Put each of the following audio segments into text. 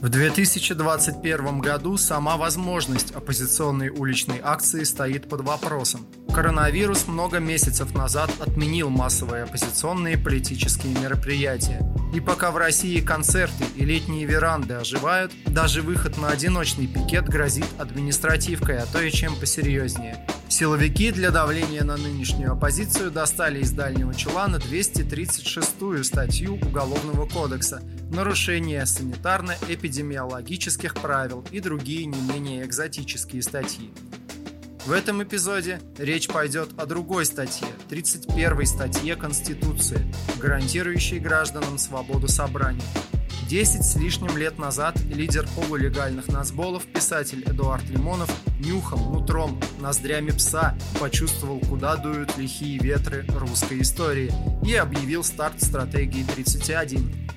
В 2021 году сама возможность оппозиционной уличной акции стоит под вопросом. Коронавирус много месяцев назад отменил массовые оппозиционные политические мероприятия. И пока в России концерты и летние веранды оживают, даже выход на одиночный пикет грозит административкой, а то и чем посерьезнее. Силовики для давления на нынешнюю оппозицию достали из дальнего чулана 236-ю статью Уголовного кодекса «Нарушение санитарно-эпидемиологических правил» и другие не менее экзотические статьи. В этом эпизоде речь пойдет о другой статье, 31 статье Конституции, гарантирующей гражданам свободу собраний. Десять с лишним лет назад лидер полулегальных нацболов, писатель Эдуард Лимонов, нюхом, нутром, ноздрями пса почувствовал, куда дуют лихие ветры русской истории и объявил старт стратегии 31.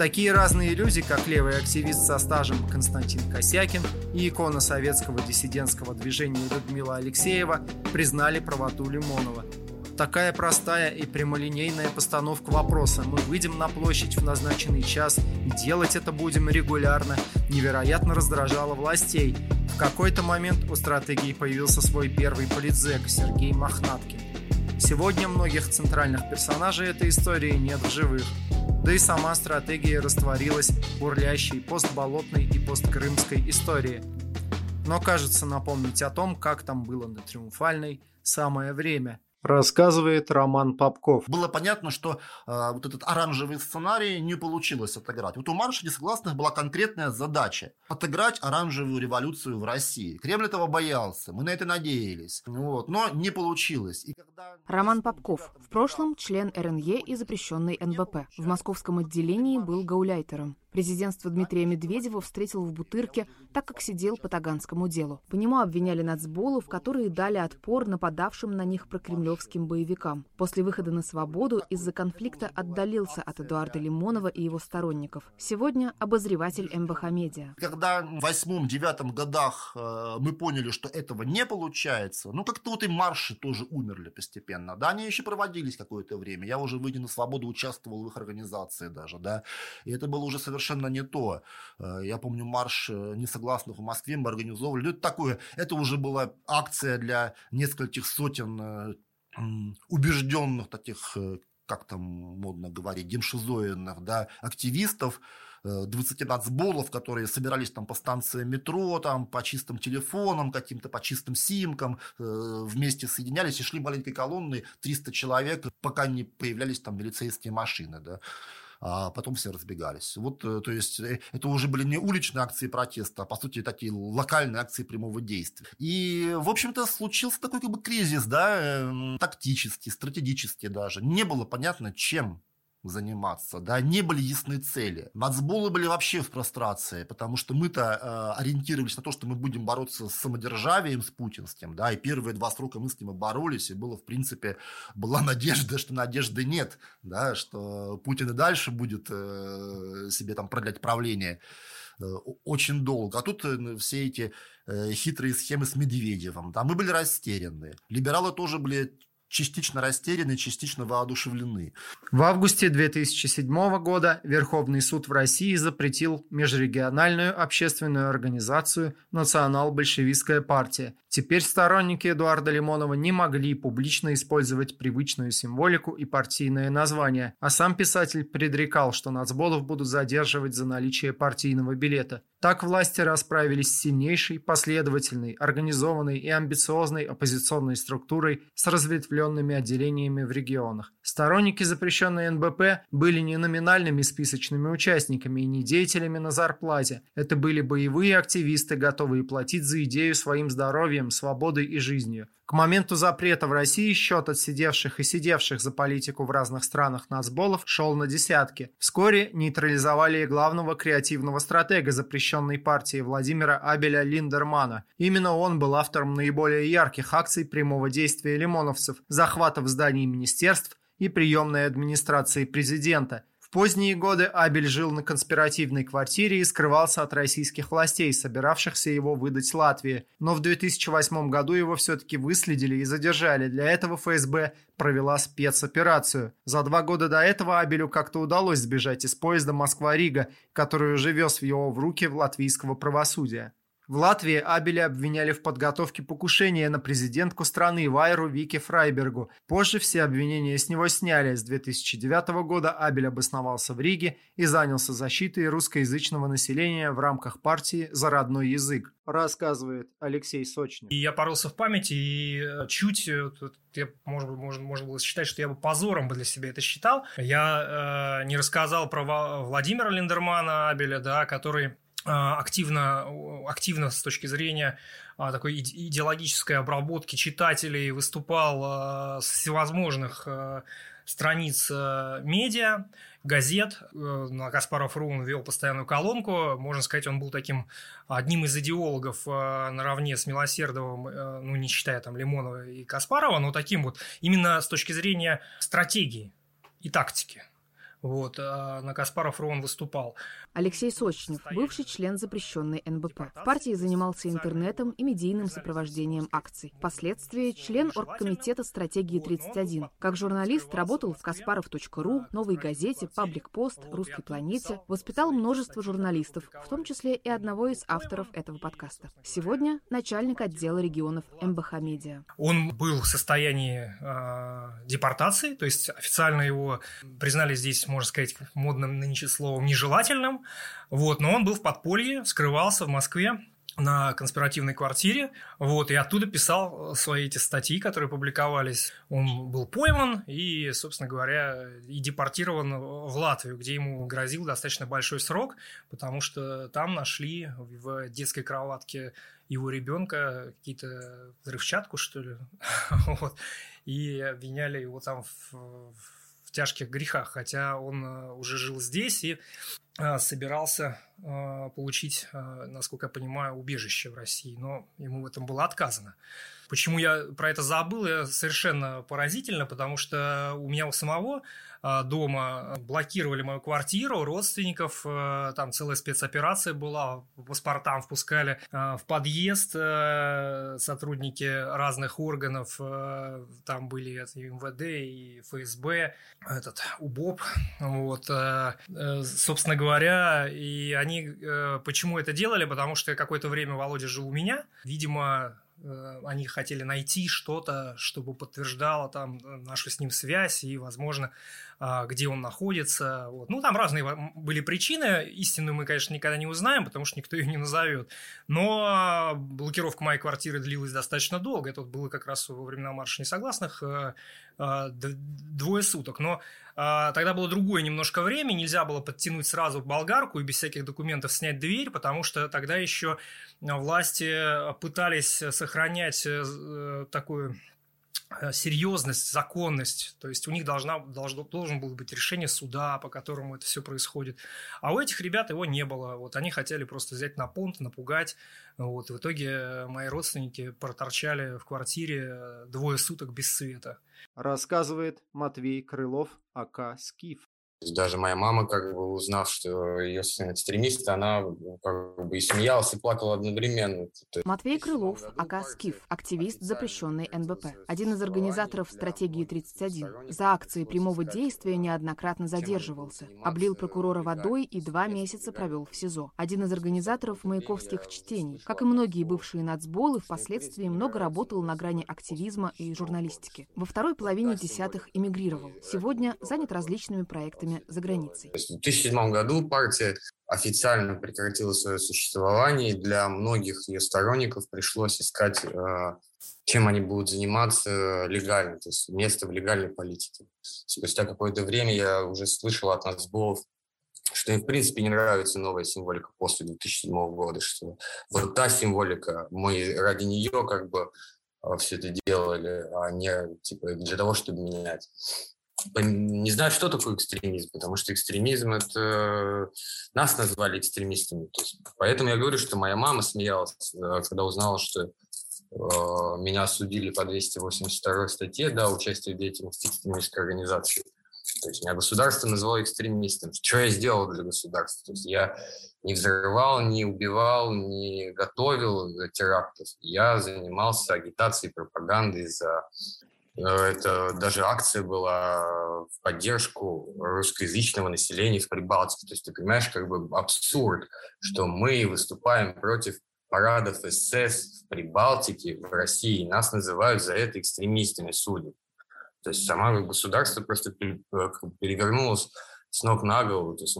Такие разные люди, как левый активист со стажем Константин Косякин и икона советского диссидентского движения Людмила Алексеева, признали правоту Лимонова – Такая простая и прямолинейная постановка вопроса «мы выйдем на площадь в назначенный час и делать это будем регулярно» невероятно раздражала властей. В какой-то момент у стратегии появился свой первый политзек Сергей Мохнаткин. Сегодня многих центральных персонажей этой истории нет в живых. Да и сама стратегия растворилась в бурлящей постболотной и посткрымской истории. Но кажется напомнить о том, как там было на Триумфальной, самое время – Рассказывает Роман Попков. Было понятно, что э, вот этот оранжевый сценарий не получилось отыграть. Вот у марша несогласных была конкретная задача – отыграть оранжевую революцию в России. Кремль этого боялся, мы на это надеялись, вот, но не получилось. И когда... Роман Попков, в прошлом член РНЕ и запрещенный НБП. В московском отделении был гауляйтером. Президентство Дмитрия Медведева встретил в Бутырке, так как сидел по Таганскому делу. По нему обвиняли нацболов, которые дали отпор нападавшим на них прокремлевским боевикам. После выхода на свободу из-за конфликта отдалился от Эдуарда Лимонова и его сторонников. Сегодня обозреватель МБХ Медиа. Когда в восьмом-девятом годах э, мы поняли, что этого не получается, ну как-то вот и марши тоже умерли постепенно. Да, они еще проводились какое-то время. Я уже, выйдя на свободу, участвовал в их организации даже, да. И это было уже совершенно совершенно не то. Э, я помню марш э, несогласных в Москве мы организовывали. Ну, это такое, это уже была акция для нескольких сотен э, убежденных таких, как там модно говорить, демшизоидных, да, активистов, 20 нацболов, которые собирались там по станции метро, там по чистым телефонам каким-то, по чистым симкам, вместе соединялись и шли маленькой колонной 300 человек, пока не появлялись там милицейские машины, да а потом все разбегались. Вот, э, то есть, э, это уже были не уличные акции протеста, а, по сути, такие локальные акции прямого действия. И, в общем-то, случился такой как бы кризис, да, эм, тактический, стратегический даже. Не было понятно, чем заниматься, да, не были ясны цели. Нацболы были вообще в прострации, потому что мы-то э, ориентировались на то, что мы будем бороться с самодержавием, с путинским, да, и первые два срока мы с ним боролись, и было, в принципе, была надежда, что надежды нет, да, что Путин и дальше будет э, себе там продлять правление э, очень долго. А тут э, все эти э, хитрые схемы с Медведевым. Да, мы были растеряны. Либералы тоже были частично растеряны, частично воодушевлены. В августе 2007 года Верховный суд в России запретил межрегиональную общественную организацию «Национал-большевистская партия». Теперь сторонники Эдуарда Лимонова не могли публично использовать привычную символику и партийное название, а сам писатель предрекал, что нацболов будут задерживать за наличие партийного билета. Так власти расправились с сильнейшей, последовательной, организованной и амбициозной оппозиционной структурой с разветвленными отделениями в регионах. Сторонники запрещенной НБП были не номинальными списочными участниками и не деятелями на зарплате. Это были боевые активисты, готовые платить за идею своим здоровьем, свободой и жизнью. К моменту запрета в России счет отсидевших и сидевших за политику в разных странах нацболов шел на десятки. Вскоре нейтрализовали и главного креативного стратега запрещенной партии Владимира Абеля Линдермана. Именно он был автором наиболее ярких акций прямого действия лимоновцев, захватов зданий министерств и приемной администрации президента – В поздние годы Абель жил на конспиративной квартире и скрывался от российских властей, собиравшихся его выдать Латвии. Но в 2008 году его все-таки выследили и задержали. Для этого ФСБ провела спецоперацию. За два года до этого Абелю как-то удалось сбежать из поезда Москва-Рига, который уже вез в его в руки латвийского правосудия. В Латвии Абеля обвиняли в подготовке покушения на президентку страны Вайру Вики Фрайбергу. Позже все обвинения с него сняли. С 2009 года Абель обосновался в Риге и занялся защитой русскоязычного населения в рамках партии «За родной язык», рассказывает Алексей Сочник. И я порылся в памяти и э, чуть, э, я, может, можно, можно было считать, что я бы позором бы для себя это считал. Я э, не рассказал про Владимира Линдермана Абеля, да, который активно, активно с точки зрения а, такой идеологической обработки читателей выступал а, с всевозможных страниц медиа, газет. Э, на Каспаров Ру он вел постоянную колонку. Можно сказать, он был таким одним из идеологов наравне с Милосердовым, э, ну, не считая там Лимонова и Каспарова, но таким вот именно с точки зрения стратегии и тактики. Вот, а на Каспаров Рон выступал. Алексей Сочнев, бывший член запрещенной НБП. В партии занимался интернетом и медийным сопровождением акций. Впоследствии член оргкомитета стратегии 31. Как журналист работал в Каспаров.ру, Новой газете, Паблик Пост, Русской планете. Воспитал множество журналистов, в том числе и одного из авторов этого подкаста. Сегодня начальник отдела регионов МБХ Медиа. Он был в состоянии э, депортации, то есть официально его признали здесь можно сказать, модным нынче словом, нежелательным. Вот, но он был в подполье, скрывался в Москве на конспиративной квартире, вот, и оттуда писал свои эти статьи, которые публиковались. Он был пойман и, собственно говоря, и депортирован в Латвию, где ему грозил достаточно большой срок, потому что там нашли в детской кроватке его ребенка какие-то взрывчатку, что ли, вот, и обвиняли его там в, в тяжких грехах, хотя он э, уже жил здесь и э, собирался э, получить, насколько я понимаю, убежище в России, но ему в этом было отказано. Почему я про это забыл, совершенно поразительно, потому что у меня у самого дома блокировали мою квартиру, родственников, э, там целая спецоперация была, по паспортам впускали э, в подъезд э, сотрудники разных органов, там были и МВД, и ФСБ, этот УБОП, вот, собственно говоря, и они почему это делали, потому что какое-то время Володя жил у меня, видимо, Э, они хотели найти что-то, чтобы подтверждало там э, нашу с ним связь и, возможно, где он находится. Вот. Ну, там разные были причины. Истинную мы, конечно, никогда не узнаем, потому что никто ее не назовет. Но блокировка моей квартиры длилась достаточно долго. Это было как раз во времена марша несогласных э, двое суток. Но тогда было другое немножко время. Нельзя было подтянуть сразу болгарку и без всяких документов снять дверь, потому что тогда еще власти пытались сохранять э, такую э, серьезность, законность. То есть у них должна, должно, должен был быть решение суда, по которому это все происходит. А у этих ребят его не было. Вот они хотели просто взять на понт, напугать. Вот. в итоге мои родственники проторчали в квартире двое суток без света. Рассказывает Матвей Крылов, АК «Скиф». Даже моя мама, как бы узнав, что ее сын экстремист, она как бы и смеялась, и плакала одновременно. Матвей Крылов, АК «Скиф», активист запрещенной НБП, один из организаторов стратегии 31. За акции прямого действия неоднократно задерживался, облил прокурора водой и два месяца провел в СИЗО. Один из организаторов маяковских чтений. Как и многие бывшие нацболы, впоследствии много работал на грани активизма и журналистики. Во второй половине десятых эмигрировал. Сегодня занят различными проектами активистами за границей. В 2007 году партия официально прекратила свое существование, для многих ее сторонников пришлось искать, э, чем они будут заниматься легально, то есть место в легальной политике. Спустя какое-то время я уже слышал от нацболов, что им, в принципе, не нравится новая символика после 2007 года, что вот та символика, мы ради нее как бы э, все это делали, а не типа для того, чтобы менять не знаю, что такое экстремизм, потому что экстремизм – это нас назвали экстремистами. То есть, поэтому я говорю, что моя мама смеялась, э, когда узнала, что э, меня осудили по 282 статье, да, участие в деятельности экстремистской организации. То есть меня государство назвало экстремистом. Что я сделал для государства? То есть я не взрывал, не убивал, не готовил терактов. Я занимался агитацией, пропагандой за Э, это даже акция была в поддержку русскоязычного населения в Прибалтике. То есть ты понимаешь, как бы абсурд, что мы выступаем против парадов СС в Прибалтике, в России. Нас называют за это экстремистами, судят. То есть сама государство просто э, перевернулось с ног на голову, то есть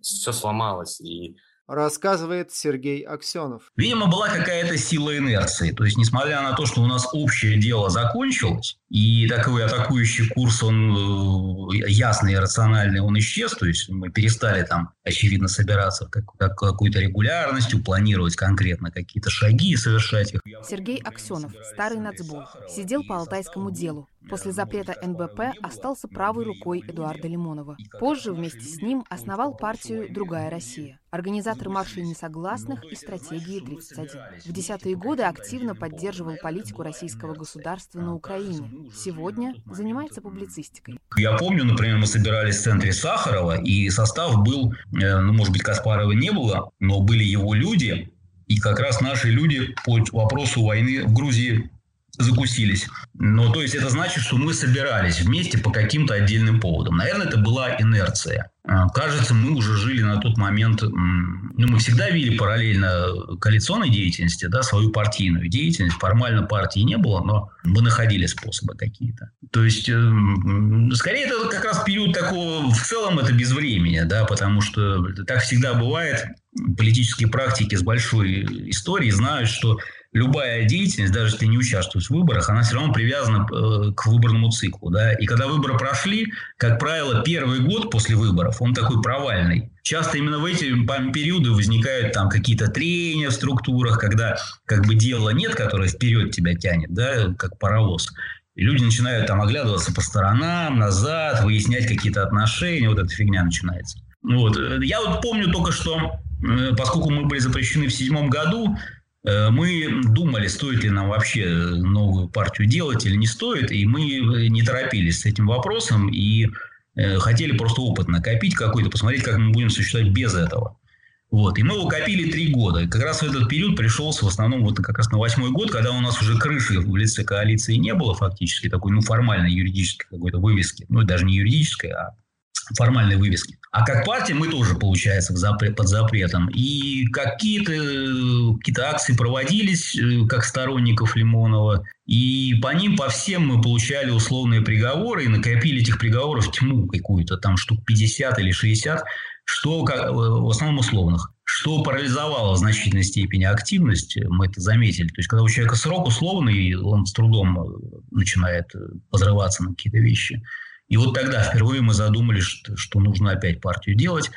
все сломалось. И рассказывает Сергей Аксенов. Видимо, была какая-то сила инерции. То есть, несмотря на то, что у нас общее дело закончилось, и такой атакующий курс, он э, ясный и рациональный, он исчез. То есть, мы перестали там, очевидно, собираться как, как какой-то регулярностью, планировать конкретно какие-то шаги и совершать их. Сергей Аксенов, старый нацбол, сидел по Алтайскому делу. После запрета НБП остался правой рукой Эдуарда Лимонова. Позже вместе с ним основал партию «Другая Россия», организатор маршей несогласных и стратегии 31. В десятые годы активно поддерживал политику российского государства на Украине. Сегодня занимается публицистикой. Я помню, например, мы собирались в центре Сахарова, и состав был, э, ну, может быть, Каспарова не было, но были его люди, и как раз наши люди по вопросу войны в Грузии закусились. Ну, то есть это значит, что мы собирались вместе по каким-то отдельным поводам. Наверное, это была инерция. А, кажется, мы уже жили на тот момент, ну, мы всегда вели параллельно коалиционной деятельности, да, свою партийную деятельность. Формально партии не было, но мы находили способы какие-то. То есть, э, скорее, это как раз период такого, в целом, это без времени, да, потому что так всегда бывает. Политические практики с большой историей знают, что любая деятельность, даже если не участвует в выборах, она все равно привязана э, к выборному циклу. Да? И когда выборы прошли, как правило, первый год после выборов, он такой провальный. Часто именно в эти периоды возникают там какие-то трения в структурах, когда как бы дела нет, которое вперед тебя тянет, да, как паровоз. И люди начинают там оглядываться по сторонам, назад, выяснять какие-то отношения, вот эта фигня начинается. Вот. Я вот помню только, что э, поскольку мы были запрещены в седьмом году, Э, мы думали, стоит ли нам вообще новую партию делать или не стоит, и мы не торопились с этим вопросом и э, хотели просто опыт накопить какой-то, посмотреть, как мы будем существовать без этого. Вот. И мы его копили три года. И как раз в этот период пришелся в основном вот как раз на восьмой год, когда у нас уже крыши в лице коалиции не было фактически, такой ну, формальной юридической какой-то вывески. Ну, даже не юридической, а формальной вывески. А как партия мы тоже, получается, под запретом. И какие-то какие акции проводились, э, как сторонников Лимонова. И по ним, по всем мы получали условные приговоры и накопили этих приговоров тьму какую-то, там штук 50 или 60, что как, э, в основном условных что парализовало в значительной степени активность, мы это заметили. То есть, когда у человека срок условный, он с трудом э, начинает позрываться на какие-то вещи. И вот тогда впервые мы задумались, что, что нужно опять партию делать.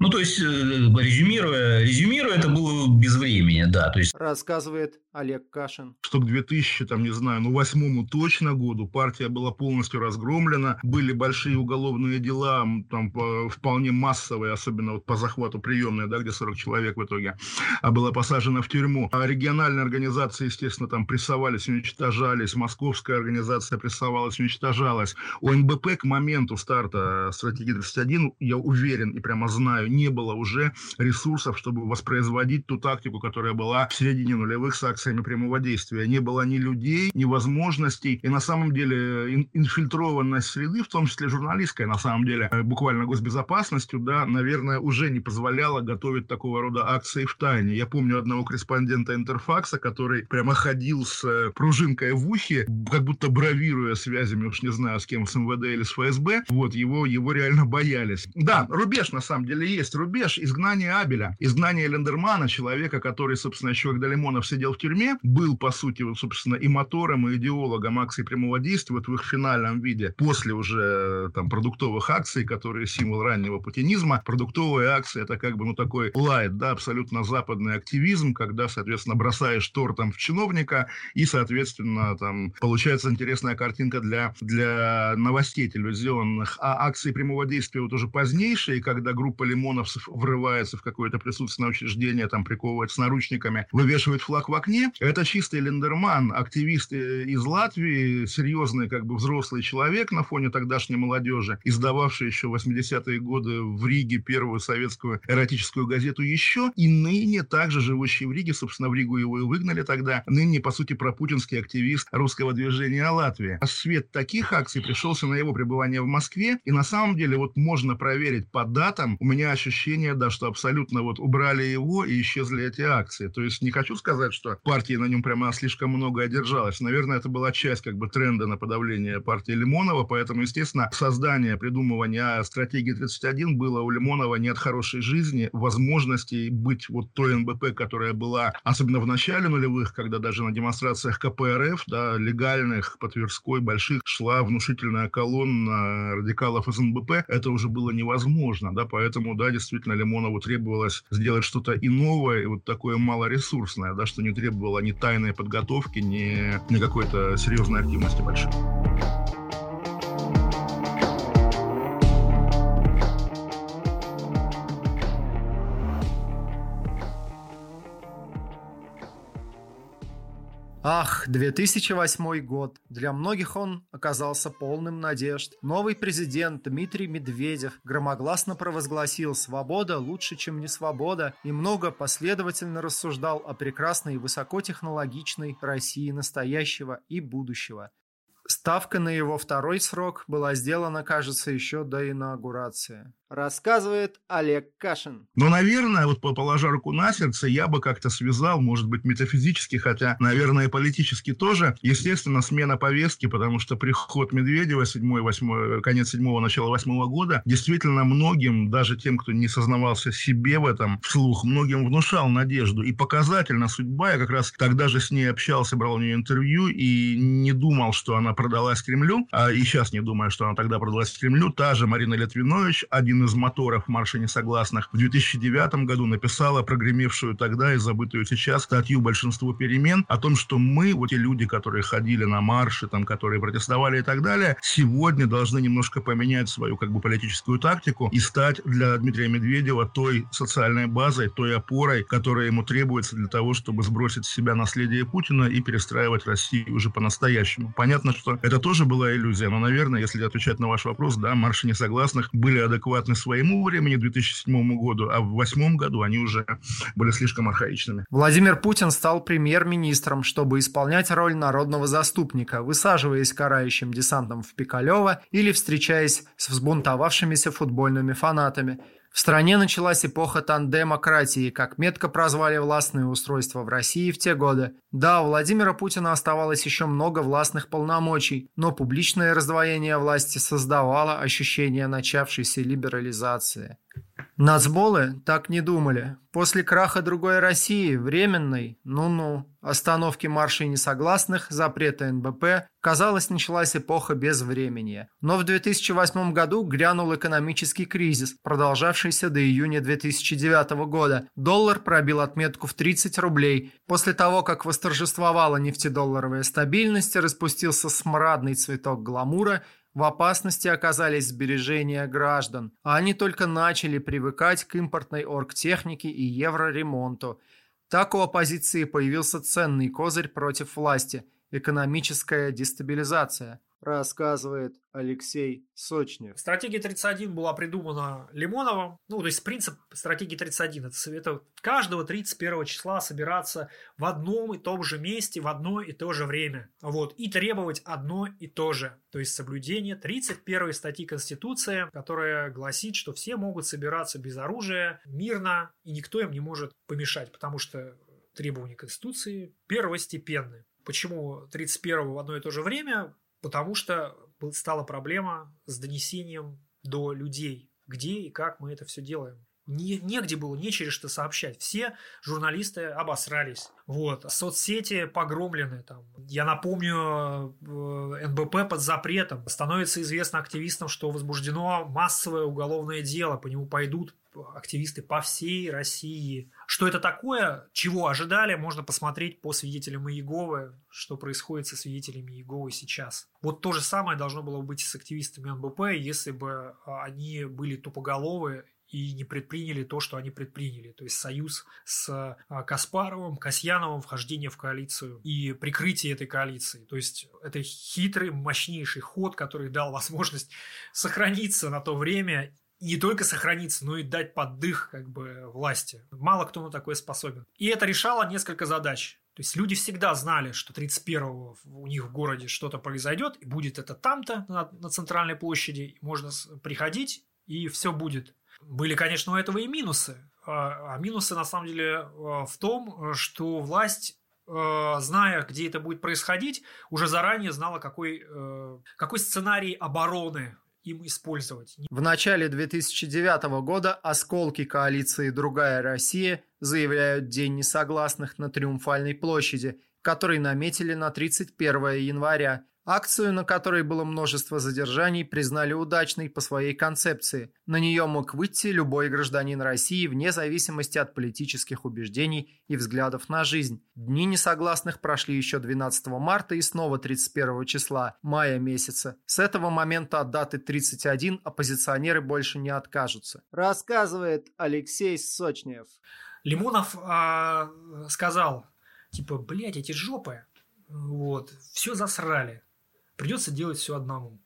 Ну, то есть, э, резюмируя, резюмируя, это было без времени, да. То есть... Рассказывает Олег Кашин. Что к 2000, там, не знаю, ну, восьмому точно году партия была полностью разгромлена, были большие уголовные дела, там, вполне массовые, особенно вот по захвату приемной, да, где 40 человек в итоге а была посажена в тюрьму. А региональные организации, естественно, там прессовались, уничтожались, московская организация прессовалась, уничтожалась. У НБП к моменту старта стратегии 31, я уверен и прямо знаю, не было уже ресурсов, чтобы воспроизводить ту тактику, которая была в середине нулевых с акциями прямого действия. Не было ни людей, ни возможностей. И на самом деле инфильтрованность среды, в том числе журналистская, на самом деле, э, буквально госбезопасностью, да, наверное, уже не позволяла готовить такого рода акции в тайне. Я помню одного корреспондента Интерфакса, который прямо ходил с э, пружинкой в ухе, как будто бравируя связями, уж не знаю, с кем, с МВД или с ФСБ. Вот, его, его реально боялись. Да, рубеж, на самом деле, есть. Рубеж изгнание Абеля, изгнание Лендермана, человека, который, собственно, еще когда Лимонов сидел в тюрьме, был, по сути, вот, собственно, и мотором, и идеологом акций прямого действия вот в их финальном виде, после уже там продуктовых акций, которые символ раннего путинизма. Продуктовые акции – это как бы, ну, такой лайт, да, абсолютно западный активизм, когда, соответственно, бросаешь тортом в чиновника, и, соответственно, там получается интересная картинка для, для новостей телевизионных. А акции прямого действия вот уже позднейшие, когда группа Лимон ОМОНовцев врывается в какое-то присутственное учреждение, там приковывает с наручниками, вывешивает флаг в окне. Это чистый Лендерман, активист э, из Латвии, серьезный как бы взрослый человек на фоне тогдашней молодежи, издававший еще в 80-е годы в Риге первую советскую эротическую газету «Еще», и ныне также живущий в Риге, собственно, в Ригу его и выгнали тогда, ныне, по сути, пропутинский активист русского движения Латвии. А свет таких акций пришелся на его пребывание в Москве, и на самом деле вот можно проверить по датам, у меня ощущение, да, что абсолютно вот убрали его и исчезли эти акции. То есть не хочу сказать, что партия на нем прямо слишком много одержалась. Наверное, это была часть как бы тренда на подавление партии Лимонова, поэтому, естественно, создание, придумывание стратегии 31 было у Лимонова не от хорошей жизни, возможности быть вот той НБП, которая была, особенно в начале нулевых, когда даже на демонстрациях КПРФ, да, легальных по Тверской, больших, шла внушительная колонна радикалов из НБП, это уже было невозможно, да, поэтому, да, действительно, Лимонову требовалось сделать что-то иное, и вот такое малоресурсное, да, что не требовало ни тайной подготовки, ни, ни какой-то серьезной активности большой. Ах, 2008 год. Для многих он оказался полным надежд. Новый президент Дмитрий Медведев громогласно провозгласил «Свобода лучше, чем не свобода» и много последовательно рассуждал о прекрасной и высокотехнологичной России настоящего и будущего. Ставка на его второй срок была сделана, кажется, еще до инаугурации рассказывает Олег Кашин. Ну, наверное, вот положа руку на сердце, я бы как-то связал, может быть, метафизически, хотя, наверное, и политически тоже, естественно, смена повестки, потому что приход Медведева 7-8, конец 7 начало 8 года, действительно многим, даже тем, кто не сознавался себе в этом вслух, многим внушал надежду. И показательно судьба, я как раз тогда же с ней общался, брал у нее интервью и не думал, что она продалась Кремлю, а и сейчас не думаю, что она тогда продалась Кремлю. Та же Марина Литвинович, один из моторов марша несогласных, в 2009 году написала прогремевшую тогда и забытую сейчас статью «Большинство перемен» о том, что мы, вот те люди, которые ходили на марши, там, которые протестовали и так далее, сегодня должны немножко поменять свою как бы политическую тактику и стать для Дмитрия Медведева той социальной базой, той опорой, которая ему требуется для того, чтобы сбросить с себя наследие Путина и перестраивать Россию уже по-настоящему. Понятно, что это тоже была иллюзия, но, наверное, если отвечать на ваш вопрос, да, марши несогласных были адекватны адекватны своему времени, 2007 году, а в 2008 году они уже были слишком архаичными. Владимир Путин стал премьер-министром, чтобы исполнять роль народного заступника, высаживаясь карающим десантом в Пикалево или встречаясь с взбунтовавшимися футбольными фанатами. В стране началась эпоха тандемократии, как метко прозвали властные устройства в России в те годы. Да, у Владимира Путина оставалось еще много властных полномочий, но публичное раздвоение власти создавало ощущение начавшейся либерализации. Нацболы так не думали. После краха другой России, временной, ну-ну, остановки маршей несогласных, запрета НБП, казалось, началась эпоха безвремени. Но в 2008 году грянул экономический кризис, продолжавшийся до июня 2009 года. Доллар пробил отметку в 30 рублей. После того, как восторжествовала нефтедолларовая стабильность, распустился смрадный цветок гламура – в опасности оказались сбережения граждан, а они только начали привыкать к импортной оргтехнике и евроремонту. Так у оппозиции появился ценный козырь против власти – экономическая дестабилизация – рассказывает Алексей Сочнев. Стратегия 31 была придумана Лимоновым. Ну, то есть принцип стратегии 31 это, это каждого 31 числа собираться в одном и том же месте в одно и то же время. Вот. И требовать одно и то же. То есть соблюдение 31 статьи Конституции, которая гласит, что все могут собираться без оружия, мирно, и никто им не может помешать, потому что требования Конституции первостепенны. Почему 31 в одно и то же время? Потому что стала проблема с донесением до людей, где и как мы это все делаем. Не, негде было, не через что сообщать. Все журналисты обосрались. Вот. Соцсети погромлены. Там. Я напомню, э, НБП под запретом. Становится известно активистам, что возбуждено массовое уголовное дело. По нему пойдут активисты по всей России. Что это такое, чего ожидали, можно посмотреть по свидетелям Иеговы, что происходит со свидетелями Иеговы сейчас. Вот то же самое должно было быть и с активистами НБП, если бы они были тупоголовы и не предприняли то, что они предприняли. То есть союз с а, Каспаровым, Касьяновым, вхождение в коалицию и прикрытие этой коалиции. То есть это хитрый, мощнейший ход, который дал возможность сохраниться на то время не только сохраниться, но и дать поддых как бы власти. Мало кто на такое способен. И это решало несколько задач. То есть люди всегда знали, что 31-го у них в городе что-то произойдет, и будет это там-то, на, на центральной площади, можно приходить, и все будет. Были, конечно, у этого и минусы. А, а минусы, на самом деле, а, в том, что власть а, зная, где это будет происходить, уже заранее знала, какой, э, какой сценарий обороны им использовать. В начале 2009 года осколки коалиции «Другая Россия» заявляют День несогласных на Триумфальной площади, который наметили на 31 января. Акцию, на которой было множество задержаний, признали удачной по своей концепции. На нее мог выйти любой гражданин России вне зависимости от политических убеждений и взглядов на жизнь. Дни несогласных прошли еще 12 марта и снова 31 числа, мая месяца. С этого момента от даты 31 оппозиционеры больше не откажутся. Рассказывает Алексей Сочнев. Лимонов а, сказал, типа, блядь, эти жопы, вот, все засрали придется делать все одному.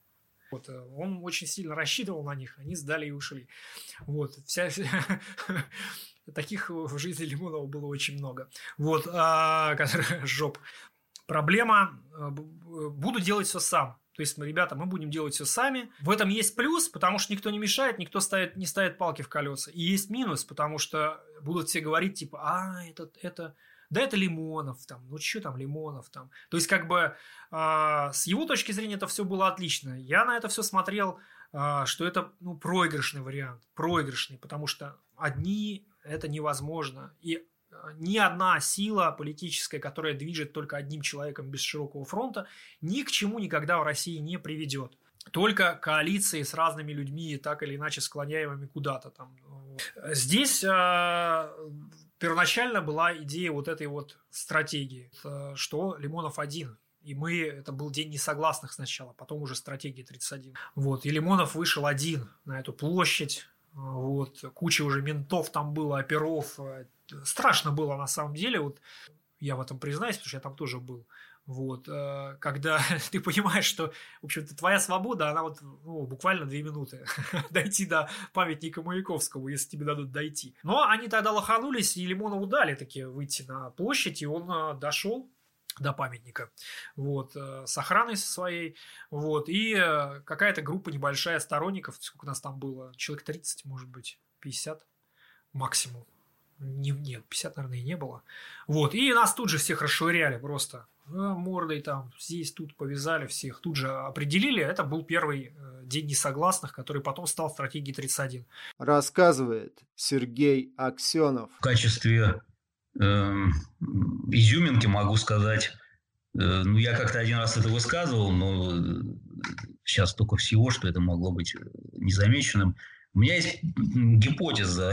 Вот, э, он очень сильно рассчитывал на них, они сдали и ушли. Вот, вся, таких в жизни Лимонова было очень много. Вот, а, жоп. Проблема, э, буду делать все сам. То есть, ребята, мы будем делать все сами. В этом есть плюс, потому что никто не мешает, никто ставит, не ставит палки в колеса. И есть минус, потому что будут все говорить, типа, а, это, это, да это Лимонов, там, ну что там Лимонов, там. То есть, как бы, э, с его точки зрения это все было отлично. Я на это все смотрел, э, что это, ну, проигрышный вариант, проигрышный, потому что одни это невозможно. И ни одна сила политическая, которая движет только одним человеком без широкого фронта, ни к чему никогда в России не приведет. Только коалиции с разными людьми, так или иначе склоняемыми куда-то там. Здесь первоначально была идея вот этой вот стратегии, что Лимонов один. И мы, это был день несогласных сначала, потом уже стратегия 31. Вот, и Лимонов вышел один на эту площадь, вот, куча уже ментов там было, оперов. Страшно было на самом деле, вот я в этом признаюсь, потому что я там тоже был. Вот, э, когда ты понимаешь, что, в общем-то, твоя свобода, она вот ну, буквально две минуты дойти до памятника Маяковского, если тебе дадут дойти. Но они тогда лоханулись, и Лимонову дали таки выйти на площадь, и он э, дошел до памятника, вот, э, с охраной со своей, вот, и какая-то группа небольшая сторонников, сколько нас там было, человек 30, может быть, 50 максимум, не, нет, 50, наверное, и не было, вот, и нас тут же всех расшвыряли просто, мордой там, здесь, тут повязали всех, тут же определили. Это был первый э, день несогласных, который потом стал стратегией 31. Рассказывает Сергей Аксенов. В качестве э, изюминки могу сказать, э, ну, я как-то один раз это высказывал, но сейчас столько всего, что это могло быть незамеченным. У меня есть гипотеза,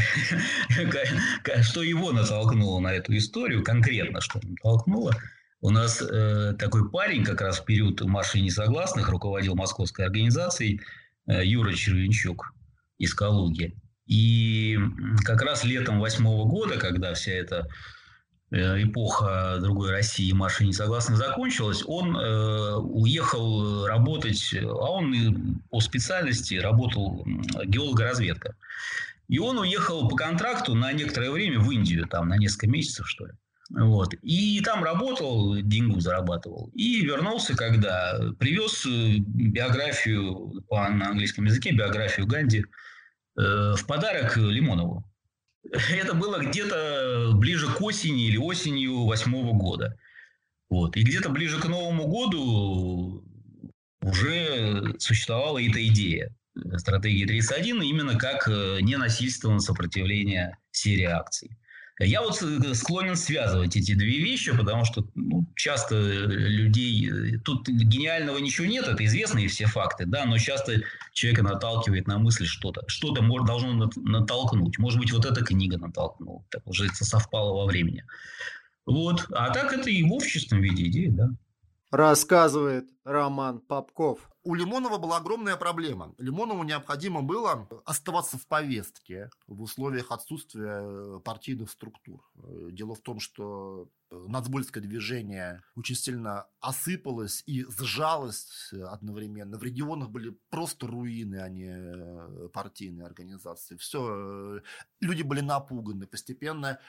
что его натолкнуло на эту историю, конкретно что натолкнуло – у нас э, такой парень как раз в период марша несогласных руководил московской организацией э, Юра Червенчук из Калуги. И как раз летом восьмого года, когда вся эта э, эпоха другой России и марша несогласных закончилась, он э, уехал работать, а он по специальности работал геологоразведка. И он уехал по контракту на некоторое время в Индию, там на несколько месяцев, что ли. Вот. И там работал, деньгу зарабатывал. И вернулся, когда привез э, биографию по, на английском языке, биографию Ганди э, в подарок Лимонову. Это было где-то ближе к осени или осенью восьмого года. Вот. И где-то ближе к Новому году уже существовала эта идея стратегии 31 именно как э, ненасильственное сопротивление серии акций. Я вот э, склонен связывать эти две вещи, потому что ну, часто людей... Э, тут гениального ничего нет, это известные все факты, да, но часто человека наталкивает на мысль что-то. Что-то может, должно натолкнуть. Может быть, вот эта книга натолкнула. Так уже это совпало во времени. Вот. А так это и в общественном виде идея, да. Рассказывает Роман Попков. У Лимонова была огромная проблема. Лимонову необходимо было оставаться в повестке в условиях отсутствия э, партийных структур. Э, дело в том, что нацбольское движение очень сильно осыпалось и сжалось одновременно. В регионах были просто руины, а не партийные организации. Все, люди были напуганы. Постепенно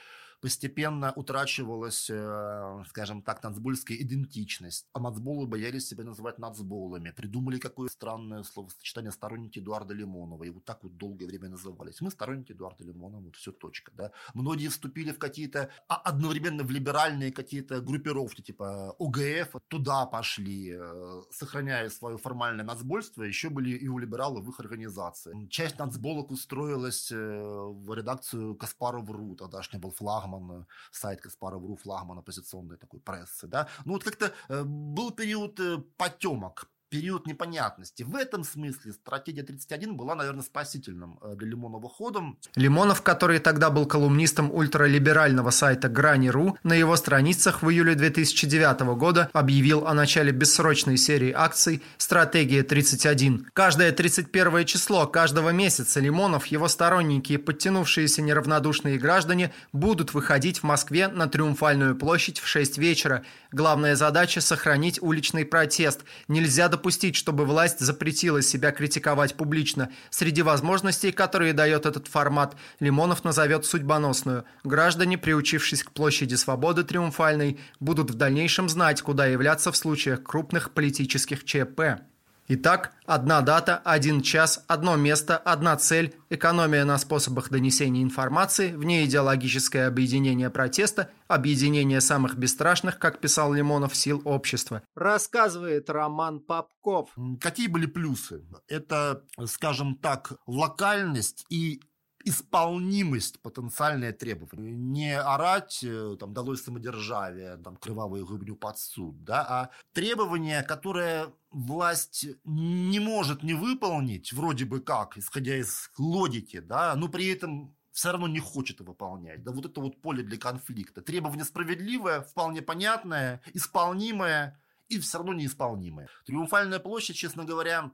постепенно утрачивалась, э, скажем так, нацбольская идентичность. А нацболы боялись себя называть нацболами. Придумали какое странное словосочетание сторонники Эдуарда Лимонова. И вот так вот долгое время назывались. Мы сторонники Эдуарда Лимонова, вот все, точка. Да? Многие вступили в какие-то а, одновременно в либеральные какие-то группировки, типа ОГФ, туда пошли, э, сохраняя свое формальное нацбольство, еще были и у либералов их организации. Часть нацболок устроилась э, в редакцию Каспаров РУ, тогдашний был флагом флагман, сайт Каспаров.ру, флагман оппозиционной такой прессы, да, ну вот как-то э, был период э, потемок, период непонятности. В этом смысле стратегия 31 была, наверное, спасительным э, для Лимонова ходом. Лимонов, который тогда был колумнистом ультралиберального сайта Грани.ру, на его страницах в июле 2009 года объявил о начале бессрочной серии акций «Стратегия 31». Каждое 31 число каждого месяца Лимонов, его сторонники и подтянувшиеся неравнодушные граждане будут выходить в Москве на Триумфальную площадь в 6 вечера. Главная задача – сохранить уличный протест. Нельзя допустить допустить, чтобы власть запретила себя критиковать публично. Среди возможностей, которые дает этот формат, Лимонов назовет судьбоносную. Граждане, приучившись к площади свободы триумфальной, будут в дальнейшем знать, куда являться в случаях крупных политических ЧП. Итак, одна дата, один час, одно место, одна цель, экономия на способах донесения информации, внеидеологическое объединение протеста, объединение самых бесстрашных, как писал Лимонов, сил общества. Рассказывает Роман Попков. Какие были плюсы? Это, скажем так, локальность и исполнимость потенциальные требования. Не орать, э, там, долой самодержавие, там, кровавую гыбню под суд, да, а требования, которые власть не может не выполнить, вроде бы как, исходя из логики, да, но при этом все равно не хочет выполнять. Да вот это вот поле для конфликта. Требование справедливое, вполне понятное, исполнимое, и все равно неисполнимые. Триумфальная площадь, честно говоря,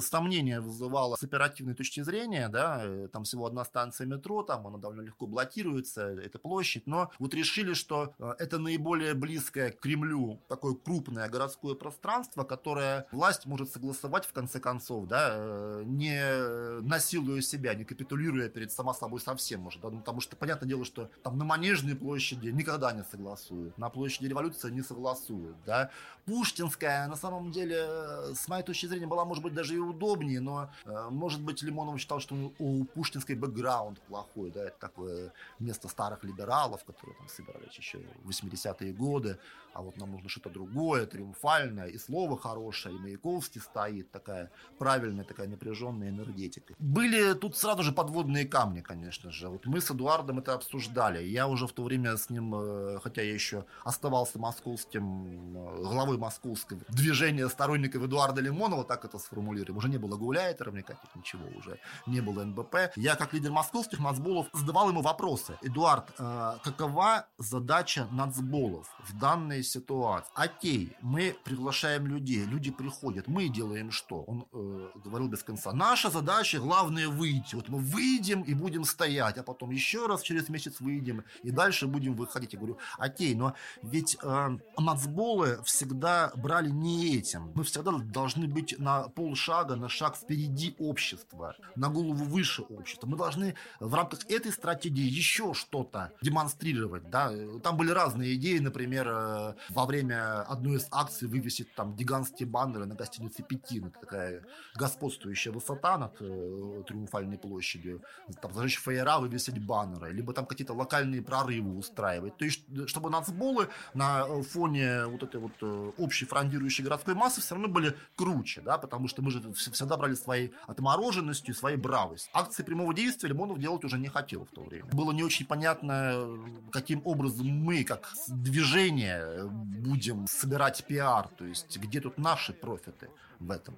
сомнения вызывала с оперативной точки зрения, да, э, там всего одна станция метро, там она довольно легко блокируется, эта площадь, но вот решили, что э, это наиболее близкое к Кремлю такое крупное городское пространство, которое власть может согласовать в конце концов, да, э, не насилуя себя, не капитулируя перед сама собой совсем, может, да, ну, потому что, понятное дело, что там на Манежной площади никогда не согласуют, на площади революции не согласуют, да, Пушкинская, на самом деле, э, с моей точки зрения, была, может быть, даже и удобнее, но, э, может быть, Лимонов считал, что у Пушкинской бэкграунд плохой, да, это такое место старых либералов, которые там собирались еще в 80-е годы, а вот нам нужно что-то другое, триумфальное, и слово хорошее, и Маяковский стоит, такая правильная, такая напряженная энергетика. Были тут сразу же подводные камни, конечно же. Вот мы с Эдуардом это обсуждали. Я уже в то время с ним, э, хотя я еще оставался московским, э, главой московского движения сторонников Эдуарда Лимонова, так это сформулируем, уже не было гауляйтеров никаких, ничего уже, не было НБП. Я, как лидер московских нацболов, задавал ему вопросы. Эдуард, э, какова задача нацболов в данной ситуации. Окей, мы приглашаем людей, люди приходят, мы делаем что? Он э, говорил без конца. Наша задача, главное, выйти. Вот мы выйдем и будем стоять, а потом еще раз через месяц выйдем и дальше будем выходить. Я говорю, окей, но ведь э, нацболы всегда брали не этим. Мы всегда должны быть на полшага, на шаг впереди общества, на голову выше общества. Мы должны в рамках этой стратегии еще что-то демонстрировать. Да? Там были разные идеи, например, э, во время одной из акций вывесить там гигантские баннеры на гостинице Петин. Это такая господствующая высота над э, Триумфальной площадью. Там зажечь фаера, вывесить баннеры. Либо там какие-то локальные прорывы устраивать. То есть, чтобы нацболы на фоне вот этой вот э, общей фрондирующей городской массы все равно были круче, да, потому что мы же всегда брали своей отмороженностью, своей бравостью. Акции прямого действия Лимонов делать уже не хотел в то время. Было не очень понятно, каким образом мы, как движение, будем собирать пиар, то есть где тут наши профиты в этом.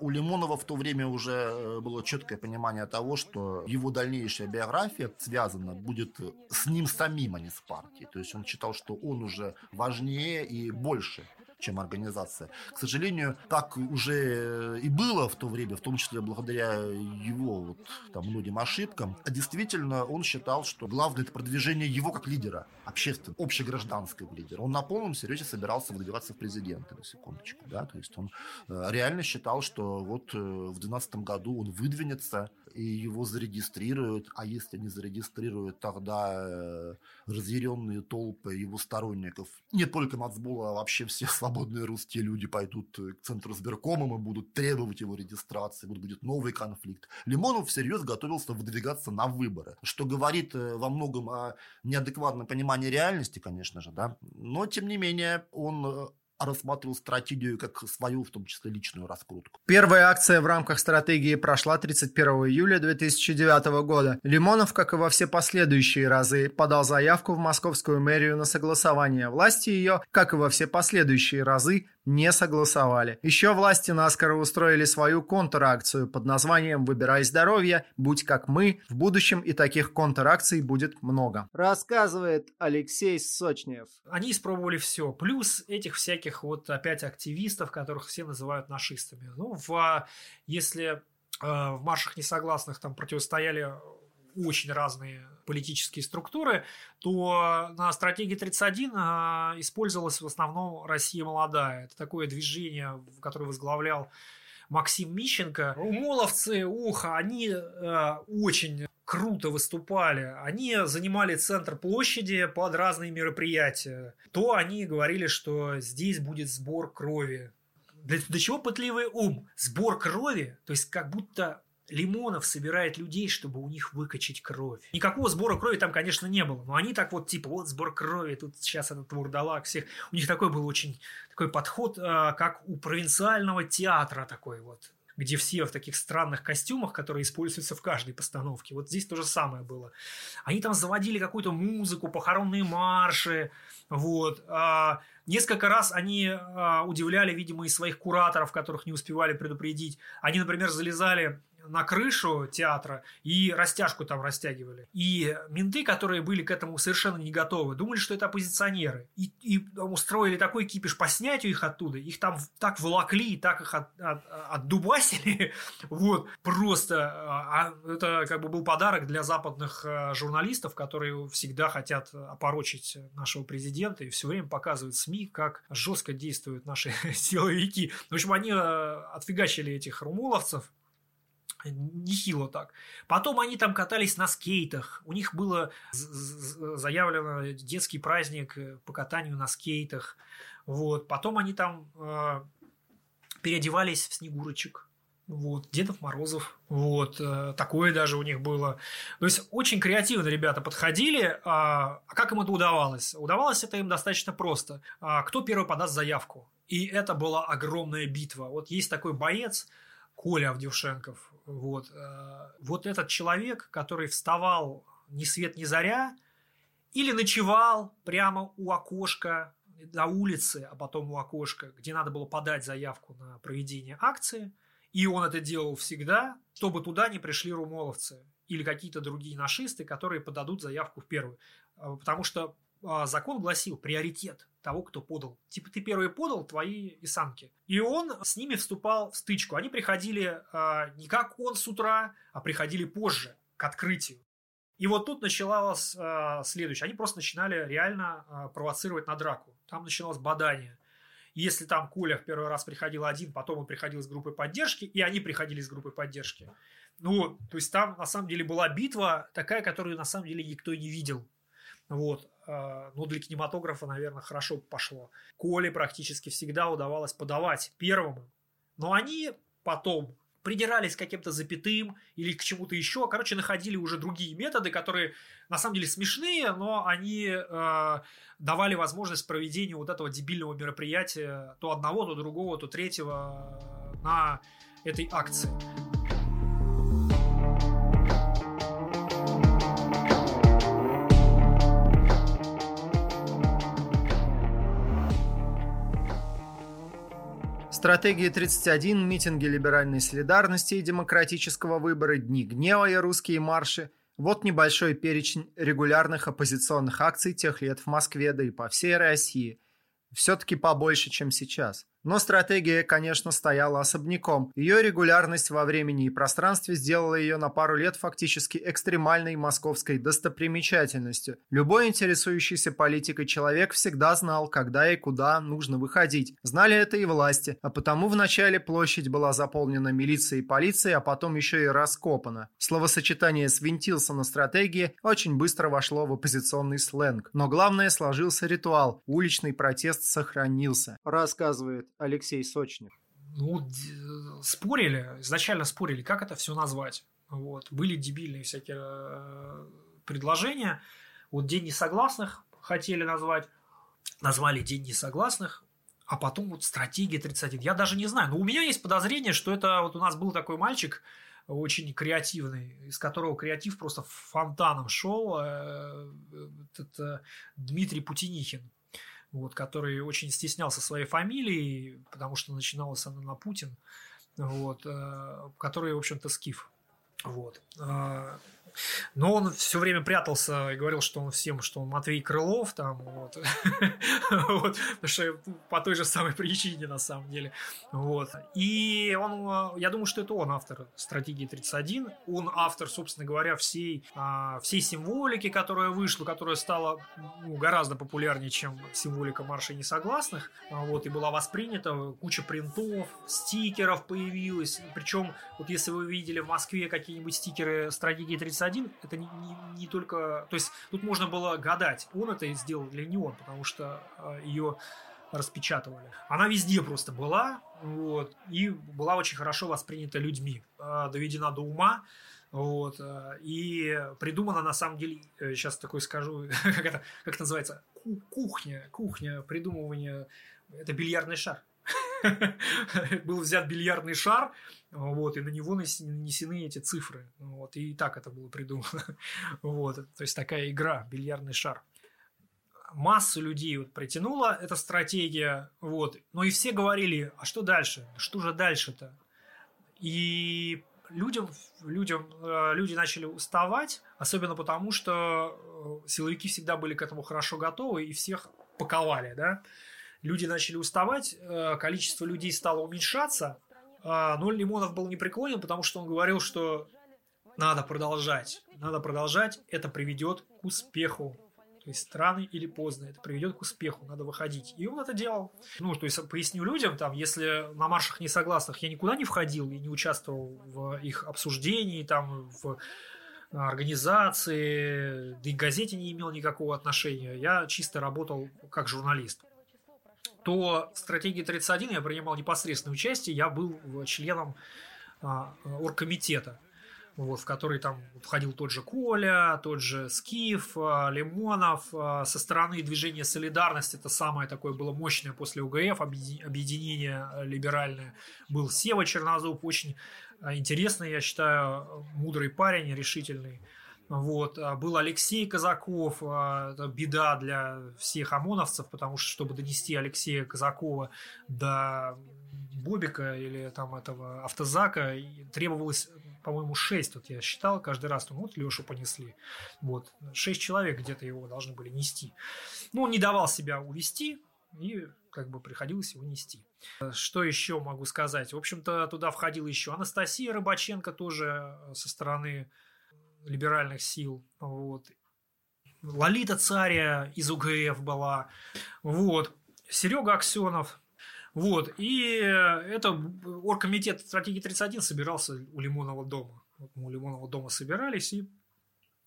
У Лимонова в то время уже э, было четкое понимание того, что его дальнейшая биография связана будет с ним самим, а не с партией. То есть он считал, что он уже важнее и больше чем организация. К сожалению, так уже и было в то время, в том числе благодаря его вот, там, многим ошибкам. А действительно, он считал, что главное это продвижение его как лидера, общественного, общегражданского лидера. Он на полном серьезе собирался выдвигаться в президенты, на секундочку. Да? То есть он э, реально считал, что вот э, в 2012 году он выдвинется, и его зарегистрируют, а если не зарегистрируют, тогда э, разъяренные толпы его сторонников, не только Мацбола, а вообще все свободные русские люди пойдут к центру сберкома и будут требовать его регистрации, вот будет новый конфликт. Лимонов всерьез готовился выдвигаться на выборы, что говорит э, во многом о неадекватном понимании реальности, конечно же, да, но тем не менее он э, рассматривал стратегию как свою, в том числе личную раскрутку. Первая акция в рамках стратегии прошла 31 июля 2009 года. Лимонов, как и во все последующие разы, подал заявку в московскую мэрию на согласование власти ее, как и во все последующие разы, не согласовали. Еще власти наскоро устроили свою контракцию под названием «Выбирай здоровье, будь как мы». В будущем и таких контракций будет много. Рассказывает Алексей Сочнев. Они испробовали все. Плюс этих всяких вот опять активистов, которых все называют нашистами. Ну, в, если э, в маршах несогласных там противостояли очень разные политические структуры, то на стратегии 31 а, использовалась в основном Россия молодая. Это такое движение, которое возглавлял Максим Мищенко. Умоловцы, ух, они э, очень круто выступали. Они занимали центр площади под разные мероприятия. То они говорили, что здесь будет сбор крови. Для, для чего пытливый ум? Сбор крови, то есть как будто Лимонов собирает людей, чтобы у них выкачать кровь. Никакого сбора крови там, конечно, не было. Но они так вот, типа, вот сбор крови, тут сейчас этот вурдалак всех. У них такой был очень такой подход, а, как у провинциального театра такой вот где все в таких странных костюмах, которые используются в каждой постановке. Вот здесь то же самое было. Они там заводили какую-то музыку, похоронные марши, вот. А, несколько раз они а, удивляли, видимо, и своих кураторов, которых не успевали предупредить. Они, например, залезали на крышу театра и растяжку там растягивали. И менты, которые были к этому совершенно не готовы, думали, что это оппозиционеры. И, и устроили такой кипиш по снятию их оттуда. Их там так волокли, так их от, от, отдубасили. Вот. Просто. А, а это как бы был подарок для западных э, журналистов, которые всегда хотят опорочить нашего президента и все время показывают СМИ, как жестко действуют наши силовики. В общем, они э, отфигачили этих румуловцев, нехило так. Потом они там катались на скейтах. У них было заявлено детский праздник э, по катанию на скейтах. Вот. Потом они там э, переодевались в снегурочек. Вот, Дедов Морозов, вот, э, такое даже у них было. То есть, очень креативно ребята подходили, а, а как им это удавалось? Удавалось это им достаточно просто. А, кто первый подаст заявку? И это была огромная битва. Вот есть такой боец, Коля Авдюшенков, вот. Э, вот этот человек, который вставал ни свет ни заря, или ночевал прямо у окошка на улице, а потом у окошка, где надо было подать заявку на проведение акции, и он это делал всегда, чтобы туда не пришли румоловцы или какие-то другие нашисты, которые подадут заявку в первую. Э, потому что а, закон гласил приоритет того, кто подал. Типа ты первый подал, твои и самки. И он с ними вступал в стычку. Они приходили э, не как он с утра, а приходили позже, к открытию. И вот тут началось э, следующее. Они просто начинали реально э, провоцировать на драку. Там начиналось бадание. Если там Коля в первый раз приходил один, потом он приходил с группой поддержки, и они приходили с группой поддержки. Ну, то есть там на самом деле была битва такая, которую на самом деле никто не видел. Вот. А, ну, для кинематографа, наверное, хорошо пошло. Коле практически всегда удавалось подавать первым. Но они потом придирались к каким-то запятым или к чему-то еще. Короче, находили уже другие методы, которые на самом деле смешные, но они э, давали возможность проведения вот этого дебильного мероприятия то одного, то другого, то третьего на этой акции. Стратегия 31, митинги либеральной солидарности и демократического выбора, дни гнева и русские марши – вот небольшой перечень регулярных оппозиционных акций тех лет в Москве, да и по всей России. все-таки побольше, чем сейчас. Но стратегия, конечно, стояла особняком. Ее регулярность во времени и пространстве сделала ее на пару лет фактически экстремальной московской достопримечательностью. Любой интересующийся политикой человек всегда знал, когда и куда нужно выходить. Знали это и власти, а потому вначале площадь была заполнена милицией и полицией, а потом еще и раскопана. Словосочетание «свинтился на стратегии» очень быстро вошло в оппозиционный сленг. Но главное, сложился ритуал. Уличный протест сохранился. Рассказывает Алексей Сочнев? Ну, спорили, изначально спорили, как это все назвать. Вот. Были дебильные всякие э, предложения. Вот День несогласных хотели назвать. Назвали День несогласных. А потом вот стратегия 31. Я даже не знаю. Но у меня есть подозрение, что это вот у нас был такой мальчик, очень креативный, из которого креатив просто фонтаном шел. Э, это Дмитрий Путинихин вот, который очень стеснялся своей фамилии, потому что начиналась она на Путин, вот, э, который, в общем-то, скиф. Вот. Но он все время прятался и говорил, что он всем, что он Матвей Крылов, там, вот. вот. Потому что по той же самой причине, на самом деле. Вот. И он, я думаю, что это он автор стратегии 31. Он автор, собственно говоря, всей, а, всей символики, которая вышла, которая стала ну, гораздо популярнее, чем символика марша несогласных. А, вот. И была воспринята куча принтов, стикеров появилась. Причем, вот если вы видели в Москве какие-нибудь стикеры стратегии 31, один, это не, не, не только... То есть тут можно было гадать, он это сделал или не он, потому что э, ее распечатывали. Она везде просто была, вот, и была очень хорошо воспринята людьми, э, доведена до ума, вот, э, и придумана на самом деле, сейчас такой скажу, как это, как это называется, кухня, кухня придумывания, это бильярдный шар. был взят бильярдный шар, вот, и на него нанесены эти цифры. Вот, и так это было придумано. вот, то есть такая игра, бильярдный шар. Массу людей вот притянула эта стратегия, вот, но и все говорили, а что дальше? Что же дальше-то? И людям, людям, э, люди начали уставать, особенно потому, что э, силовики всегда были к этому хорошо готовы и всех паковали, да, люди начали уставать, э, количество людей стало уменьшаться, а, но Лимонов был непреклонен, потому что он говорил, что надо продолжать, надо продолжать, это приведет к успеху. То есть рано или поздно это приведет к успеху, надо выходить. И он это делал. Ну, то есть поясню людям, там, если на маршах несогласных я никуда не входил и не участвовал в их обсуждении, там, в организации, да и к газете не имел никакого отношения. Я чисто работал как журналист то в стратегии 31 я принимал непосредственное участие, я был членом а, оргкомитета, вот, в который там входил тот же Коля, тот же Скиф, а, Лимонов. Со стороны движения «Солидарность» это самое такое было мощное после УГФ, объединение либеральное, был Сева Чернозуб, очень интересный, я считаю, мудрый парень, решительный. Вот. А, был Алексей Казаков, а, это беда для всех ОМОНовцев, потому что, чтобы донести Алексея Казакова до Бобика или там этого автозака, требовалось, по-моему, 6, вот я считал каждый раз, ну вот Лешу понесли, вот, 6 человек где-то его должны были нести. Ну, он не давал себя увести, и как бы приходилось его нести. Что еще могу сказать? В общем-то, туда входила еще Анастасия Рыбаченко тоже со стороны либеральных сил. Вот. Лолита Царя из УГФ была. Вот. Серега Аксенов. Вот. И это оргкомитет стратегии 31 собирался у Лимонного дома. Вот мы у Лимонного дома собирались и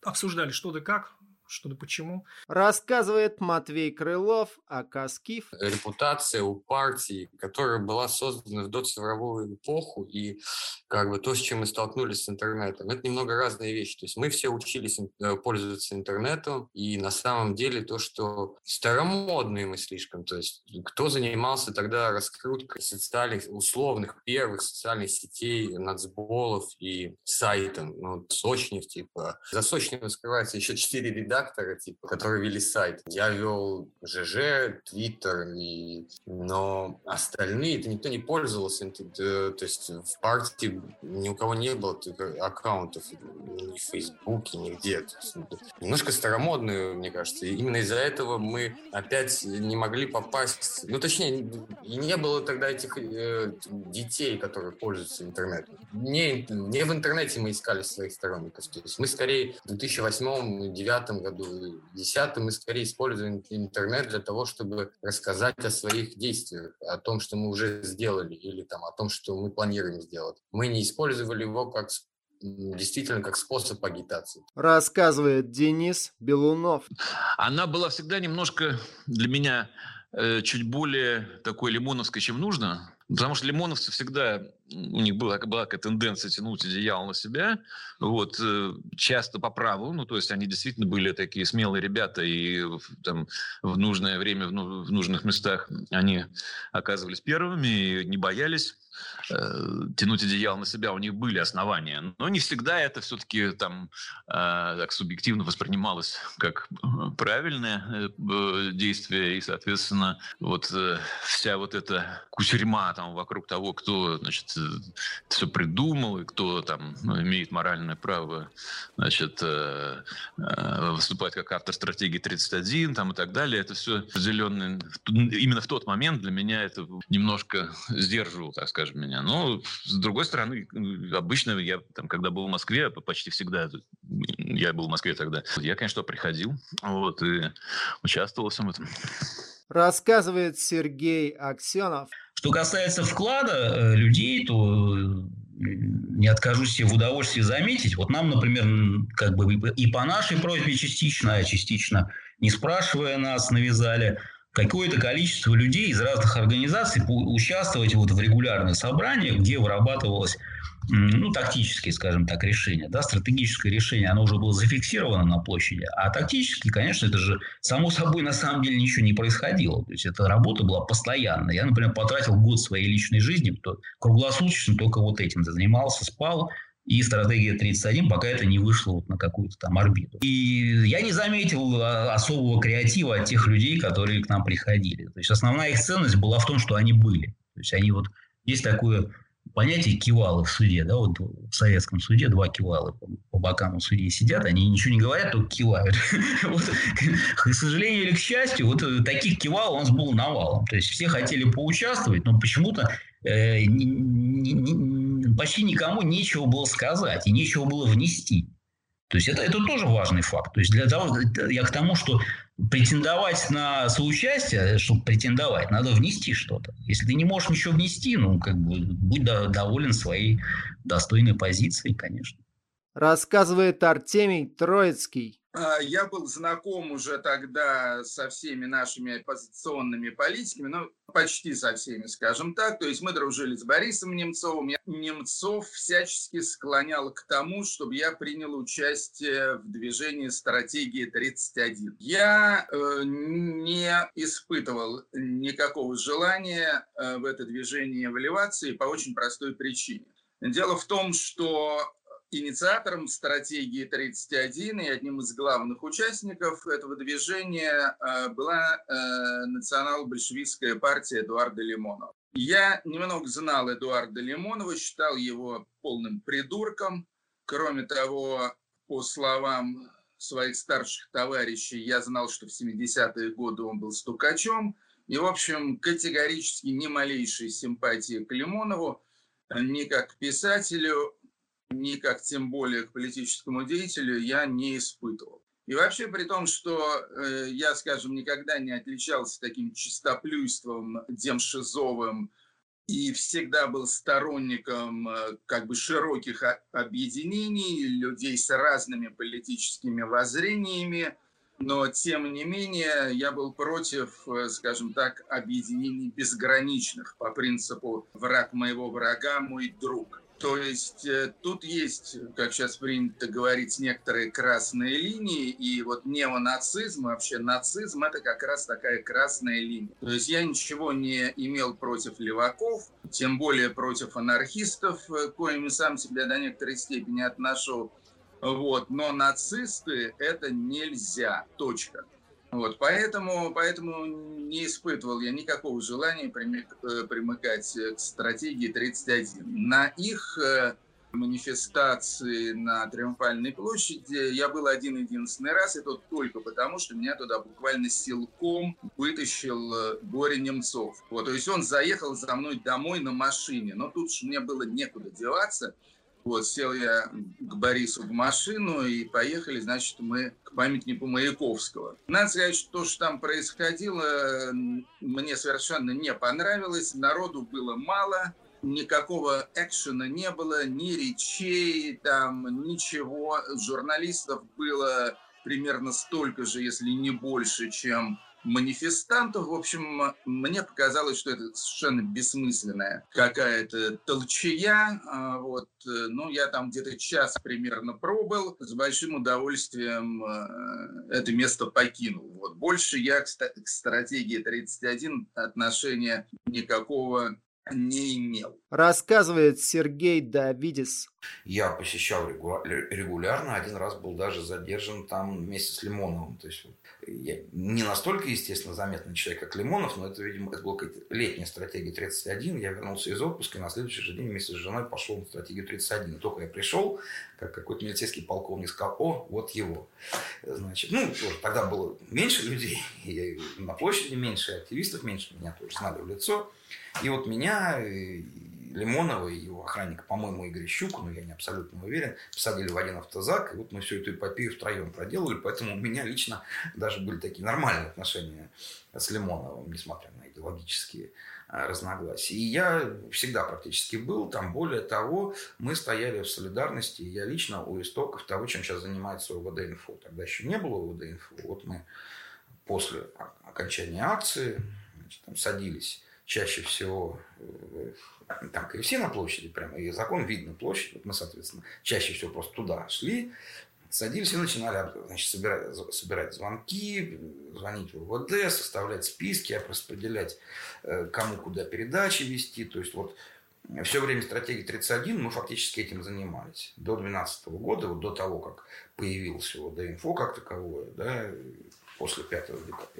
обсуждали, что да как, что да почему. Рассказывает Матвей Крылов о Каскив. Репутация у партии, которая была создана в доцифровую эпоху, и как бы то, с чем мы столкнулись с интернетом, это немного разные вещи. То есть мы все учились э, пользоваться интернетом, и на самом деле то, что старомодные мы слишком, то есть кто занимался тогда раскруткой социальных, условных первых социальных сетей, нацболов и сайтом, ну, Сочнев, типа. За Сочневым скрывается еще четыре ряда редактора, типа, которые вели сайт. Я вел ЖЖ, Твиттер, и... но остальные, это никто не пользовался. То есть в партии ни у кого не было аккаунтов ни в Фейсбуке, нигде. Немножко старомодные, мне кажется. И именно из-за этого мы опять не могли попасть... Ну, точнее, и не было тогда этих э, детей, которые пользуются интернетом. Не, не в интернете мы искали своих сторонников. То есть мы скорее в 2008-2009 году, 2010 мы скорее используем интернет для того, чтобы рассказать о своих действиях, о том, что мы уже сделали, или там, о том, что мы планируем сделать. Мы не использовали его как действительно как способ агитации. Рассказывает Денис Белунов. Она была всегда немножко для меня э, чуть более такой лимоновской, чем нужно. Потому что лимоновцы всегда, у них была, была такая тенденция тянуть одеяло на себя, вот, э, часто по праву, ну, то есть они действительно были такие смелые ребята, и там в нужное время, ну, в нужных местах они оказывались первыми и не боялись Э, тянуть одеяло на себя, у них были основания. Но не всегда это все-таки там э, так субъективно воспринималось как э, правильное действие. И, соответственно, вот вся вот эта кучерьма там вокруг того, кто, значит, все придумал и кто там ну, имеет моральное право, значит, выступать как автор стратегии 31 там и так далее, это все определенный... Именно в тот момент для меня это немножко сдерживало, так скажем, меня. Но, с другой стороны, обычно я, там, когда был в Москве, почти всегда, я был в Москве тогда, я, конечно, приходил вот, и участвовал во всем этом. Рассказывает Сергей Аксенов. Что касается вклада э, людей, то э, не откажусь себе в удовольствии заметить. Вот нам, например, как бы и по нашей просьбе частично, а частично не спрашивая нас, навязали какое-то количество людей из разных организаций участвовать вот в регулярных собраниях, где вырабатывалось ну, тактические, скажем так, решения. Да, стратегическое решение, оно уже было зафиксировано на площади, а тактически, конечно, это же само собой на самом деле ничего не происходило. То есть, эта работа была постоянная. Я, например, потратил год своей личной жизни, круглосуточно только вот этим занимался, спал, и стратегия 31, пока это не вышло вот на какую-то там орбиту. И я не заметил а, особого креатива от тех людей, которые к нам приходили. То есть основная их ценность была в том, что они были. То есть они вот есть такое понятие кивалы в суде, да, вот в советском суде два кивала по, по бокам у судьи сидят, они ничего не говорят, только кивают. вот, к сожалению или к счастью, вот таких кивал у нас был навалом. То есть все хотели поучаствовать, но почему-то э, не, не, почти никому нечего было сказать и нечего было внести. То есть это, это тоже важный факт. То есть для того, я к тому, что претендовать на соучастие, чтобы претендовать, надо внести что-то. Если ты не можешь ничего внести, ну, как бы, будь доволен своей достойной позицией, конечно. Рассказывает Артемий Троицкий. А, я был знаком уже тогда со всеми нашими оппозиционными политиками, ну, почти со всеми, скажем так. То есть мы дружили с Борисом Немцовым. Немцов всячески склонял к тому, чтобы я принял участие в движении «Стратегии 31». Я э, не испытывал никакого желания э, в это движение вливаться и по очень простой причине. Дело в том, что инициатором стратегии 31 и одним из главных участников этого движения э, была э, национал-большевистская партия Эдуарда Лимонова. Я немного знал Эдуарда Лимонова, считал его полным придурком. Кроме того, по словам своих старших товарищей, я знал, что в 70-е годы он был стукачом. И, в общем, категорически ни малейшей симпатии к Лимонову, ни как к писателю, никак тем более к политическому деятелю я не испытывал. И вообще при том, что э, я, скажем, никогда не отличался таким чистоплюйством демшизовым и всегда был сторонником э, как бы широких объединений, людей с разными политическими воззрениями, но тем не менее я был против, э, скажем так, объединений безграничных по принципу «враг моего врага – мой друг». То есть э, тут есть, как сейчас принято говорить, некоторые красные линии, и вот неонацизм, вообще нацизм, это как раз такая красная линия. То есть я ничего не имел против леваков, тем более против анархистов, э, коими сам себя до некоторой степени отношу. Вот, но нацисты это нельзя. Точка. Вот, поэтому, поэтому не испытывал я никакого желания э, примыкать к стратегии 31. На их э, манифестации на Триумфальной площади я был один-единственный раз, и то только потому, что меня туда буквально силком вытащил э, Боря Немцов. Вот, то есть он заехал за мной домой на машине, но тут же мне было некуда деваться. Вот, сел я к Борису в машину и поехали, значит, мы к памятнику Маяковского. Надо сказать, что то, что там происходило, мне совершенно не понравилось. Народу было мало, никакого экшена не было, ни речей, там ничего. Журналистов было примерно столько же, если не больше, чем манифестантов. В общем, мне показалось, что это совершенно бессмысленная какая-то толчая. А, вот. Э, ну, я там где-то час примерно пробыл. С большим удовольствием э, это место покинул. Вот. Больше я к стратегии 31 отношения никакого не имел. Рассказывает Сергей Давидис. Я посещал регулярно, один раз был даже задержан там вместе с Лимоновым. То есть не настолько, естественно, заметный человек, как Лимонов, но это, видимо, это была летняя стратегия 31. Я вернулся из отпуска, и на следующий же день вместе с женой пошел на стратегию 31. И только я пришел, как какой-то милицейский полковник сказал, о, вот его. Значит, ну, тоже тогда было меньше людей, и на площади меньше, активистов меньше, меня тоже знали в лицо. И вот меня, Лимонова и его охранника, по-моему, Игорь Щук, но я не абсолютно уверен, посадили в один автозак, и вот мы всю эту эпопею втроем проделали, поэтому у меня лично даже были такие нормальные отношения с Лимоновым, несмотря на идеологические а, разногласия. И я всегда практически был там. Более того, мы стояли в солидарности, я лично у истоков того, чем сейчас занимается ОВД-инфо. Тогда еще не было ОВД-инфо. Вот мы после окончания акции значит, там, садились чаще всего э, там КФС на площади, прямо и закон видно площадь, вот мы, соответственно, чаще всего просто туда шли, садились и начинали значит, собирать, собирать звонки, звонить в ОВД, составлять списки, распределять, э, кому куда передачи вести. То есть вот все время стратегии 31 мы фактически этим занимались. До 2012 года, вот до того, как появился ОВД-инфо как таковое, да, после 5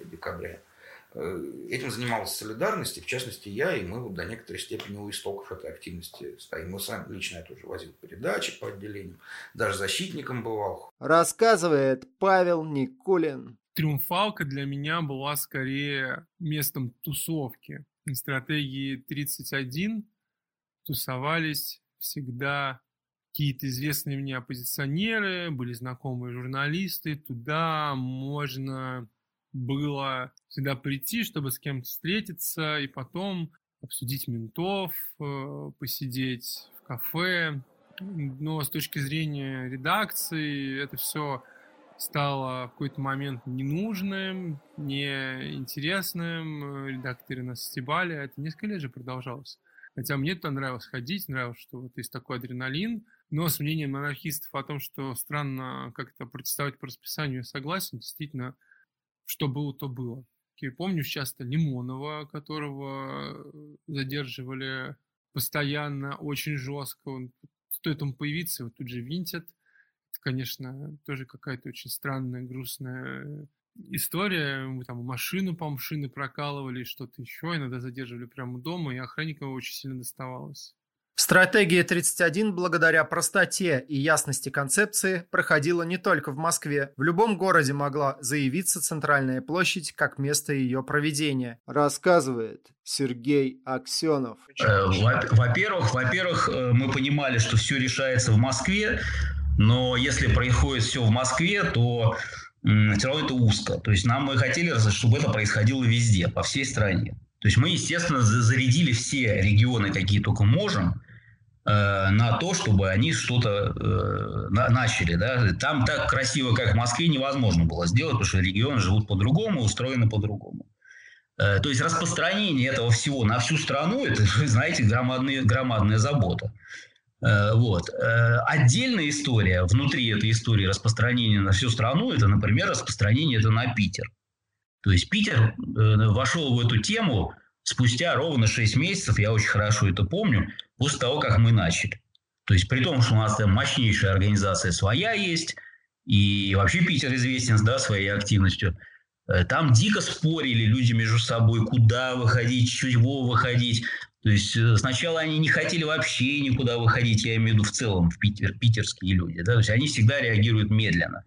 декабря, Э, этим занималась солидарность, и в частности я, и мы вот до некоторой степени у истоков этой активности стоим. Мы сами, лично я тоже возил передачи по отделениям, даже защитником бывал. Рассказывает Павел Никулин. Триумфалка для меня была скорее местом тусовки. На стратегии 31 тусовались всегда какие-то известные мне оппозиционеры, были знакомые журналисты. Туда можно было всегда прийти, чтобы с кем-то встретиться и потом обсудить ментов, э, посидеть в кафе. Но с точки зрения редакции это все стало в какой-то момент ненужным, неинтересным. Редакторы нас стебали, а это несколько лет же продолжалось. Хотя мне это нравилось ходить, нравилось, что вот есть такой адреналин. Но с мнением анархистов о том, что странно как-то протестовать по расписанию, я согласен. Действительно, что было, то было. Я помню часто Лимонова, которого э, задерживали постоянно, очень жестко. Он, стоит он появиться, его тут же винтят. Это, конечно, тоже какая-то очень странная, грустная история. Мы там машину, по шины прокалывали, что-то еще. Иногда задерживали прямо дома, и охранникам очень сильно доставалось. Стратегия 31 благодаря простоте и ясности концепции проходила не только в Москве. В любом городе могла заявиться центральная площадь как место ее проведения, рассказывает Сергей Аксенов. Э, во-первых, во-первых, э, мы понимали, что все решается в Москве, но если происходит все в Москве, то все равно это узко. То есть нам мы хотели, чтобы это происходило везде, по всей стране. То есть мы, естественно, зарядили все регионы, какие только можем, на то, чтобы они что-то э, начали. Да? Там так красиво, как в Москве, невозможно было сделать, потому что регионы живут по-другому, устроены по-другому. Э, то есть распространение этого всего на всю страну, это, вы знаете, громадная, громадная забота. Вот. Отдельная история, внутри этой истории распространения на всю страну, это, например, распространение это на Питер. То есть Питер вошел в эту тему спустя ровно 6 месяцев, я очень хорошо это помню, после того, как мы начали. То есть при том, что у нас там мощнейшая организация своя есть, и вообще Питер известен да, своей активностью. Э, там дико спорили люди между собой, куда выходить, чего выходить. То есть э, сначала они не хотели вообще никуда выходить, я имею в виду в целом, в Питер, питерские люди. Да? То есть они всегда реагируют медленно.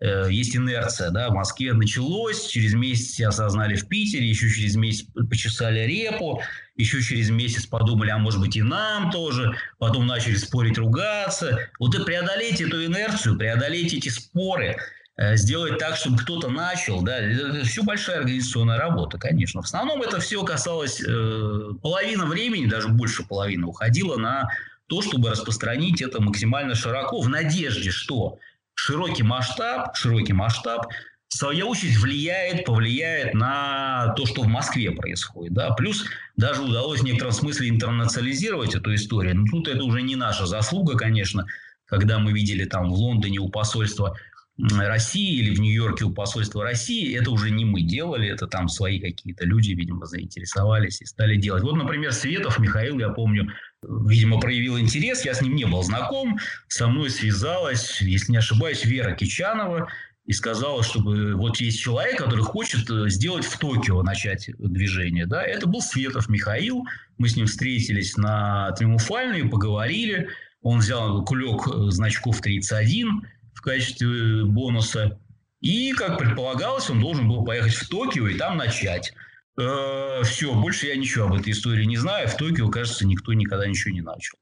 Э, есть инерция, да, в Москве началось, через месяц осознали в Питере, еще через месяц почесали репу, еще через месяц подумали, а может быть и нам тоже, потом начали спорить, ругаться. Вот и преодолеть эту инерцию, преодолеть эти споры – Э, сделать так, чтобы кто-то начал, да, это все большая организационная работа, конечно. В основном это все касалось, э, половина времени, даже больше половины, уходила на то, чтобы распространить это максимально широко, в надежде, что широкий масштаб, широкий масштаб свою очередь влияет, повлияет на то, что в Москве происходит. Да? Плюс даже удалось в некотором смысле интернационализировать эту историю. Но тут это уже не наша заслуга, конечно, когда мы видели там в Лондоне у посольства России или в Нью-Йорке у посольства России, это уже не мы делали, это там свои какие-то люди, видимо, заинтересовались и стали делать. Вот, например, Светов Михаил, я помню, видимо, проявил интерес, я с ним не был знаком, со мной связалась, если не ошибаюсь, Вера Кичанова, и сказала, чтобы вот есть человек, который хочет э, сделать в Токио, начать движение. Да? Это был Светов Михаил. Мы с ним встретились на Триумфальной, поговорили. Он взял кулек э, значков 31, в качестве бонуса. И, как предполагалось, он должен был поехать в Токио и там начать. Э, все, больше я ничего об этой истории не знаю. В Токио, кажется, никто никогда ничего не начал.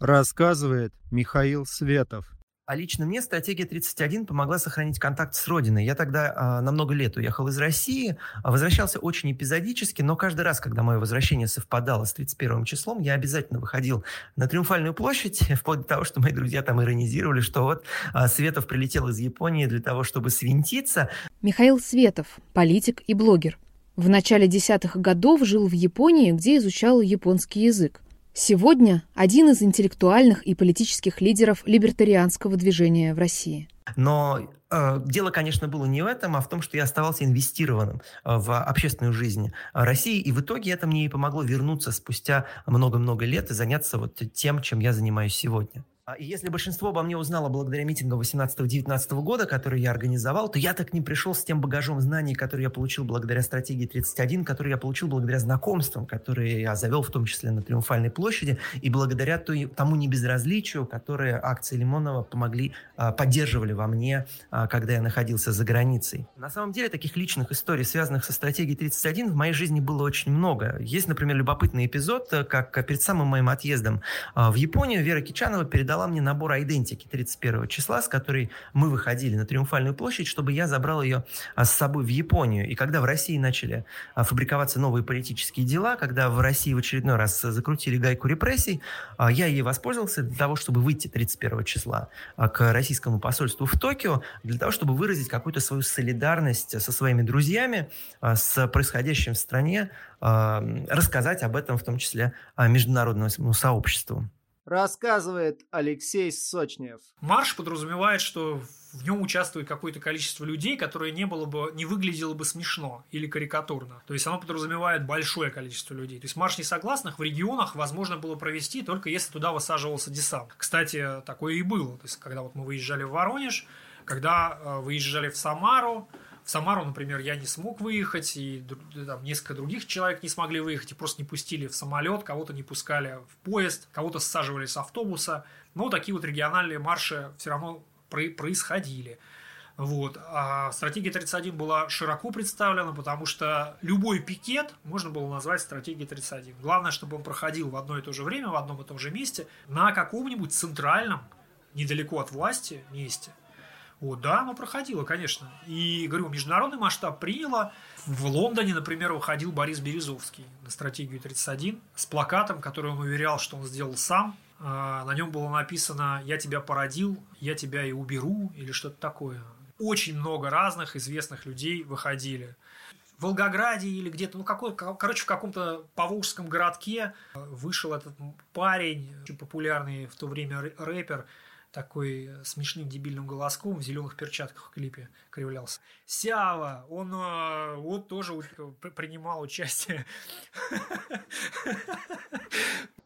Рассказывает Михаил Светов. А лично мне стратегия 31 помогла сохранить контакт с родиной. Я тогда а, на много лет уехал из России, а возвращался очень эпизодически, но каждый раз, когда мое возвращение совпадало с 31 числом, я обязательно выходил на Триумфальную площадь, вплоть до того, что мои друзья там иронизировали, что вот а, Светов прилетел из Японии для того, чтобы свинтиться. Михаил Светов, политик и блогер. В начале десятых годов жил в Японии, где изучал японский язык. Сегодня один из интеллектуальных и политических лидеров либертарианского движения в России. Но э, дело, конечно, было не в этом, а в том, что я оставался инвестированным э, в общественную жизнь России, и в итоге это мне и помогло вернуться спустя много-много лет и заняться вот тем, чем я занимаюсь сегодня. А, и если большинство обо мне узнало благодаря митингам 18-19 года, которые я организовал, то я так не пришел с тем багажом знаний, который я получил благодаря стратегии 31, который я получил благодаря знакомствам, которые я завел в том числе на Триумфальной площади, и благодаря той, тому небезразличию, которое акции Лимонова помогли, а, поддерживали во мне, а, когда я находился за границей. На самом деле таких личных историй, связанных со стратегией 31, в моей жизни было очень много. Есть, например, любопытный эпизод, как перед самым моим отъездом в Японию Вера Кичанова передала дала мне набор идентики 31 числа, с которой мы выходили на Триумфальную площадь, чтобы я забрал ее а, с собой в Японию. И когда в России начали а, фабриковаться новые политические дела, когда в России в очередной раз закрутили гайку репрессий, а, я ей воспользовался для того, чтобы выйти 31 числа к российскому посольству в Токио, для того, чтобы выразить какую-то свою солидарность со своими друзьями, с происходящим в стране, рассказать об этом в том числе международному сообществу. Рассказывает Алексей Сочнев. Марш подразумевает, что в нем участвует какое-то количество людей, которое не было бы, не выглядело бы смешно или карикатурно. То есть оно подразумевает большое количество людей. То есть марш несогласных в регионах возможно было провести только если туда высаживался десант. Кстати, такое и было. То есть когда вот мы выезжали в Воронеж, когда э, выезжали в Самару, в Самару, например, я не смог выехать, и там, несколько других человек не смогли выехать, и просто не пустили в самолет, кого-то не пускали в поезд, кого-то саживали с автобуса. Но такие вот региональные марши все равно происходили. Вот. А стратегия 31 была широко представлена, потому что любой пикет можно было назвать стратегией 31. Главное, чтобы он проходил в одно и то же время, в одном и том же месте, на каком-нибудь центральном, недалеко от власти месте – вот, да, оно проходило, конечно. И, говорю, международный масштаб приняло. В Лондоне, например, выходил Борис Березовский на стратегию 31 с плакатом, который он уверял, что он сделал сам. А, на нем было написано «Я тебя породил, я тебя и уберу» или что-то такое. Очень много разных известных людей выходили. В Волгограде или где-то, ну, какой, короче, в каком-то поволжском городке вышел этот парень, очень популярный в то время рэпер, такой э, смешным дебильным голоском в зеленых перчатках в клипе кривлялся. Сява, он э, вот тоже принимал участие.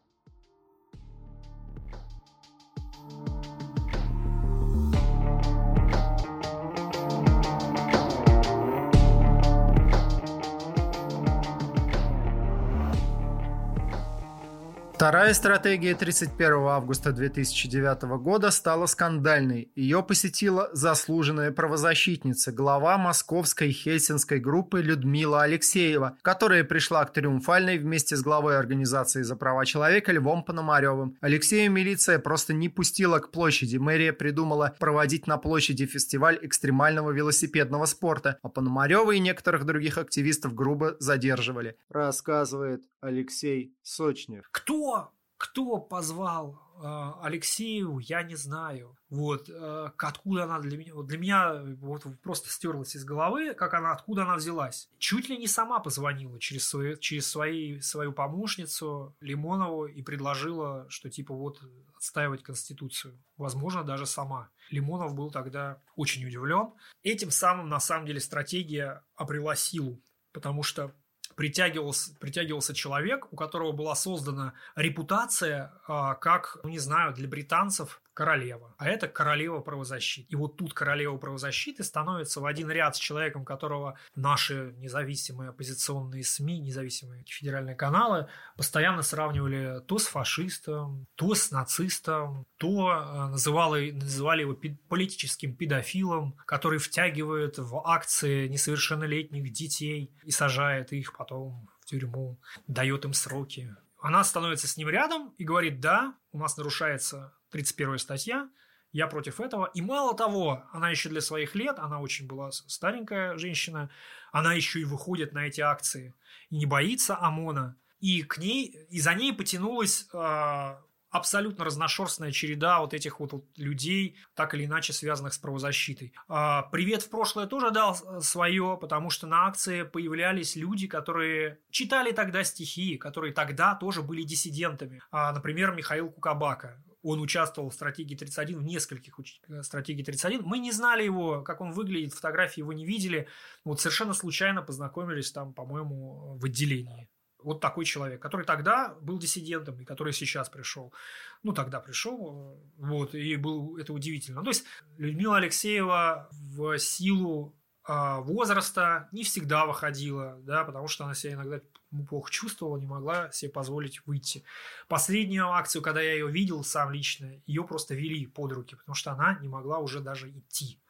Вторая стратегия 31 августа 2009 года стала скандальной. Ее посетила заслуженная правозащитница, глава московской хельсинской группы Людмила Алексеева, которая пришла к Триумфальной вместе с главой организации за права человека Львом Пономаревым. Алексею милиция просто не пустила к площади. Мэрия придумала проводить на площади фестиваль экстремального велосипедного спорта, а Пономарева и некоторых других активистов грубо задерживали. Рассказывает Алексей Сочнев. Кто кто позвал э, Алексею, я не знаю. Вот, э, откуда она для меня, вот для меня вот просто стерлась из головы, как она, откуда она взялась. Чуть ли не сама позвонила через, свою, через свои, свою помощницу Лимонову и предложила, что типа вот отстаивать Конституцию. Возможно, даже сама. Лимонов был тогда очень удивлен. Этим самым, на самом деле, стратегия обрела силу, потому что притягивался, притягивался человек, у которого была создана репутация, а, как, ну не знаю, для британцев королева. А это королева правозащиты. И вот тут королева правозащиты становится в один ряд с человеком, которого наши независимые оппозиционные СМИ, независимые федеральные каналы постоянно сравнивали то с фашистом, то с нацистом, то э, называли, называли его политическим педофилом, который втягивает в акции несовершеннолетних детей и сажает их потом в тюрьму, дает им сроки. Она становится с ним рядом и говорит, да, у нас нарушается 31 статья, я против этого. И мало того, она еще для своих лет, она очень была старенькая женщина, она еще и выходит на эти акции и не боится ОМОНа. И к ней, и за ней потянулась э, абсолютно разношерстная череда вот этих вот, вот людей, так или иначе связанных с правозащитой. Э, привет в прошлое тоже дал свое, потому что на акции появлялись люди, которые читали тогда стихи, которые тогда тоже были диссидентами. Э, например, Михаил Кукабака он участвовал в стратегии 31, в нескольких э, стратегии 31. Мы не знали его, как он выглядит, фотографии его не видели. Вот совершенно случайно познакомились там, по-моему, в отделении. Вот такой человек, который тогда был диссидентом и который сейчас пришел. Ну, тогда пришел, э, вот, и был, это удивительно. То есть Людмила Алексеева в силу а, возраста не всегда выходила, да, потому что она себя иногда плохо чувствовала, не могла себе позволить выйти. Последнюю акцию, когда я ее видел сам лично, ее просто вели под руки, потому что она не могла уже даже идти.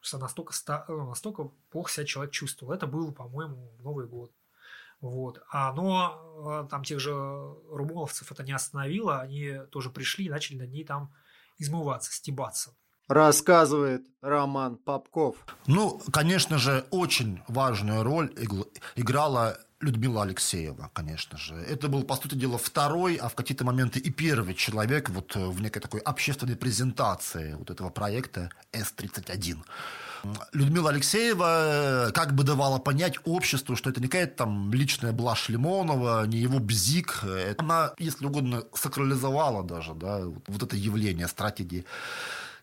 Потому что настолько, ну, настолько плохо себя человек чувствовал. Это было, по-моему, Новый год. Вот. А, но а, там тех же румоловцев это не остановило, они тоже пришли и начали над ней там измываться, стебаться рассказывает Роман Попков. Ну, конечно же, очень важную роль играла Людмила Алексеева, конечно же. Это был, по сути дела, второй, а в какие-то моменты и первый человек вот э, в некой такой общественной презентации вот этого проекта С-31. Людмила Алексеева э, как бы давала понять обществу, что это не какая-то там личная блажь Лимонова, не его бзик. Она, если угодно, сакрализовала даже да, вот это явление стратегии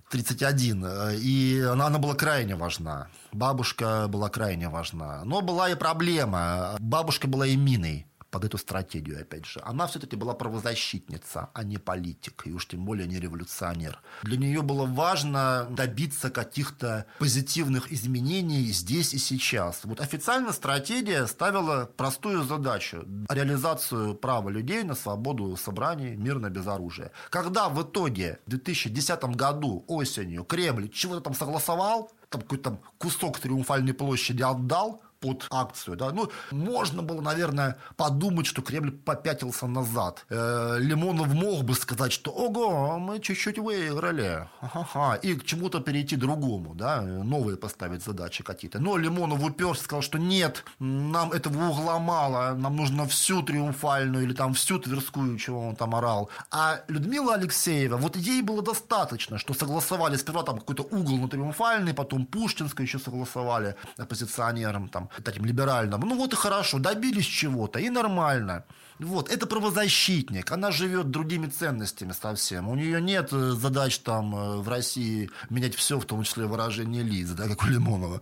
31. И она, она была крайне важна. Бабушка была крайне важна. Но была и проблема. Бабушка была и миной под эту стратегию, опять же. Она все-таки была правозащитница, а не политик, и уж тем более не революционер. Для нее было важно добиться каких-то позитивных изменений здесь и сейчас. Вот официально стратегия ставила простую задачу – реализацию права людей на свободу собраний мирно без оружия. Когда в итоге в 2010 году осенью Кремль чего-то там согласовал, там какой-то кусок Триумфальной площади отдал, под акцию. Да? Ну, можно было, наверное, подумать, что Кремль попятился назад. Э, Лимонов мог бы сказать, что ого, мы чуть-чуть выиграли. Ага, и к чему-то перейти другому, да, новые поставить задачи какие-то. Но Лимонов уперся, сказал, что нет, нам этого угла мало, нам нужно всю триумфальную или там всю Тверскую, чего он там орал. А Людмила Алексеева, вот ей было достаточно, что согласовали сперва там какой-то угол на триумфальный, потом Пушкинскую еще согласовали оппозиционерам, там, таким либеральным. Ну вот и хорошо, добились чего-то, и нормально. Вот, это правозащитник, она живет другими ценностями совсем. У нее нет э, задач там э, в России менять все, в том числе выражение лиц, да, как у Лимонова.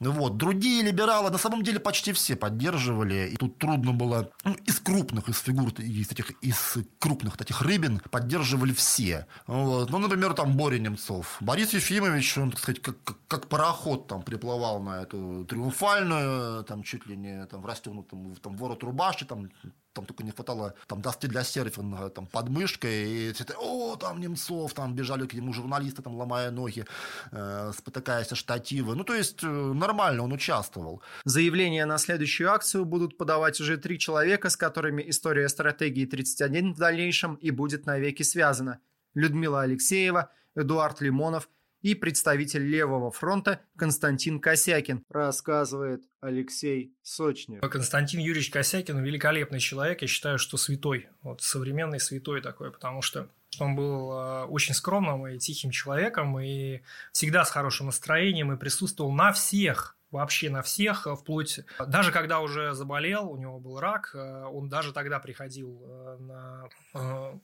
Вот, другие либералы на самом деле почти все поддерживали, и тут трудно было, ну, из крупных, из фигур, из этих, из крупных таких рыбин поддерживали все. Вот. Ну, например, там Боря Немцов. Борис Ефимович, он, так сказать, как, как, как пароход там приплывал на эту триумфальную, э, там чуть ли не там, в расстегнутом там, ворот рубашки, там там только не хватало там доски для серфинга там под мышкой, и все о, там Немцов, там бежали к нему журналисты, там ломая ноги, э, спотыкаясь о штативы. Ну, то есть, э, нормально он участвовал. Заявления на следующую акцию будут подавать уже три человека, с которыми история стратегии 31 в дальнейшем и будет навеки связана. Людмила Алексеева, Эдуард Лимонов и представитель Левого фронта Константин Косякин, рассказывает Алексей Сочнев. Константин Юрьевич Косякин великолепный человек, я считаю, что святой, вот современный святой такой, потому что он был э, очень скромным и тихим человеком, и всегда с хорошим настроением, и присутствовал на всех вообще на всех, э, вплоть... Даже когда уже заболел, у него был рак, э, он даже тогда приходил э, на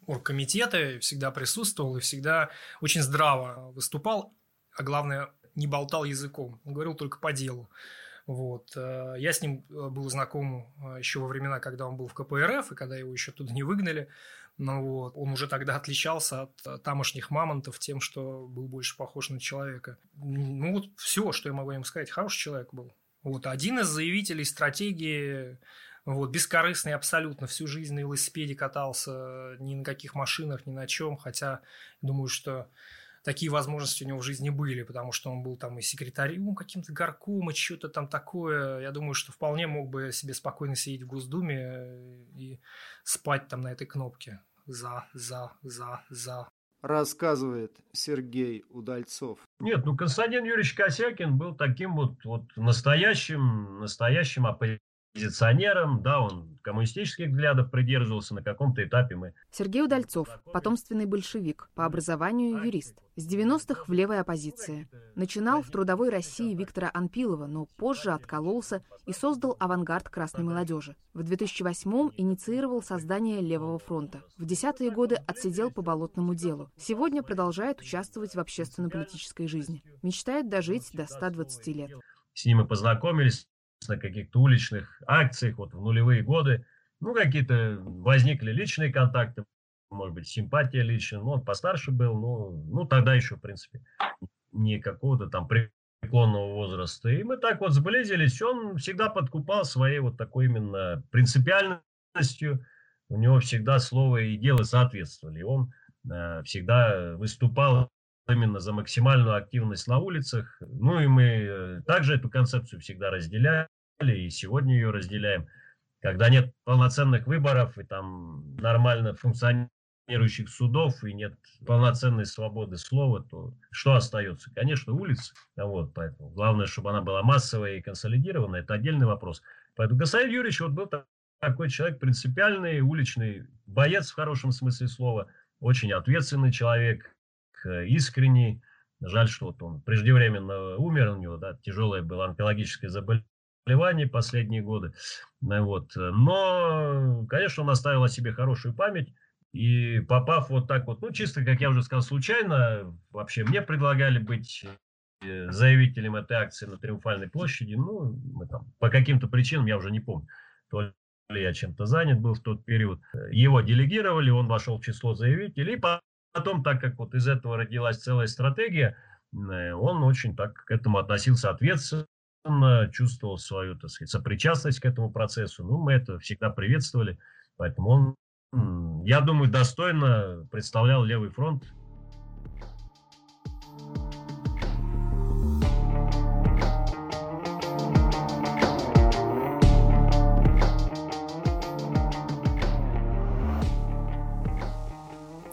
оргкомитеты, всегда присутствовал и всегда очень здраво выступал, а главное, не болтал языком, он говорил только по делу. Вот. Я с ним был знаком еще во времена, когда он был в КПРФ, и когда его еще туда не выгнали. Но вот, он уже тогда отличался от тамошних мамонтов тем, что был больше похож на человека. Ну вот все, что я могу им сказать. Хороший человек был. Вот один из заявителей стратегии вот, бескорыстный абсолютно, всю жизнь на велосипеде катался, ни на каких машинах, ни на чем, хотя думаю, что такие возможности у него в жизни были, потому что он был там и секретарем каким-то горком, и что-то там такое. Я думаю, что вполне мог бы себе спокойно сидеть в Госдуме и спать там на этой кнопке за, за, за, за. Рассказывает Сергей Удальцов. Нет, ну Константин Юрьевич Косякин был таким вот, вот настоящим, настоящим оппозиционером, да, он коммунистических взглядов придерживался на каком-то этапе мы. Сергей Удальцов, потомственный большевик, по образованию юрист. С 90-х в левой оппозиции. Начинал в трудовой России Виктора Анпилова, но позже откололся и создал авангард красной молодежи. В 2008-м инициировал создание Левого фронта. В десятые годы отсидел по болотному делу. Сегодня продолжает участвовать в общественно-политической жизни. Мечтает дожить до 120 лет. С ним мы познакомились на каких-то уличных акциях вот в нулевые годы. Ну, какие-то возникли личные контакты, может быть, симпатия личная. Ну, он постарше был, ну, ну тогда еще, в принципе, не какого-то там преклонного возраста. И мы так вот сблизились. Он всегда подкупал своей вот такой именно принципиальностью. У него всегда слово и дело соответствовали. Он э, всегда выступал именно за максимальную активность на улицах. Ну и мы э, также эту концепцию всегда разделяли, и сегодня ее разделяем. Когда нет полноценных выборов и там нормально функционирующих судов и нет полноценной свободы слова, то что остается? Конечно, улица. Вот, поэтому главное, чтобы она была массовая и консолидированная, это отдельный вопрос. Поэтому Гасаев Юрьевич вот был такой человек принципиальный, уличный боец в хорошем смысле слова, очень ответственный человек, искренний. Жаль, что вот он преждевременно умер, у него да, тяжелое было онкологическое заболевание последние годы. Э, вот. Но, конечно, он оставил о себе хорошую память. И попав вот так вот, ну, чисто, как я уже сказал, случайно, вообще мне предлагали быть э, заявителем этой акции на Триумфальной площади. Ну, мы там по каким-то причинам, я уже не помню, то ли я чем-то занят был в тот период. Его делегировали, он вошел в число заявителей. И потом, так как вот из этого родилась целая стратегия, э, он очень так к этому относился ответственно, чувствовал свою, так сказать, сопричастность к этому процессу. Ну, мы это всегда приветствовали. Поэтому он, я думаю, достойно представлял левый фронт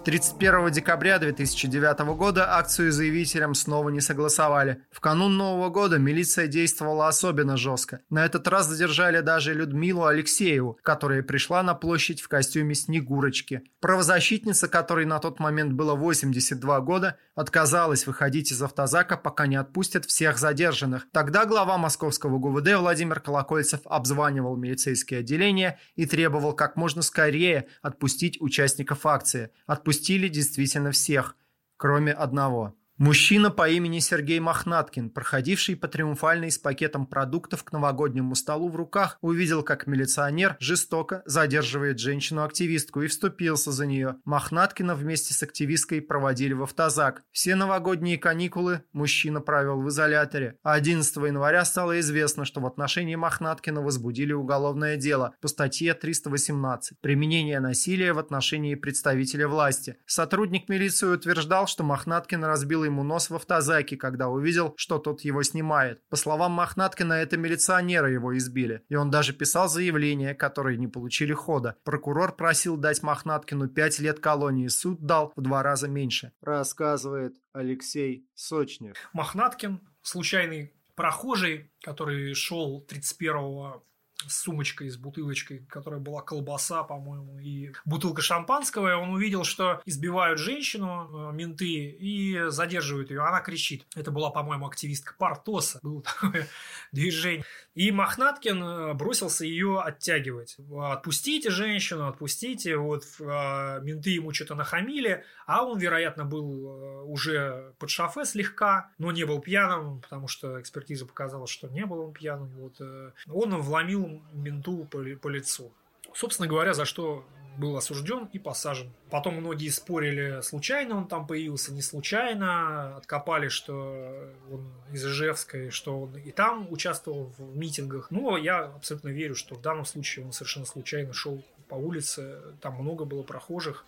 31 декабря 2009 года акцию заявителям снова не согласовали. В канун Нового года милиция действовала особенно жестко. На этот раз задержали даже Людмилу Алексееву, которая пришла на площадь в костюме Снегурочки. Правозащитница, которой на тот момент было 82 года, отказалась выходить из автозака, пока не отпустят всех задержанных. Тогда глава московского ГУВД Владимир Колокольцев обзванивал милицейские отделения и требовал как можно скорее отпустить участников акции. Отпустить отпустили действительно всех, кроме одного. Мужчина по имени Сергей Мохнаткин, проходивший по триумфальной с пакетом продуктов к новогоднему столу в руках, увидел, как милиционер жестоко задерживает женщину-активистку и вступился за нее. Мохнаткина вместе с активисткой проводили в автозак. Все новогодние каникулы мужчина провел в изоляторе. А 11 января стало известно, что в отношении Мохнаткина возбудили уголовное дело по статье 318 «Применение насилия в отношении представителя власти». Сотрудник милиции утверждал, что Мохнаткин разбил ему нос в автозаке, когда увидел, что тот его снимает. По словам Мохнаткина, это милиционеры его избили. И он даже писал заявления, которые не получили хода. Прокурор просил дать Мохнаткину 5 лет колонии. Суд дал в два раза меньше. Рассказывает Алексей Сочнев. Мохнаткин, случайный прохожий, который шел 31 с сумочкой, с бутылочкой, которая была колбаса, по-моему, и бутылка шампанского, и он увидел, что избивают женщину, э, менты, и задерживают ее. Она кричит. Это была, по-моему, активистка Партоса. Было такое движение. И Мохнаткин э, бросился ее оттягивать. Отпустите женщину, отпустите. Вот э, менты ему что-то нахамили, а он, вероятно, был уже под шофе слегка, но не был пьяным, потому что экспертиза показала, что не был он пьяным. Вот. Он вломил менту по, по лицу. Собственно говоря, за что был осужден и посажен. Потом многие спорили, случайно он там появился, не случайно. Откопали, что он из Ижевска, что он и там участвовал в митингах. Но я абсолютно верю, что в данном случае он совершенно случайно шел по улице. Там много было прохожих.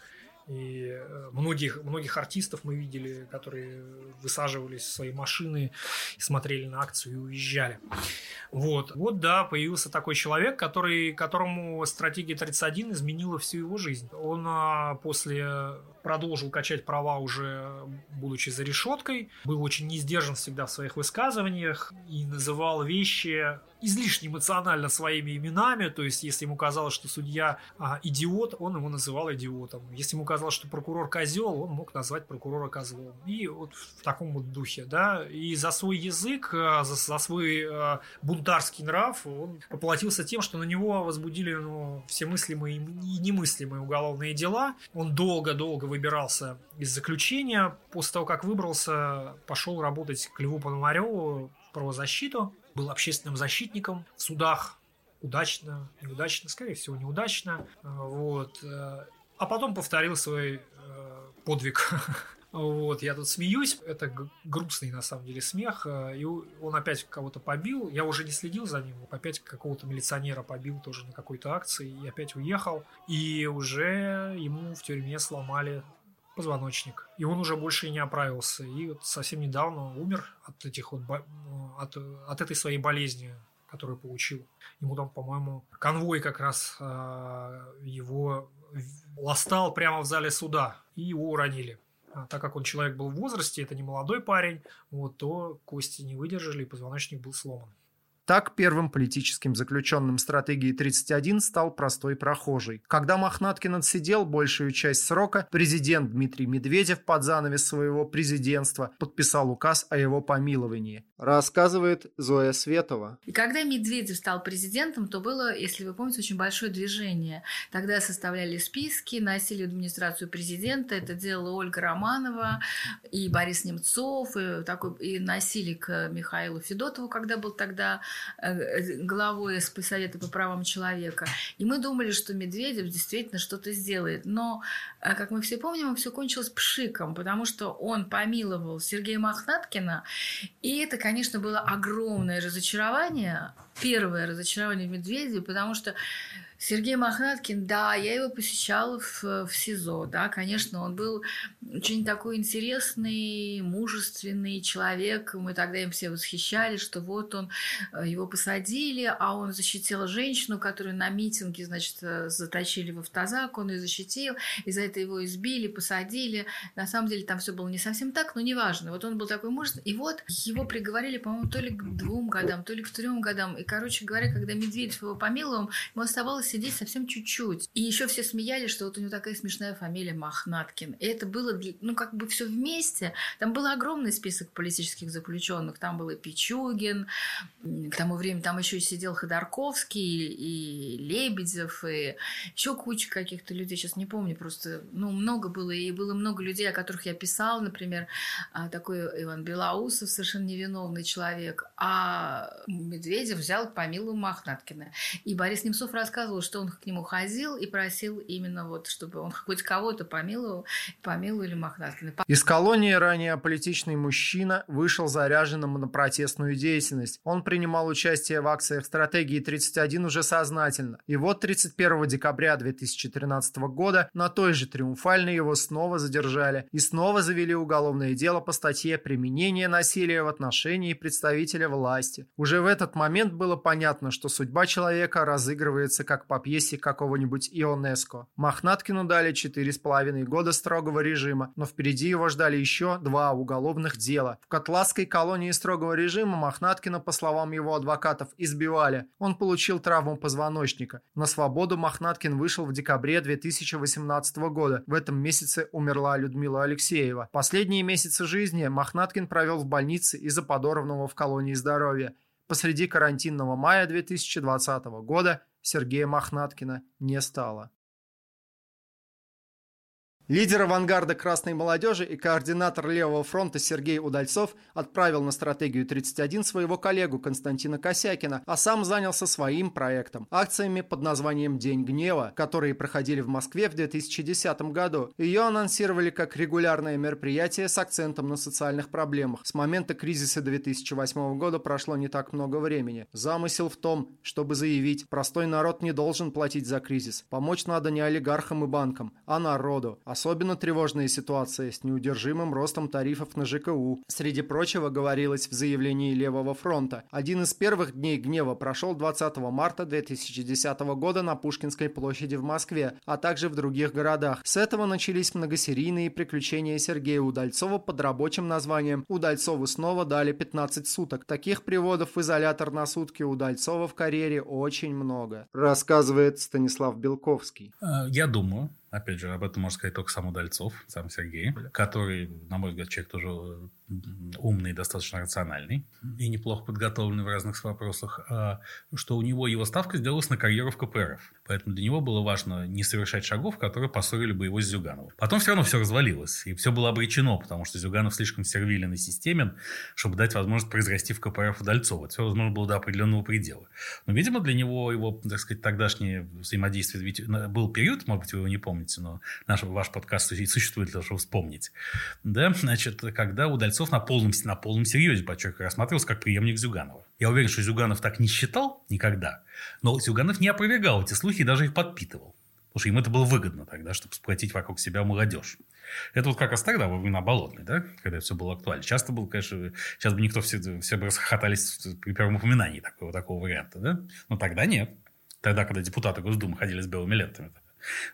И э, многих, многих артистов мы видели, которые высаживались в свои машины смотрели на акцию и уезжали. Вот, вот да, появился такой человек, который, которому стратегия 31 изменила всю его жизнь. Он а, после продолжил качать права уже будучи за решеткой, был очень несдержан всегда в своих высказываниях и называл вещи излишне эмоционально своими именами, то есть если ему казалось, что судья а, идиот, он его называл идиотом. Если ему казалось, что прокурор козел, он мог назвать прокурора козлом. И вот в таком вот духе, да. И за свой язык, а, за, за свой а, бунтарский нрав он поплатился тем, что на него возбудили ну, все мыслимые и немыслимые уголовные дела. Он долго-долго выбирался из заключения. После того, как выбрался, пошел работать к Льву Пономареву в правозащиту. Был общественным защитником в судах. Удачно, неудачно, скорее всего, неудачно. Вот. А потом повторил свой э, подвиг Вот, я тут смеюсь, это грустный на самом деле смех, э, и он опять кого-то побил, я уже не следил за ним, опять какого-то милиционера побил тоже на какой-то акции, и опять уехал, и уже ему в тюрьме сломали позвоночник, и он уже больше и не оправился, и вот совсем недавно умер от этих вот, от, от этой своей болезни, которую получил. Ему там, по-моему, конвой как раз э, его ластал прямо в зале суда, и его уронили. А так как он человек был в возрасте, это не молодой парень, вот, то кости не выдержали, и позвоночник был сломан. Так первым политическим заключенным стратегии 31 стал простой прохожий. Когда Мохнаткин отсидел большую часть срока, президент Дмитрий Медведев под занавес своего президентства подписал указ о его помиловании. Рассказывает Зоя Светова. И когда Медведев стал президентом, то было, если вы помните, очень большое движение. Тогда составляли списки, носили администрацию президента. Это делала Ольга Романова и Борис Немцов. И, такой, и носили к Михаилу Федотову, когда был тогда Э, главой Совета по правам человека. И мы думали, что Медведев действительно что-то сделает. Но, э, как мы все помним, все кончилось пшиком, потому что он помиловал Сергея Мохнаткина. И это, конечно, было огромное разочарование, первое разочарование в Медведеве, потому что Сергей Мохнаткин, да, я его посещала в, в СИЗО, да, конечно, он был очень такой интересный, мужественный человек, мы тогда им все восхищались, что вот он, э, его посадили, а он защитил женщину, которую на митинге, значит, э, заточили в автозак, он ее защитил, и за это его избили, посадили, на самом деле там все было не совсем так, но неважно, вот он был такой мужественный, и вот его приговорили, по-моему, то ли к двум годам, то ли к трем годам, и, короче говоря, когда Медведев его помиловал, ему оставалось сидеть совсем чуть-чуть. И еще все смеялись, что вот у него такая смешная фамилия Махнаткин. И это было, ну, как бы все вместе. Там был огромный список политических заключенных. Там был и Пичугин, к тому времени там еще сидел Ходорковский, и Лебедев, и еще куча каких-то людей. Сейчас не помню, просто, ну, много было. И было много людей, о которых я писала, например, а, такой Иван Белоусов, совершенно невиновный человек. А Медведев взял помилу Махнаткина. И Борис Немцов рассказывал, что он к нему ходил и просил именно вот, чтобы он хоть кого-то помиловал, помиловали Махнаткина. Из колонии ранее аполитичный мужчина вышел заряженным на протестную деятельность. Он принимал участие в акциях стратегии 31 уже сознательно. И вот 31 декабря 2013 года на той же Триумфальной его снова задержали и снова завели уголовное дело по статье «Применение насилия в отношении представителя власти». Уже в этот момент было понятно, что судьба человека разыгрывается как по пьесе какого-нибудь Ионеско. Мохнаткину дали 4,5 года строгого режима, но впереди его ждали еще два уголовных дела. В Котласской колонии строгого режима Мохнаткина, по словам его адвокатов, избивали. Он получил травму позвоночника. На свободу Мохнаткин вышел в декабре 2018 года. В этом месяце умерла Людмила Алексеева. Последние месяцы жизни Мохнаткин провел в больнице из-за подорванного в колонии здоровья. Посреди карантинного мая 2020 года Сергея Мохнаткина не стало. Лидер авангарда красной молодежи и координатор левого фронта Сергей Удальцов отправил на стратегию 31 своего коллегу Константина Косякина, а сам занялся своим проектом – акциями под названием «День гнева», которые проходили в Москве в 2010 году. Ее анонсировали как регулярное мероприятие с акцентом на социальных проблемах. С момента кризиса 2008 года прошло не так много времени. Замысел в том, чтобы заявить, простой народ не должен платить за кризис. Помочь надо не олигархам и банкам, а народу. Особенно тревожная ситуация с неудержимым ростом тарифов на ЖКУ. Среди прочего говорилось в заявлении Левого фронта. Один из первых дней гнева прошел 20 марта 2010 года на Пушкинской площади в Москве, а также в других городах. С этого начались многосерийные приключения Сергея Удальцова под рабочим названием «Удальцову снова дали 15 суток». Таких приводов в изолятор на сутки Удальцова в карьере очень много, рассказывает Станислав Белковский. Я думаю, Опять же, об этом можно сказать только сам Удальцов, сам Сергей, который, на мой взгляд, человек тоже умный, достаточно рациональный и неплохо подготовленный в разных вопросах, а что у него его ставка сделалась на карьеру в КПРФ. Поэтому для него было важно не совершать шагов, которые поссорили бы его с Зюгановым. Потом все равно все развалилось, и все было обречено, потому что Зюганов слишком сервилен и системен, чтобы дать возможность произрасти в КПРФ Удальцова. Это все возможно было до определенного предела. Но, видимо, для него его, так сказать, тогдашнее взаимодействие, ведь был период, может быть, вы его не помните, но наш, ваш подкаст существует для того, чтобы вспомнить. Да, значит, когда Удальцов Кузнецов на полном, на полном серьезе, подчеркиваю, рассматривался как преемник Зюганова. Я уверен, что Зюганов так не считал никогда, но Зюганов не опровергал эти слухи и даже их подпитывал. Потому что им это было выгодно тогда, чтобы сплотить вокруг себя молодежь. Это вот как раз тогда, во времена Болотной, да, когда все было актуально. Часто было, конечно, сейчас бы никто, все, все бы расхохотались при первом упоминании такого, такого варианта, да? Но тогда нет. Тогда, когда депутаты Госдумы ходили с белыми лентами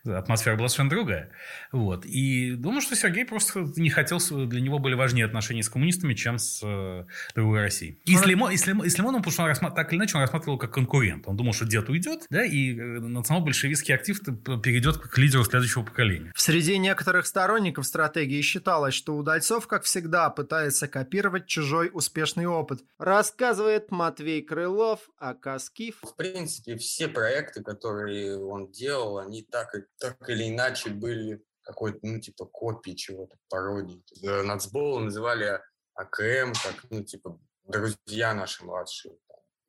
атмосфера была совершенно другая. Вот. И думаю, что Сергей просто не хотел, для него были важнее отношения с коммунистами, чем с э, другой Россией. И с, Лимон, и, с Лимон, и с Лимоном, потому что он рассмат... так или иначе он рассматривал как конкурент. Он думал, что дед уйдет, да, и э, национал-большевистский актив перейдет к лидеру следующего поколения. В среде некоторых сторонников стратегии считалось, что Удальцов, как всегда, пытается копировать чужой успешный опыт. Рассказывает Матвей Крылов, о Каскив. В принципе, все проекты, которые он делал, они так, так или иначе были какой-то, ну, типа, копии чего-то, пародии. Нацбол называли АКМ, как, ну, типа, друзья наши младшие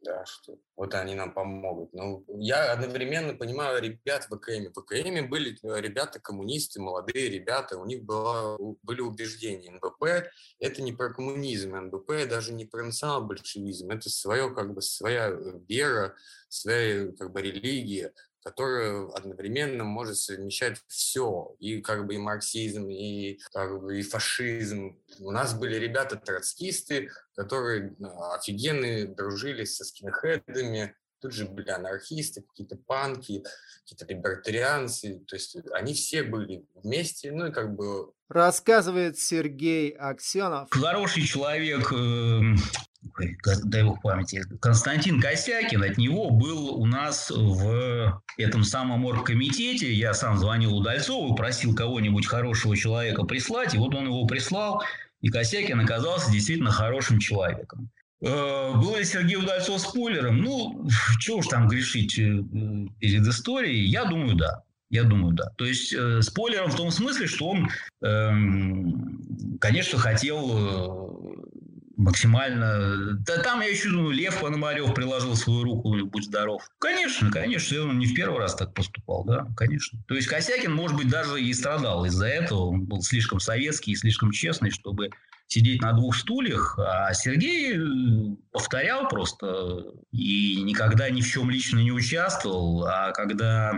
да, что вот они нам помогут. Но я одновременно понимаю ребят в ВКМ. В ВКМ были э, ребята коммунисты, молодые ребята, у них было, были убеждения. НБП – это не про коммунизм, НБП даже не про национал-большевизм, это свое, как бы, своя э, вера, своя как бы, религия которая одновременно может совмещать все, и как бы и марксизм, и как бы и фашизм. У нас были ребята-троцкисты, которые ну, офигенные, дружили со скинхедами, тут же были анархисты, какие-то панки, какие-то либертарианцы, то есть они все были вместе, ну и как бы... Рассказывает Сергей Аксенов. Хороший человек, э, дай бог памяти, Константин Косякин, от него был у нас в этом самом оргкомитете, я сам звонил Удальцову, просил кого-нибудь хорошего человека прислать, и вот он его прислал, и Косякин оказался действительно хорошим человеком. Э, был ли Сергей Удальцов спойлером? Ну, чего уж там грешить э, перед историей? Я думаю, да. Я думаю, да. То есть э, спойлером в том смысле, что он, э, конечно, хотел э, максимально... Да там, я еще думаю, Лев Пономарев приложил свою руку, будь здоров. Конечно, конечно, он не в первый раз так поступал, да, конечно. То есть Косякин, может быть, даже и страдал из-за этого. Он был слишком советский и слишком честный, чтобы сидеть на двух стульях, а Сергей э, повторял просто и никогда ни в чем лично не участвовал, а когда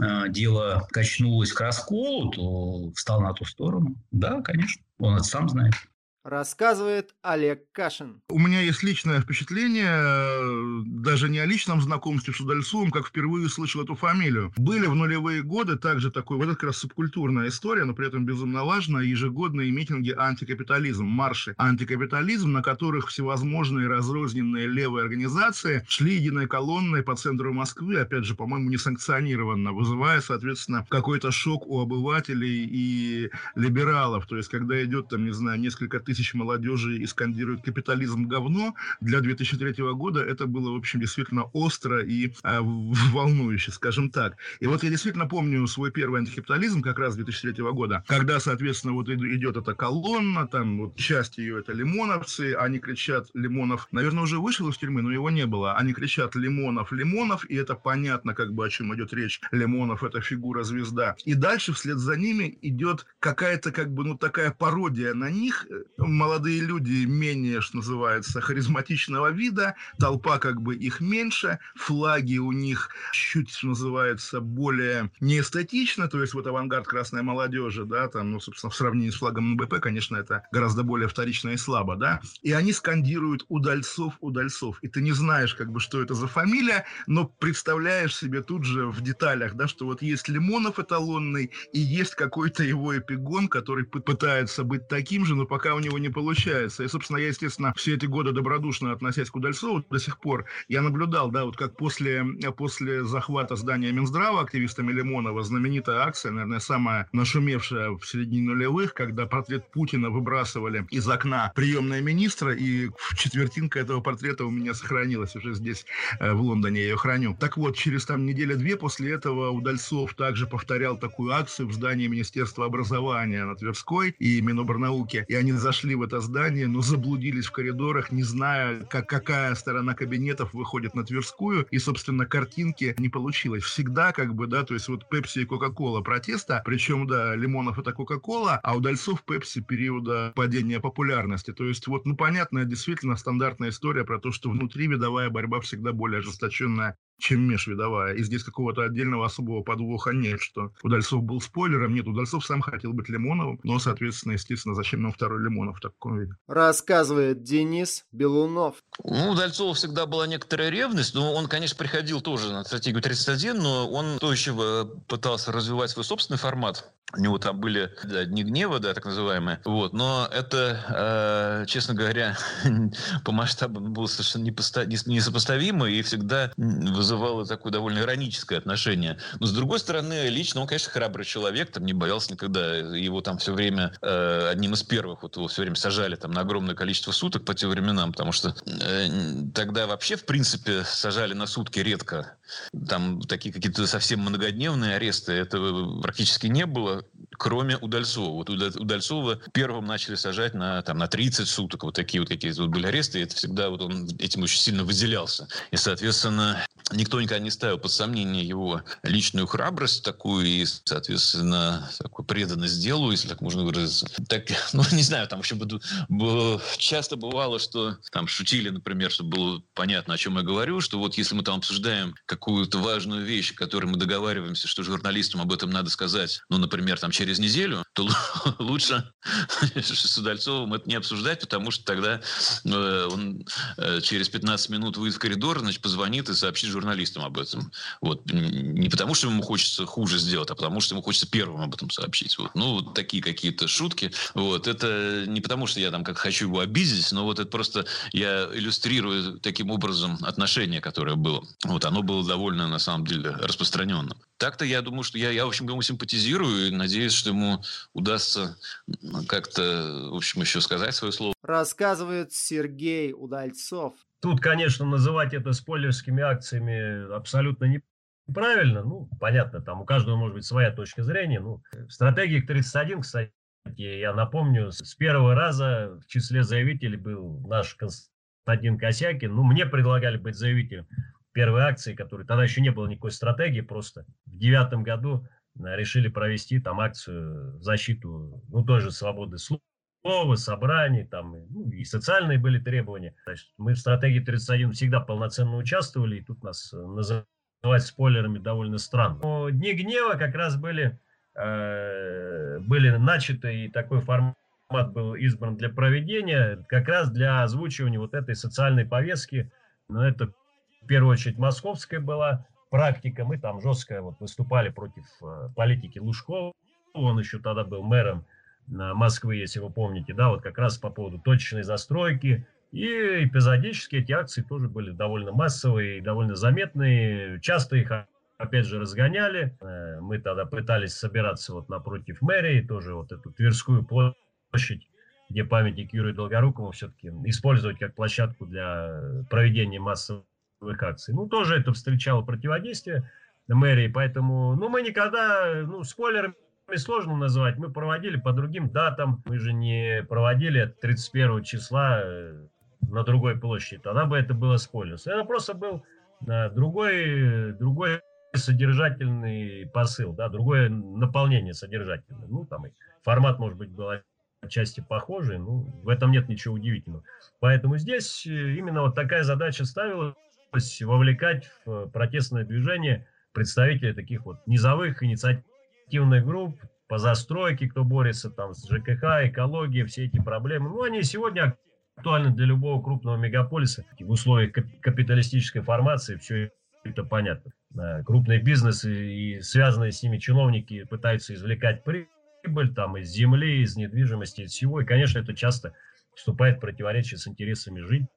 э, дело качнулось к расколу, то встал на ту сторону. Да, конечно, он это сам знает. Рассказывает Олег Кашин. У меня есть личное впечатление, э, даже не о личном знакомстве с Удальцовым, как впервые слышал эту фамилию. Были в нулевые годы также такой, вот это как раз субкультурная история, но при этом безумно важная, ежегодные митинги антикапитализм, марши антикапитализм, на которых всевозможные разрозненные левые организации шли единой колонной по центру Москвы, опять же, по-моему, несанкционированно, вызывая, соответственно, какой-то шок у обывателей и либералов. То есть, когда идет, там, не знаю, несколько тысяч тысяч молодежи и скандируют «капитализм говно», для 2003 года это было, в общем, действительно остро и э, волнующе, скажем так. И вот я действительно помню свой первый антикапитализм как раз 2003 года, когда, соответственно, вот идет эта колонна, там вот часть ее это лимоновцы, они кричат «Лимонов», наверное, уже вышел из тюрьмы, но его не было, они кричат «Лимонов, Лимонов», и это понятно, как бы о чем идет речь. Лимонов – это фигура-звезда. И дальше вслед за ними идет какая-то, как бы, ну, такая пародия на них, молодые люди менее, что называется, харизматичного вида, толпа как бы их меньше, флаги у них чуть, что называется, более неэстетично, то есть вот авангард красной молодежи, да, там, ну, собственно, в сравнении с флагом НБП, конечно, это гораздо более вторично и слабо, да, и они скандируют «Удальцов, Удальцов», и ты не знаешь, как бы, что это за фамилия, но представляешь себе тут же в деталях, да, что вот есть Лимонов эталонный, и есть какой-то его эпигон, который пытается быть таким же, но пока у него него не получается. И, собственно, я, естественно, все эти годы добродушно относясь к Удальцову до сих пор, я наблюдал, да, вот как после, после захвата здания Минздрава активистами Лимонова знаменитая акция, наверное, самая нашумевшая в середине нулевых, когда портрет Путина выбрасывали из окна приемная министра, и четвертинка этого портрета у меня сохранилась уже здесь, э, в Лондоне, я ее храню. Так вот, через там неделя-две после этого Удальцов также повторял такую акцию в здании Министерства образования на Тверской и Миноборнауки, и они зашли зашли в это здание, но заблудились в коридорах, не зная, как, какая сторона кабинетов выходит на Тверскую, и, собственно, картинки не получилось. Всегда, как бы, да, то есть вот Пепси и Кока-Кола протеста, причем, да, Лимонов это Кока-Кола, а удальцов Пепси периода падения популярности. То есть вот, ну, понятная, действительно стандартная история про то, что внутри видовая борьба всегда более ожесточенная чем межвидовая. И здесь какого-то отдельного особого подвоха нет, что Удальцов был спойлером. Нет, Удальцов сам хотел быть Лимоновым, но, соответственно, естественно, зачем нам второй Лимонов в таком виде? Рассказывает Денис Белунов. Ну, у Удальцова всегда была некоторая ревность, но он, конечно, приходил тоже на стратегию 31, но он устойчиво пытался развивать свой собственный формат. У него там были да, дни гнева, да, так называемые. Вот. Но это, э, честно говоря, по масштабам было совершенно несопоставимо и всегда вызывало такое довольно ироническое отношение. Но, с другой стороны, лично он, конечно, храбрый человек, там не боялся никогда. Его там все время, э, одним из первых, вот его все время сажали там на огромное количество суток по тем временам, потому что э, тогда вообще, в принципе, сажали на сутки редко. Там такие какие-то совсем многодневные аресты, этого практически не было кроме Удальцова. Вот Удальцова первым начали сажать на, там, на 30 суток. Вот такие вот какие-то вот были аресты. И это всегда вот он этим очень сильно выделялся. И, соответственно, никто никогда не ставил под сомнение его личную храбрость такую и, соответственно, такую преданность делу, если так можно выразиться. Так, ну, не знаю, там еще часто бывало, что там шутили, например, чтобы было понятно, о чем я говорю, что вот если мы там обсуждаем какую-то важную вещь, о которой мы договариваемся, что журналистам об этом надо сказать, ну, например, там через неделю, то лучше с Удальцовым это не обсуждать, потому что тогда э, он э, через 15 минут выйдет в коридор, значит, позвонит и сообщит журналистам об этом. Вот. Не потому, что ему хочется хуже сделать, а потому, что ему хочется первым об этом сообщить. Вот. Ну, вот такие какие-то шутки. Вот. Это не потому, что я там как хочу его обидеть, но вот это просто я иллюстрирую таким образом отношение, которое было. Вот. Оно было довольно, на самом деле, распространенным. Так-то я думаю, что я, я, в общем, ему симпатизирую и надеюсь, что ему удастся как-то, в общем, еще сказать свое слово. Рассказывает Сергей Удальцов. Тут, конечно, называть это спойлерскими акциями абсолютно неправильно. Ну, понятно, там у каждого может быть своя точка зрения. Ну, в стратегии 31, кстати, я напомню, с первого раза в числе заявителей был наш Константин Косякин. Ну, мне предлагали быть заявителем первой акции, которой тогда еще не было никакой стратегии, просто в девятом году э, решили провести там акцию в защиту, ну, той же свободы слова, собраний, там, ну, и социальные были требования. Значит, мы в стратегии 31 всегда полноценно участвовали, и тут нас э, называть спойлерами довольно странно. Но Дни гнева как раз были, э, были начаты, и такой формат был избран для проведения, как раз для озвучивания вот этой социальной повестки, но это в первую очередь московская была практика. Мы там жестко вот выступали против э, политики Лужкова. Он еще тогда был мэром э, Москвы, если вы помните, да, вот как раз по поводу точечной застройки. И эпизодически эти акции тоже были довольно массовые и довольно заметные. Часто их, опять же, разгоняли. Э, мы тогда пытались собираться вот напротив мэрии, тоже вот эту Тверскую площадь, где памятник Юрию Долгорукову все-таки использовать как площадку для проведения массовых акций. Ну, тоже это встречало противодействие мэрии, поэтому, ну, мы никогда, ну, спойлерами сложно назвать, мы проводили по другим датам, мы же не проводили 31 числа э, на другой площади, тогда бы это было спойлер. Это просто был э, другой, другой содержательный посыл, да, другое наполнение содержательное. Ну, там и формат, может быть, был отчасти похожий, ну, в этом нет ничего удивительного. Поэтому здесь э, именно вот такая задача ставилась вовлекать в э, протестное движение представителей таких вот низовых инициативных групп по застройке, кто борется там с ЖКХ, экологией, все эти проблемы. Ну, они сегодня актуальны для любого крупного мегаполиса. В условиях капиталистической формации все это понятно. Крупные бизнесы и связанные с ними чиновники пытаются извлекать прибыль там из земли, из недвижимости, из всего. И, конечно, это часто вступает в противоречие с интересами жителей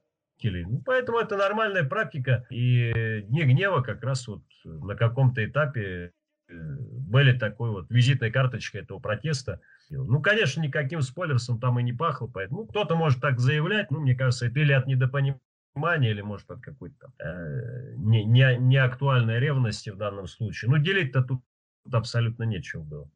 ну, поэтому это нормальная практика. И Дни гнева как раз вот на каком-то этапе э, были такой вот визитной карточкой этого протеста. Ну, конечно, никаким спойлерсом там и не пахло, поэтому ну, кто-то может так заявлять, ну, мне кажется, это или от недопонимания, или, может, от какой-то э, не, не, неактуальной ревности в данном случае. Ну, делить-то тут абсолютно нечего было.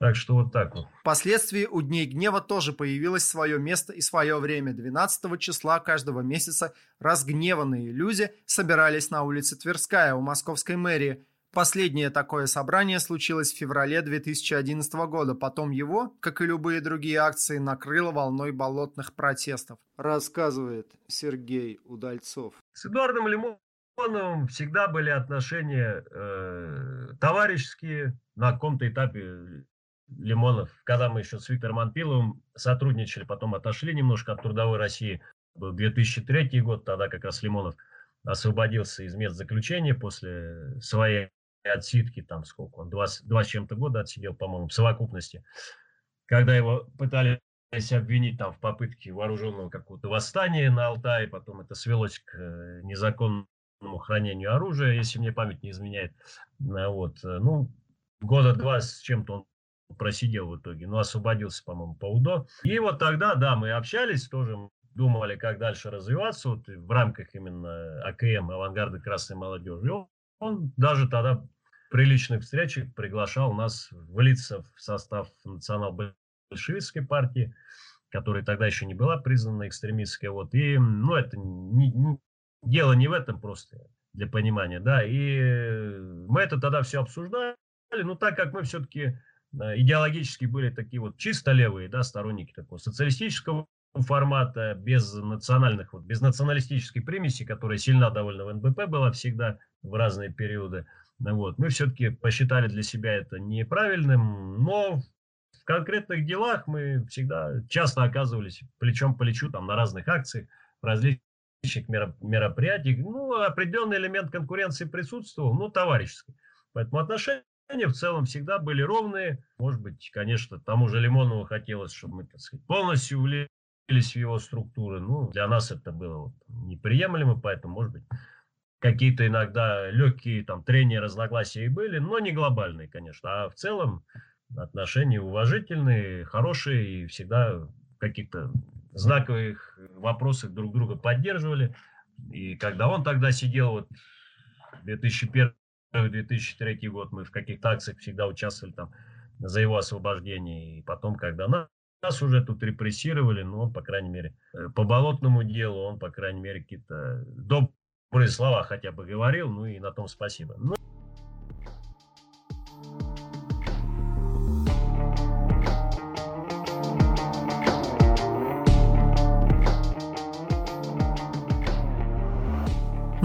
Так что вот так вот. Впоследствии у Дней Гнева тоже появилось свое место и свое время. 12 числа каждого месяца разгневанные люди собирались на улице Тверская у московской мэрии. Последнее такое собрание случилось в феврале 2011 года. Потом его, как и любые другие акции, накрыло волной болотных протестов. Рассказывает Сергей Удальцов. С Эдуардом Лимоновым всегда были отношения э, товарищеские. На каком-то этапе Лимонов, когда мы еще с Виктором Анпиловым сотрудничали, потом отошли немножко от трудовой России, был 2003 год, тогда как раз Лимонов освободился из мест заключения после своей отсидки, там сколько он, 20, 20 чем-то года отсидел, по-моему, в совокупности. Когда его пытались обвинить там в попытке вооруженного какого-то восстания на Алтае, потом это свелось к э, незаконному хранению оружия, если мне память не изменяет. Вот. Э, ну, года два с чем-то он просидел в итоге, ну, освободился, по-моему, по УДО. И вот тогда, да, мы общались тоже, думали, как дальше развиваться вот в рамках именно АКМ, авангарда красной молодежи. И он, даже тогда при личных встречах приглашал нас влиться в состав национал-большевистской партии, которая тогда еще не была признана экстремистской. Вот. И, ну, это не, не, дело не в этом просто, для понимания, да. И мы это тогда все обсуждали, но так как мы все-таки идеологически были такие вот чисто левые, да, сторонники такого социалистического формата, без национальных, вот, без националистической примеси, которая сильна довольно в НБП была всегда в разные периоды. Вот. Мы все-таки посчитали для себя это неправильным, но в конкретных делах мы всегда часто оказывались плечом по плечу там, на разных акциях, в различных мероприятий, ну, определенный элемент конкуренции присутствовал, ну, товарищеский. Поэтому отношения в целом всегда были ровные. Может быть, конечно, тому же Лимонову хотелось, чтобы мы, так сказать, полностью влились в его структуры. Ну, для нас это было неприемлемо, поэтому, может быть, какие-то иногда легкие там трения, разногласия и были, но не глобальные, конечно. А в целом отношения уважительные, хорошие и всегда в каких-то знаковых вопросах друг друга поддерживали. И когда он тогда сидел, вот 2001-2003 год, мы в каких-то акциях всегда участвовали там за его освобождение. И потом, когда нас, нас уже тут репрессировали, ну, он, по крайней мере, э, по болотному делу, он, по крайней мере, какие-то добрые слова хотя бы говорил, ну и на том спасибо.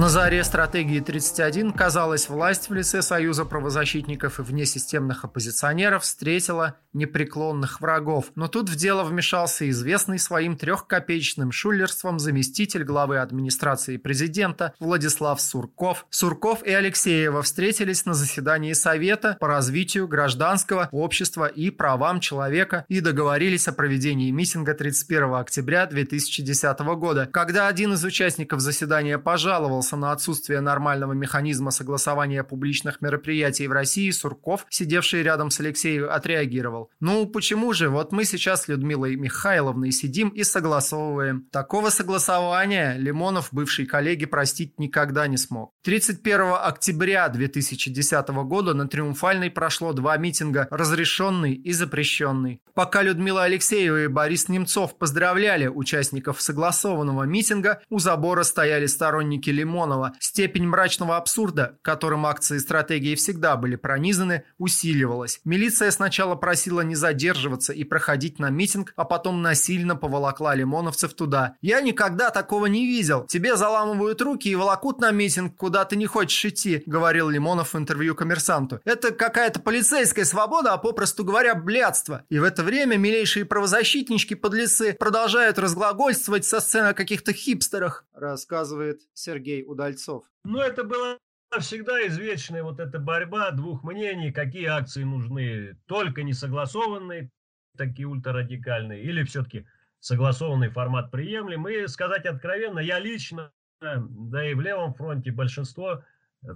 На заре стратегии 31, казалось, власть в лице Союза правозащитников и внесистемных оппозиционеров встретила непреклонных врагов. Но тут в дело вмешался известный своим трехкопеечным шулерством заместитель главы администрации президента Владислав Сурков. Сурков и Алексеева встретились на заседании Совета по развитию гражданского общества и правам человека и договорились о проведении митинга 31 октября 2010 года. Когда один из участников заседания пожаловал жаловался на отсутствие нормального механизма согласования публичных мероприятий в России, Сурков, сидевший рядом с Алексеем, отреагировал. «Ну, почему же? Вот мы сейчас с Людмилой Михайловной сидим и согласовываем. Такого согласования Лимонов, бывший коллеги, простить никогда не смог. 31 октября 2010 года на Триумфальной прошло два митинга, разрешенный и запрещенный. Пока Людмила Алексеева и Борис Немцов поздравляли участников согласованного митинга, у забора стояли сторонники Лимонова Лимонова, степень мрачного абсурда, которым акции стратегии всегда были пронизаны, усиливалась. Милиция сначала просила не задерживаться и проходить на митинг, а потом насильно поволокла лимоновцев туда. «Я никогда такого не видел. Тебе заламывают руки и волокут на митинг, куда ты не хочешь идти», говорил Лимонов в интервью коммерсанту. «Это какая-то полицейская свобода, а попросту говоря, блядство». И в это время милейшие правозащитнички-подлецы продолжают разглагольствовать со сцены о каких-то хипстерах, рассказывает Сергей Удальцов. Ну, это было всегда извечная вот эта борьба двух мнений, какие акции нужны, только не согласованные, такие ультрарадикальные, или все-таки согласованный формат приемлем. И сказать откровенно, я лично, да и в левом фронте большинство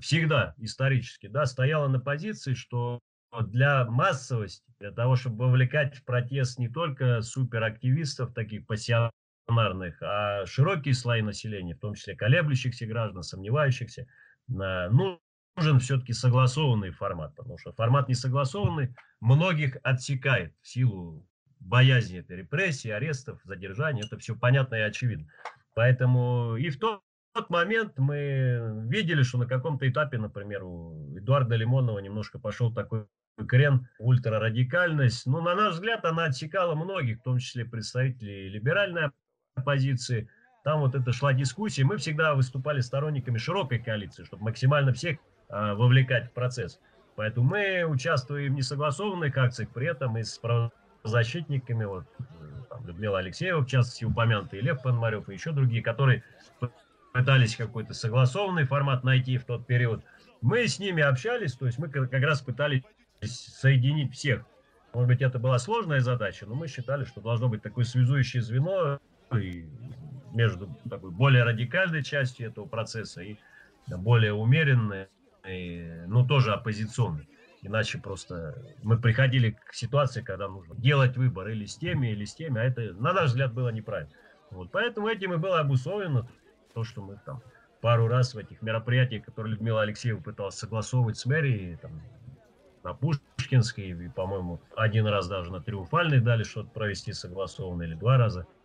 всегда исторически да, стояло на позиции, что для массовости, для того, чтобы вовлекать в протест не только суперактивистов, таких пассионарных, стационарных, а широкие слои населения, в том числе колеблющихся граждан, сомневающихся, нужен все-таки согласованный формат, потому что формат несогласованный многих отсекает в силу боязни этой репрессии, арестов, задержаний. Это все понятно и очевидно. Поэтому и в тот момент мы видели, что на каком-то этапе, например, у Эдуарда Лимонова немножко пошел такой крен, ультрарадикальность. Но, на наш взгляд, она отсекала многих, в том числе представителей либеральной оппозиции. Там вот это шла дискуссия. Мы всегда выступали сторонниками широкой коалиции, чтобы максимально всех а, вовлекать в процесс. Поэтому мы участвуем в несогласованных акциях, при этом и с правозащитниками, вот там, Людмила Алексеева, в частности, упомянутый, Лев Пономарев и еще другие, которые пытались какой-то согласованный формат найти в тот период. Мы с ними общались, то есть мы как раз пытались соединить всех. Может быть, это была сложная задача, но мы считали, что должно быть такое связующее звено, между такой более радикальной частью этого процесса и более умеренной, и, ну, тоже оппозиционной. Иначе просто мы приходили к ситуации, когда нужно делать выбор или с теми, или с теми, а это, на наш взгляд, было неправильно. Вот, поэтому этим и было обусловлено то, что мы там пару раз в этих мероприятиях, которые Людмила Алексеева пыталась согласовывать с мэрией, там, на Пушкинской, и, по-моему, один раз даже на Триумфальной дали что-то провести согласованно, или два раза –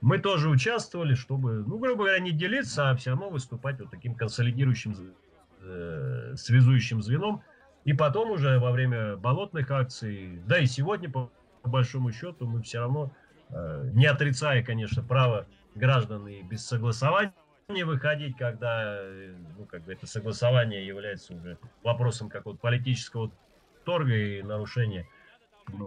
мы тоже участвовали, чтобы, ну, грубо говоря, не делиться, а все равно выступать вот таким консолидирующим, э, связующим звеном. И потом уже во время болотных акций, да и сегодня, по, по большому счету, мы все равно, э, не отрицая, конечно, право граждан и без согласования выходить, когда э, ну, как бы это согласование является уже вопросом какого-то политического торга и нарушения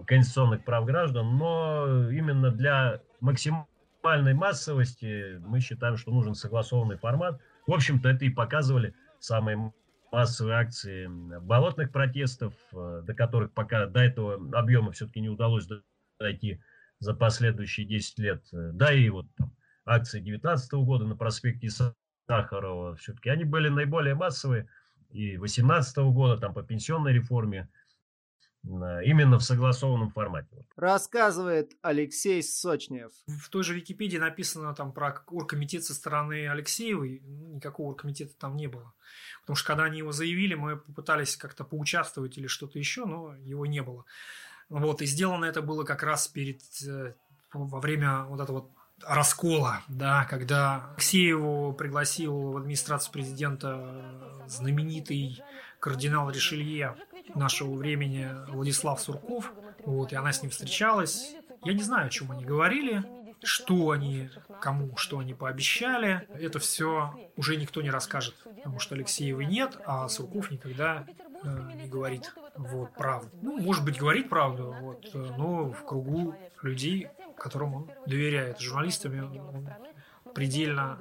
конституционных прав граждан, но именно для максимального максимальной массовости мы считаем, что нужен согласованный формат. В общем-то, это и показывали самые массовые акции болотных протестов, э, до которых пока до этого объема все-таки не удалось дойти за последующие 10 лет. Да и вот там, акции 19 года на проспекте Сахарова, все-таки они были наиболее массовые. И 18 года там по пенсионной реформе именно в согласованном формате. Рассказывает Алексей Сочнев. В той же Википедии написано там про оргкомитет со стороны Алексеевой. Ну, никакого оргкомитета там не было. Потому что когда они его заявили, мы попытались как-то поучаствовать или что-то еще, но его не было. Вот, и сделано это было как раз перед, э, во время вот этого вот раскола, да, когда Алексееву пригласил в администрацию президента знаменитый кардинал Ришелье нашего времени Владислав Сурков, вот, и она с ним встречалась. Я не знаю, о чем они говорили, что они, кому, что они пообещали. Это все уже никто не расскажет, потому что Алексеевой нет, а Сурков никогда э, не говорит вот, правду. Ну, может быть, говорит правду, вот, но в кругу людей, которым он доверяет. Журналистами он предельно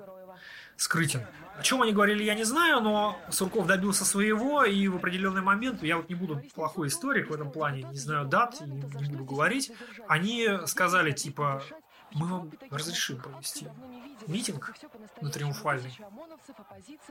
скрытен. О чем они говорили, я не знаю, но Сурков добился своего, и в определенный момент, я вот не буду плохой историк в этом плане, не знаю дат, не, не буду говорить, они сказали, типа, мы вам разрешим провести митинг на Триумфальный,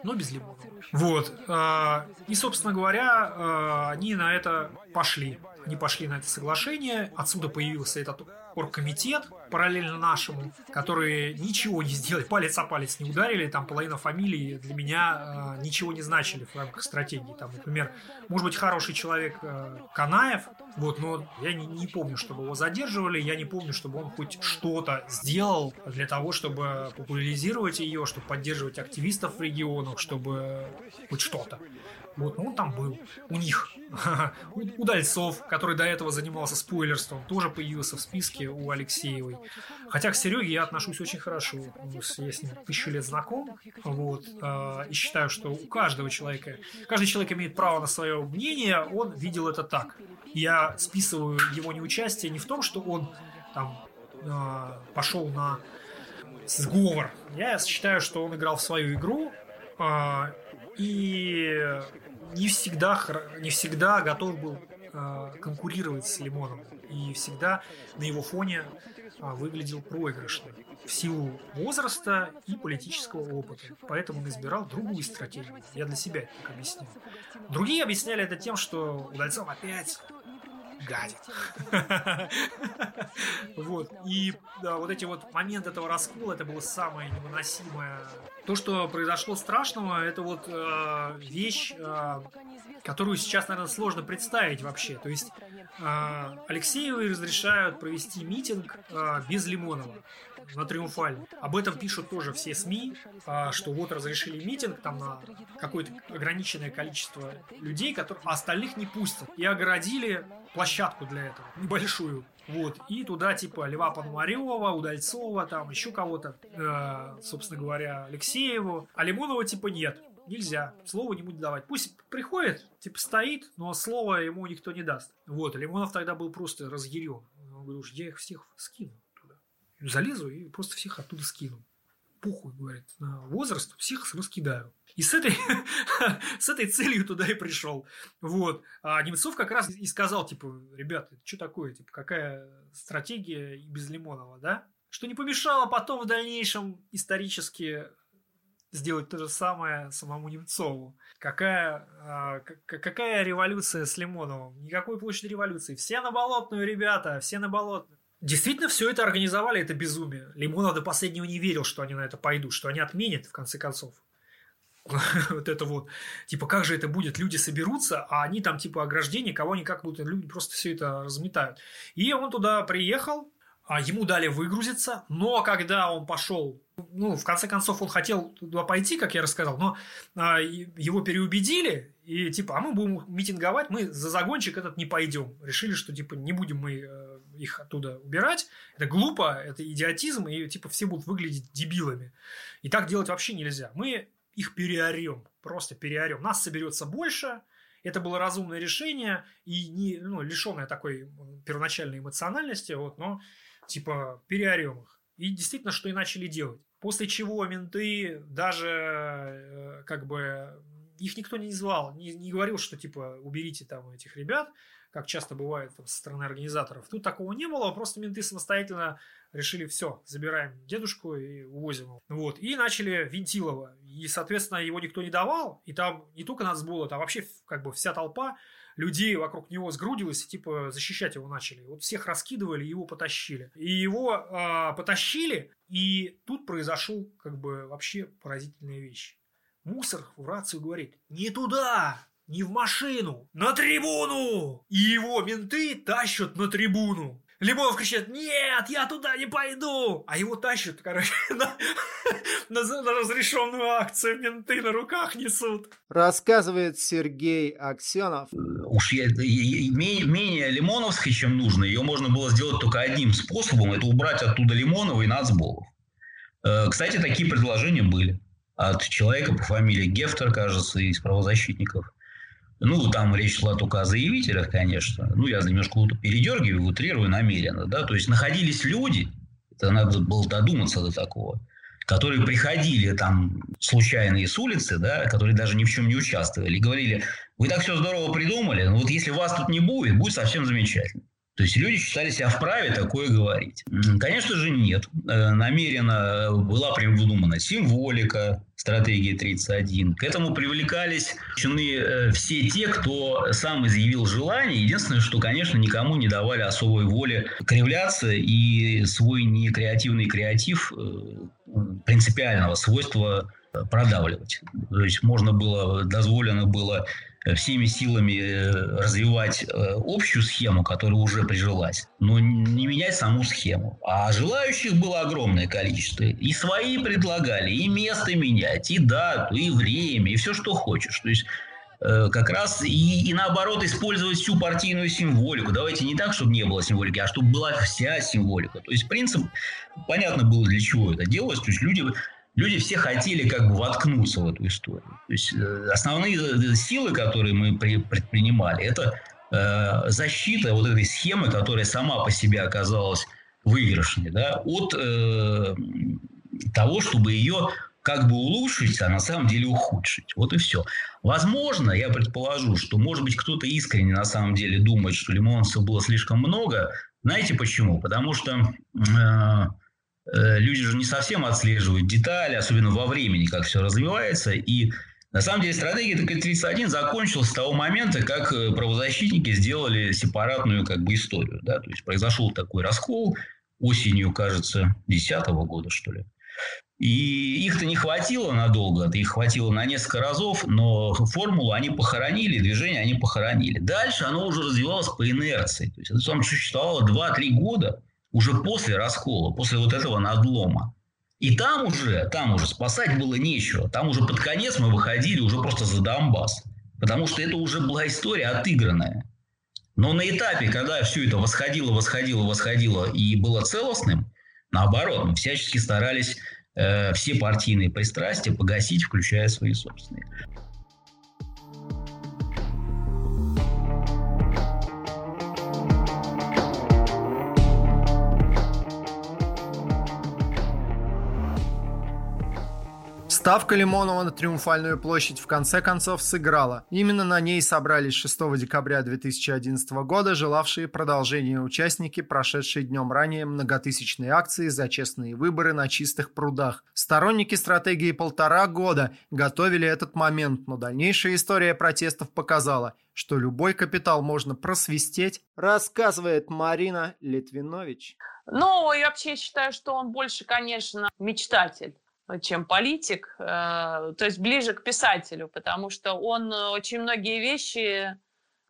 но без Лимонова. Вот. А, и, собственно говоря, а, они на это пошли. Они пошли на это соглашение. Отсюда появился этот оргкомитет, параллельно нашему, которые ничего не сделали, палец о палец не ударили, там половина фамилий для меня э, ничего не значили в рамках стратегии. Там, например, может быть, хороший человек э, Канаев, вот, но я не, не помню, чтобы его задерживали, я не помню, чтобы он хоть что-то сделал для того, чтобы популяризировать ее, чтобы поддерживать активистов в регионах, чтобы хоть что-то. Вот, ну он там был. У них. Удальцов, который до этого занимался спойлерством, тоже появился в списке у Алексеевой. Хотя к Сереге я отношусь очень хорошо. Я с ним тысячу лет знаком. Вот, а, и считаю, что у каждого человека, каждый человек имеет право на свое мнение, он видел это так. Я списываю его неучастие не в том, что он там а, пошел на сговор. Я считаю, что он играл в свою игру, а, и не всегда, не всегда готов был э, конкурировать с Лимоном. И всегда на его фоне э, выглядел проигрышным в силу возраста и политического опыта. Поэтому он избирал другую стратегию. Я для себя это объяснил. Другие объясняли это тем, что Удальцов опять гадит. Вот. И вот эти вот моменты этого раскола, это было самое невыносимое. То, что произошло страшного, это вот э, вещь, э, которую сейчас, наверное, сложно представить вообще. То есть э, Алексеевы разрешают провести митинг без Лимонова на Триумфальном. Об этом пишут тоже все СМИ, а, что вот разрешили митинг там на какое-то ограниченное количество людей, которые, а остальных не пустят. И огородили площадку для этого, небольшую. Вот, и туда типа Льва Пономарева, Удальцова, там еще кого-то, э, собственно говоря, Алексееву. А Лимонова типа нет, нельзя, слово не будет давать. Пусть приходит, типа стоит, но слово ему никто не даст. Вот, Лимонов тогда был просто разъярен. Он говорит, я их всех скину залезу и просто всех оттуда скину. Пуху, говорит, на возраст, всех раскидаю. И с этой, с этой целью туда и пришел. Вот. А Немцов как раз и сказал, типа, ребята, что такое, типа, какая стратегия и без Лимонова, да? Что не помешало потом в дальнейшем исторически сделать то же самое самому Немцову. Какая, а, какая революция с Лимоновым? Никакой площади революции. Все на болотную, ребята, все на болотную. Действительно, все это организовали, это безумие. Лимонов до последнего не верил, что они на это пойдут, что они отменят, в конце концов. вот это вот, типа, как же это будет, люди соберутся, а они там, типа, ограждение, кого они как будто люди просто все это разметают. И он туда приехал, ему дали выгрузиться, но когда он пошел, ну, в конце концов, он хотел туда пойти, как я рассказал, но а, его переубедили, и типа, а мы будем митинговать, мы за загончик этот не пойдем. Решили, что типа не будем мы э, их оттуда убирать. Это глупо, это идиотизм, и типа все будут выглядеть дебилами. И так делать вообще нельзя. Мы их переорем, просто переорем. Нас соберется больше, это было разумное решение и не ну, лишенное такой первоначальной эмоциональности, вот, но типа переорем их. И действительно, что и начали делать. После чего менты даже э, как бы их никто не звал, не, не говорил, что типа уберите там этих ребят, как часто бывает там, со стороны организаторов. Тут такого не было, просто менты самостоятельно решили, все, забираем дедушку и увозим его. Вот, и начали Винтилова. И, соответственно, его никто не давал, и там не только нас было, там вообще как бы вся толпа людей вокруг него сгрудилась и типа защищать его начали. Вот всех раскидывали, его потащили. И его э, потащили, и тут произошел как бы вообще поразительная вещь. Мусор в рацию говорит, не туда, не в машину, на трибуну! И его менты тащат на трибуну. Лимонов кричит, нет, я туда не пойду. А его тащат, короче, на, на, на разрешенную акцию. Менты на руках несут. Рассказывает Сергей Аксенов. Уж я, менее, менее лимоновской, чем нужно, ее можно было сделать только одним способом. Это убрать оттуда Лимонова и Нацболов. Э, кстати, такие предложения были. От человека по фамилии Гефтер, кажется, из правозащитников. Ну, там речь шла только о заявителях, конечно. Ну, я немножко передергиваю, утрирую намеренно. Да? То есть находились люди, это надо было додуматься до такого, которые приходили там случайные с улицы, да, которые даже ни в чем не участвовали, и говорили, вы так все здорово придумали, но вот если вас тут не будет, будет совсем замечательно. То есть люди считали себя вправе такое говорить. Конечно же, нет. Э, намеренно была придумана символика стратегии 31. К этому привлекались э, все те, кто сам изъявил желание. Единственное, что, конечно, никому не давали особой воли кривляться и свой некреативный креатив э, принципиального свойства продавливать. То есть можно было, дозволено было всеми силами э, развивать э, общую схему, которая уже прижилась, но не менять саму схему. А желающих было огромное количество. И свои предлагали, и место менять, и дату, и время, и все, что хочешь. То есть как раз и, и наоборот использовать всю партийную символику. Давайте не так, чтобы не было символики, а чтобы была вся символика. То есть принцип, понятно было, для чего это делалось. То есть люди люди все хотели как бы воткнуться в эту историю. То есть э, основные э, силы, которые мы предпринимали, это э, защита вот этой схемы, которая сама по себе оказалась выигрышной, да, от того, чтобы ее как бы улучшить, а на самом деле ухудшить. Вот и все. Возможно, я предположу, что, может быть, кто-то искренне на самом деле думает, что лимонцев было слишком много. Знаете почему? Потому что Э, люди же не совсем отслеживают детали, особенно во времени, как все развивается. И на самом деле стратегия ТК-31 закончилась с того момента, как э, правозащитники сделали сепаратную как бы историю. Да? То есть произошел такой раскол осенью, кажется, 2010 года, что ли. И их-то не хватило надолго, их хватило на несколько разов, но формулу они похоронили, движение они похоронили. Дальше оно уже развивалось по инерции. То есть там существовало 2-3 года – уже после раскола, после вот этого надлома. И там уже, там уже спасать было нечего. Там уже под конец мы выходили уже просто за Донбасс. Потому что это уже была история отыгранная. Но на этапе, когда все это восходило, восходило, восходило и было целостным, наоборот, мы всячески старались э, все партийные пристрастия погасить, включая свои собственные. Ставка Лимонова на Триумфальную площадь в конце концов сыграла. Именно на ней собрались 6 декабря 2011 года желавшие продолжения участники, прошедшей днем ранее многотысячной акции за честные выборы на чистых прудах. Сторонники стратегии полтора года готовили этот момент, но дальнейшая история протестов показала, что любой капитал можно просвистеть, рассказывает Марина Литвинович. Ну, я вообще считаю, что он больше, конечно, мечтатель чем политик, э, то есть ближе к писателю, потому что он э, очень многие вещи,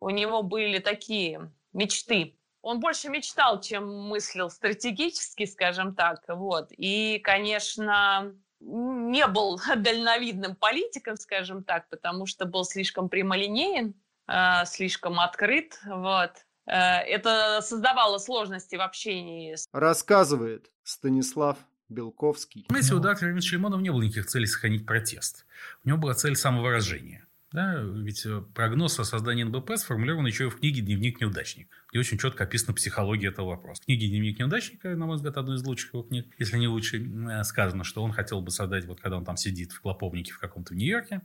у него были такие мечты. Он больше мечтал, чем мыслил стратегически, скажем так. Вот. И, конечно, не был дальновидным политиком, скажем так, потому что был слишком прямолинеен, э, слишком открыт. Вот. Это создавало сложности в общении. Рассказывает Станислав Белковский. Знаете, у Дмитрия Ильича Лимонова не было никаких целей сохранить протест. У него была цель самовыражения. Да, ведь э, прогноз о создании НБП сформулирован еще и в книге «Дневник неудачник», где очень четко описана психология этого вопроса. В книге «Дневник неудачника», на мой взгляд, одной из лучших его книг, если не лучше, э, сказано, что он хотел бы создать, вот когда он там сидит в клоповнике в каком-то Нью-Йорке,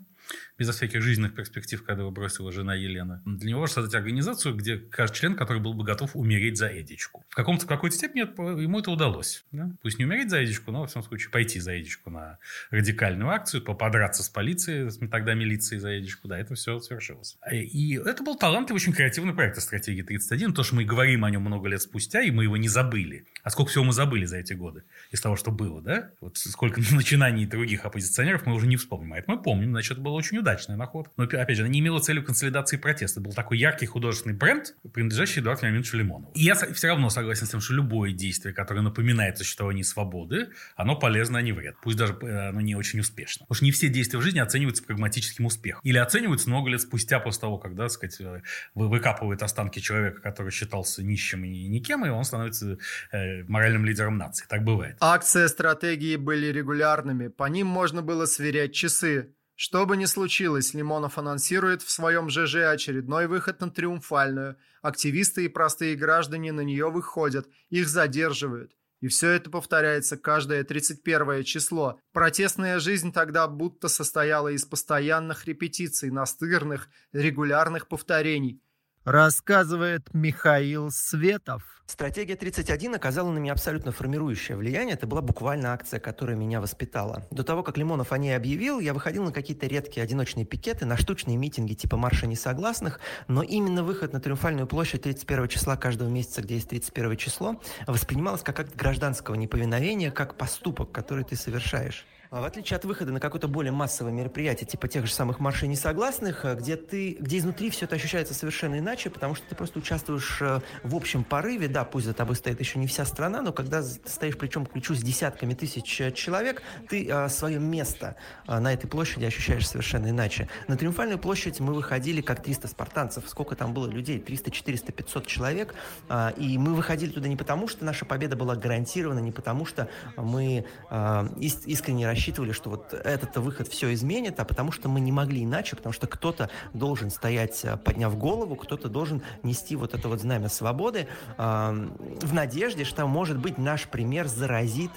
безо всяких жизненных перспектив, когда его бросила жена Елена. Для него создать организацию, где каждый член, который был бы готов умереть за Эдичку. В, каком-то, в какой-то степени ему это удалось. Да? Пусть не умереть за Эдичку, но, во всяком случае, пойти за Эдичку на радикальную акцию, поподраться с полицией, тогда милицией за Эдичку. Да, это все свершилось. И это был талантливый, очень креативный проект стратегии 31. То, что мы говорим о нем много лет спустя, и мы его не забыли. А сколько всего мы забыли за эти годы из того, что было, да? Вот сколько начинаний других оппозиционеров мы уже не вспомним. А это мы помним, значит, было очень удачная находка. Но, опять же, она не имела целью консолидации протеста. Был такой яркий художественный бренд, принадлежащий Эдуарду Леонидовичу Лимонову. И я все равно согласен с тем, что любое действие, которое напоминает существование свободы, оно полезно, а не вред. Пусть даже э, оно не очень успешно. Потому что не все действия в жизни оцениваются прагматическим успехом. Или оцениваются много лет спустя после того, когда, так сказать, э, выкапывают останки человека, который считался нищим и никем, и он становится э, моральным лидером нации. Так бывает. Акции стратегии были регулярными. По ним можно было сверять часы. Что бы ни случилось, Лимонов анонсирует в своем ЖЖ очередной выход на Триумфальную. Активисты и простые граждане на нее выходят, их задерживают. И все это повторяется каждое 31 число. Протестная жизнь тогда будто состояла из постоянных репетиций, настырных, регулярных повторений. Рассказывает Михаил Светов. Стратегия 31 оказала на меня абсолютно формирующее влияние. Это была буквально акция, которая меня воспитала. До того, как Лимонов о ней объявил, я выходил на какие-то редкие одиночные пикеты, на штучные митинги типа марша несогласных, но именно выход на Триумфальную площадь 31 числа каждого месяца, где есть 31 число, воспринималось как акт гражданского неповиновения, как поступок, который ты совершаешь. А в отличие от выхода на какое-то более массовое мероприятие, типа тех же самых маршей несогласных, э, где ты, где изнутри все это ощущается совершенно иначе, потому что ты просто участвуешь э, в общем порыве, да, пусть за тобой стоит еще не вся страна, но когда ты стоишь плечом к плечу с десятками тысяч э, человек, ты свое место на этой площади ощущаешь совершенно иначе. На Триумфальную площадь мы выходили как 300 спартанцев. Сколько там было людей? 300, 400, 500 человек. А, и мы выходили туда не потому, что наша победа была гарантирована, не потому, что мы искренне рассчитывали, что вот этот выход все изменит, а потому что мы не могли иначе, потому что кто-то должен стоять, э, подняв голову, кто-то должен нести вот это вот знамя свободы э, в надежде, что, может быть, наш пример заразит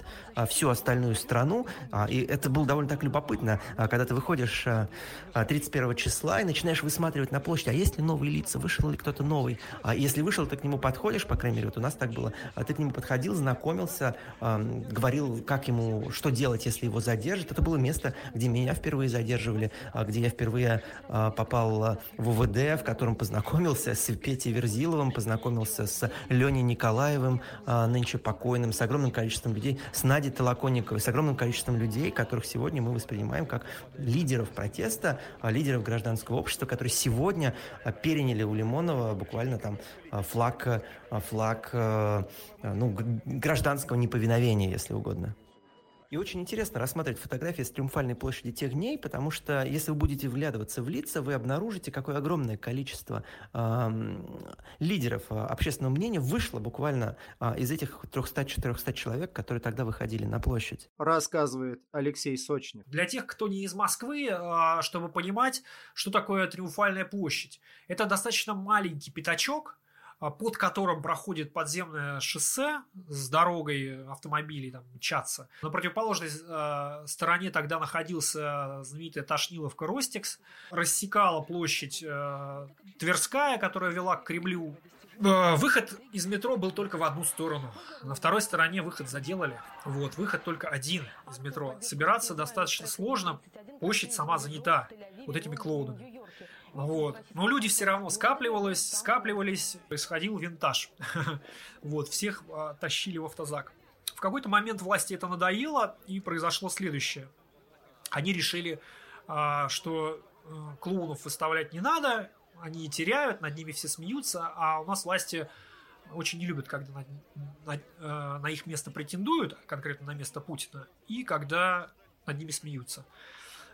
всю остальную страну. Э, и это было довольно так любопытно, э, когда ты выходишь э, 31 числа и начинаешь высматривать на площади, а есть ли новые лица, вышел ли кто-то новый. А если вышел, ты к нему подходишь, по крайней мере, вот у нас так было, а ты к нему подходил, знакомился, говорил, как ему, что делать, если его задержат. Это было место, где меня впервые задерживали, а, где я впервые а, попал в УВД, в котором познакомился с Петей Верзиловым, познакомился с Леней Николаевым, а, нынче покойным, с огромным количеством людей, с Надей Толоконниковой, с огромным количеством людей, которых сегодня мы воспринимаем как лидеров протеста, лидеров гражданского общества, которые сегодня переняли у Лимонова буквально там флаг, флаг ну, гражданского неповиновения, если угодно. И очень интересно рассматривать фотографии с Триумфальной площади тех дней, потому что если вы будете вглядываться в лица, вы обнаружите, какое огромное количество э, лидеров э, общественного мнения вышло буквально э, из этих 300-400 человек, которые тогда выходили на площадь. Рассказывает Алексей Сочник. Для тех, кто не из Москвы, э, чтобы понимать, что такое Триумфальная площадь, это достаточно маленький пятачок, а, под которым проходит подземное шоссе с дорогой автомобилей там мчаться. На противоположной э, стороне тогда находился знаменитая Тошниловка Ростикс, рассекала площадь э, Тверская, которая вела к Кремлю. Э, выход из метро был только в одну сторону. На второй стороне выход заделали. Вот, выход только один из метро. Собираться достаточно сложно. Площадь сама занята вот этими клоунами. Вот. Но люди все равно скапливалось, скапливались, происходил винтаж. Вот, всех а, тащили в автозак. В какой-то момент власти это надоело, и произошло следующее. Они решили, а, что э, клоунов выставлять не надо, они теряют, над ними все смеются, а у нас власти очень не любят, когда на, на, э, на их место претендуют, конкретно на место Путина, и когда над ними смеются.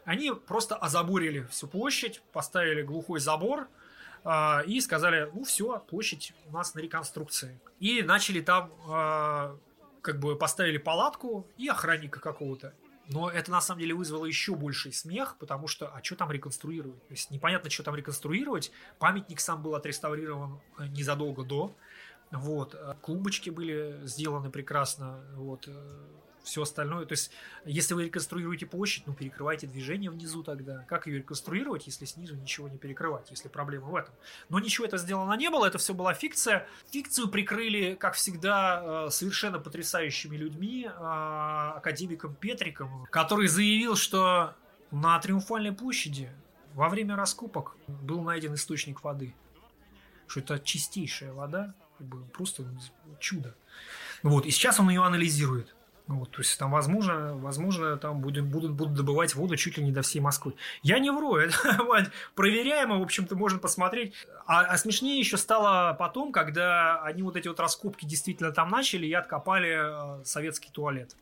Они просто озаборили всю площадь, поставили глухой забор э, и сказали, ну все, площадь у нас на реконструкции. И начали там, э, как бы поставили палатку и охранника какого-то. Но это на самом деле вызвало еще больший смех, потому что, а что там реконструировать? То есть непонятно, что там реконструировать. Памятник сам был отреставрирован э, незадолго до. Вот. Э, клубочки были сделаны прекрасно. Вот все остальное. То есть, если вы реконструируете площадь, ну, перекрывайте движение внизу тогда. Как ее реконструировать, если снизу ничего не перекрывать, если проблема в этом? Но ничего это сделано не было, это все была фикция. Фикцию прикрыли, как всегда, э, совершенно потрясающими людьми, э, академиком Петриком, который заявил, что на Триумфальной площади во время раскопок был найден источник воды. Что это чистейшая вода, просто чудо. Вот, и сейчас он ее анализирует. Ну вот, то есть там возможно, возможно там будем, будут, будут добывать воду чуть ли не до всей Москвы. Я не вру, это проверяемо, в общем-то, можно посмотреть. А, а смешнее еще стало потом, когда они вот эти вот раскопки действительно там начали и откопали э, советский туалет.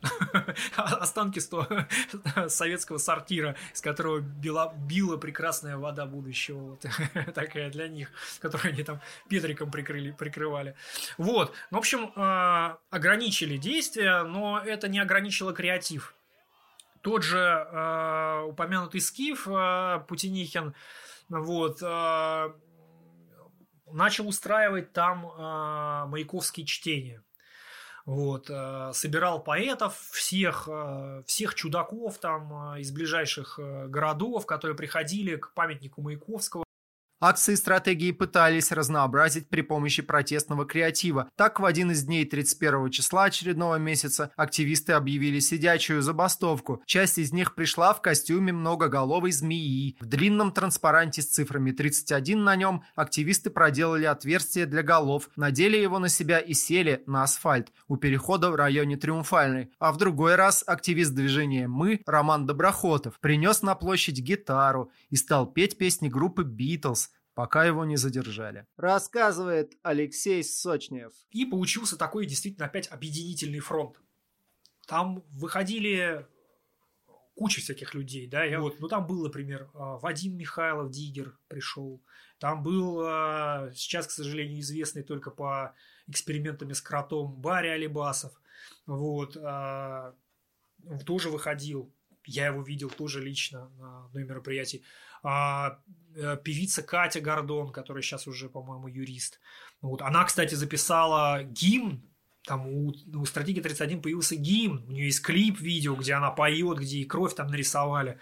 останки советского сортира, с которого била, била прекрасная вода будущего, вот такая для них, которую они там Петриком прикрыли, прикрывали. Вот, в общем, э, ограничили действия, но это не ограничило креатив. Тот же э, упомянутый Скиф э, Путинихин, вот, начал устраивать там маяковские чтения. Вот, э, собирал поэтов, всех, э, всех чудаков там э, из ближайших городов, которые приходили к памятнику Маяковского. Акции стратегии пытались разнообразить при помощи протестного креатива. Так, в один из дней 31 числа очередного месяца активисты объявили сидячую забастовку. Часть из них пришла в костюме многоголовой змеи. В длинном транспаранте с цифрами 31 на нем активисты проделали отверстие для голов, надели его на себя и сели на асфальт у перехода в районе Триумфальной. А в другой раз активист движения «Мы» Роман Доброхотов принес на площадь гитару и стал петь песни группы «Битлз», пока его не задержали. Рассказывает Алексей Сочнев. И получился такой действительно опять объединительный фронт. Там выходили куча всяких людей, да, я вот, ну там был, например, а, Вадим Михайлов, Дигер пришел, там был а, сейчас, к сожалению, известный только по экспериментами с кротом Барри Алибасов, вот, а, тоже выходил, я его видел тоже лично на одном мероприятии. А, э, певица Катя Гордон, которая сейчас уже, по-моему, юрист. Вот. Она, кстати, записала гимн там у, у стратегии 31 появился гимн, у нее есть клип, видео, где она поет, где и кровь там нарисовали.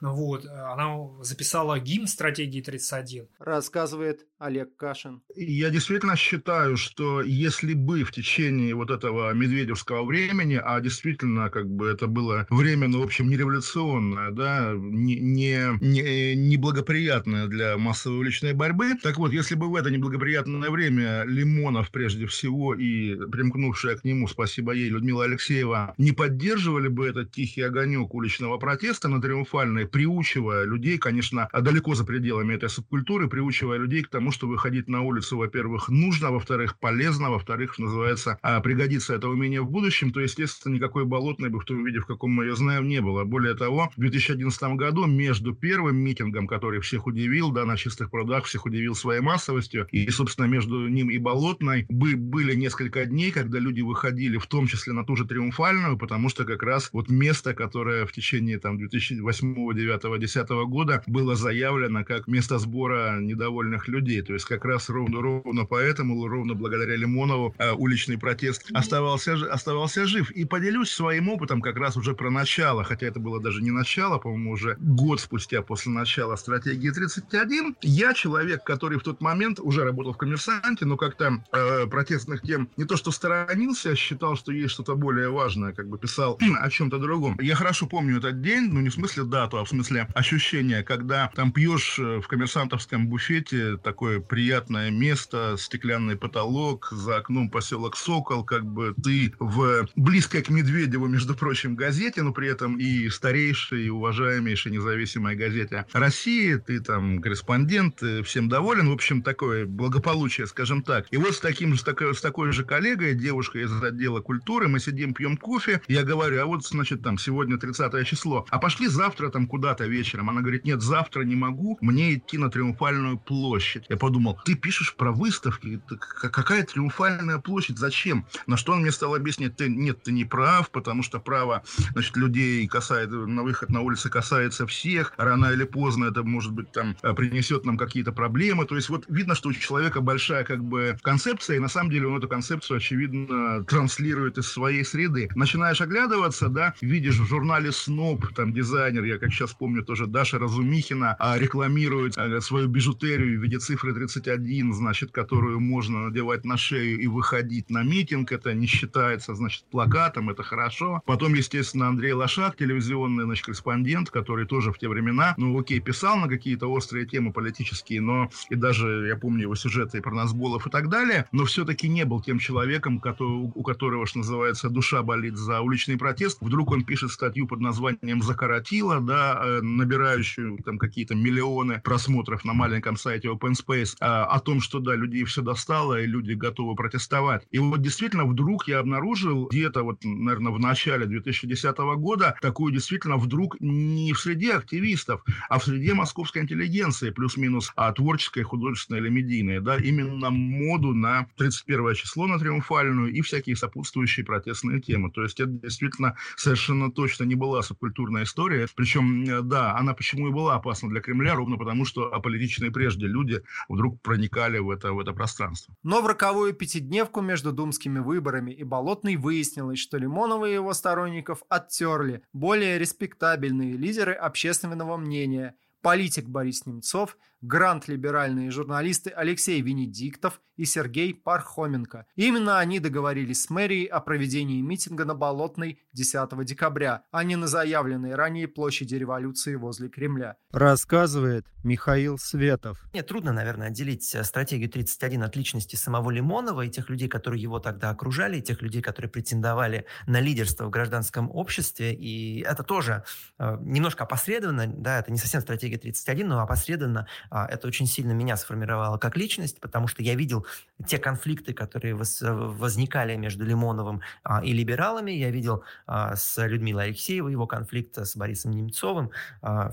Вот, она записала гимн стратегии 31. Рассказывает Олег Кашин. Я действительно считаю, что если бы в течение вот этого медведевского времени, а действительно как бы это было время, ну, в общем, не революционное, да, не, не, не, неблагоприятное для массовой уличной борьбы, так вот, если бы в это неблагоприятное время Лимонов прежде всего и примкнувшая к нему, спасибо ей, Людмила Алексеева, не поддерживали бы этот тихий огонек уличного протеста на Триумфальной, приучивая людей, конечно, далеко за пределами этой субкультуры, приучивая людей к тому, что выходить на улицу, во-первых, нужно, во-вторых, полезно, во-вторых, называется, а, пригодится это умение в будущем, то, естественно, никакой болотной бы в том виде, в каком мы ее знаем, не было. Более того, в 2011 году между первым митингом, который всех удивил, да, на чистых прудах всех удивил своей массовостью, и, собственно, между ним и болотной были несколько дней, когда люди выходили, в том числе на ту же Триумфальную, потому что как раз вот место, которое в течение там 2008 9 10 года было заявлено как место сбора недовольных людей. То есть как раз ровно, ровно поэтому, ровно благодаря Лимонову, э, уличный протест оставался, оставался жив. И поделюсь своим опытом как раз уже про начало, хотя это было даже не начало, по-моему, уже год спустя после начала стратегии 31. Я человек, который в тот момент уже работал в «Коммерсанте», но как-то э, протестных тем не то что сторонился, считал, что есть что-то более важное, как бы писал о чем-то другом. Я хорошо помню этот день, ну не в смысле дату, а в смысле ощущение, когда там пьешь э, в коммерсантовском буфете такое приятное место, стеклянный потолок, за окном поселок Сокол, как бы ты в близкой к Медведеву, между прочим, газете, но при этом и старейшей, и уважаемейшей независимой газете России, ты там корреспондент, всем доволен, в общем, такое благополучие, скажем так. И вот с таким с такой, с такой же коллегой, девушкой из отдела культуры, мы сидим, пьем кофе, я говорю, а вот, значит, там, сегодня 30 число, а пошли завтра там куда-то вечером. Она говорит, нет, завтра не могу, мне идти на Триумфальную площадь. Я подумал, ты пишешь про выставки, какая Триумфальная площадь, зачем? На что он мне стал объяснять, ты, нет, ты не прав, потому что право, значит, людей касается, на выход на улицы касается всех, рано или поздно это, может быть, там, э, принесет нам какие-то проблемы. То есть вот видно, что у человека большая как бы концепция, и на самом деле он эту концепцию, очевидно, транслирует из своей среды. Начинаешь оглядываться, да, видишь в журнале «Сноб», там дизайнер, я как сейчас помню тоже, Даша Разумихина, а, рекламирует а, свою бижутерию в виде цифры 31, значит, которую можно надевать на шею и выходить на митинг. Это не считается, значит, плакатом, это хорошо. Потом, естественно, Андрей Лошак, телевизионный, значит, корреспондент, который тоже в те времена, ну, окей, писал на какие-то острые темы политические, но и даже, я помню его сюжеты и про Назболов и так далее, но все-таки не был тем человеком, который, у которого, что называется, душа болит за уличный протест. Вдруг он пишет статью под названием «Закоротило», да, э, набирающую там какие-то миллионы просмотров на маленьком сайте Open Space, а, о том, что, да, людей все достало, и люди готовы протестовать. И вот действительно вдруг я обнаружил где-то вот, наверное, в начале 2010 года такую действительно вдруг не в среде активистов, а в среде московской интеллигенции, плюс-минус а, творческая, художественная или медийная, да, именно моду на 31 число на Триумфальную и всякие сопутствующие протестные темы. То есть это действительно совершенно точно не была субкультурная история. Причем, э, да, она почему и была опасна для Кремля, ровно потому, что аполитичные прежде люди вдруг проникали в это, в это пространство. Но в роковую пятидневку между думскими выборами и Болотной выяснилось, что Лимонова и его сторонников оттерли более респектабельные лидеры общественного мнения – политик Борис Немцов, грант-либеральные журналисты Алексей Венедиктов и Сергей Пархоменко. Именно они договорились с мэрией о проведении митинга на Болотной 10 декабря, а не на заявленной ранее площади революции возле Кремля. Рассказывает Михаил Светов. Мне трудно, наверное, отделить э, стратегию 31 от личности самого Лимонова и тех людей, которые его тогда окружали, и тех людей, которые претендовали на лидерство в гражданском обществе. И это тоже э, немножко опосредованно, да, это не совсем стратегия 31, но опосредованно это очень сильно меня сформировало как личность, потому что я видел те конфликты, которые возникали между Лимоновым а, и либералами. Я видел а, с Людмилой Алексеевой его конфликт с Борисом Немцовым.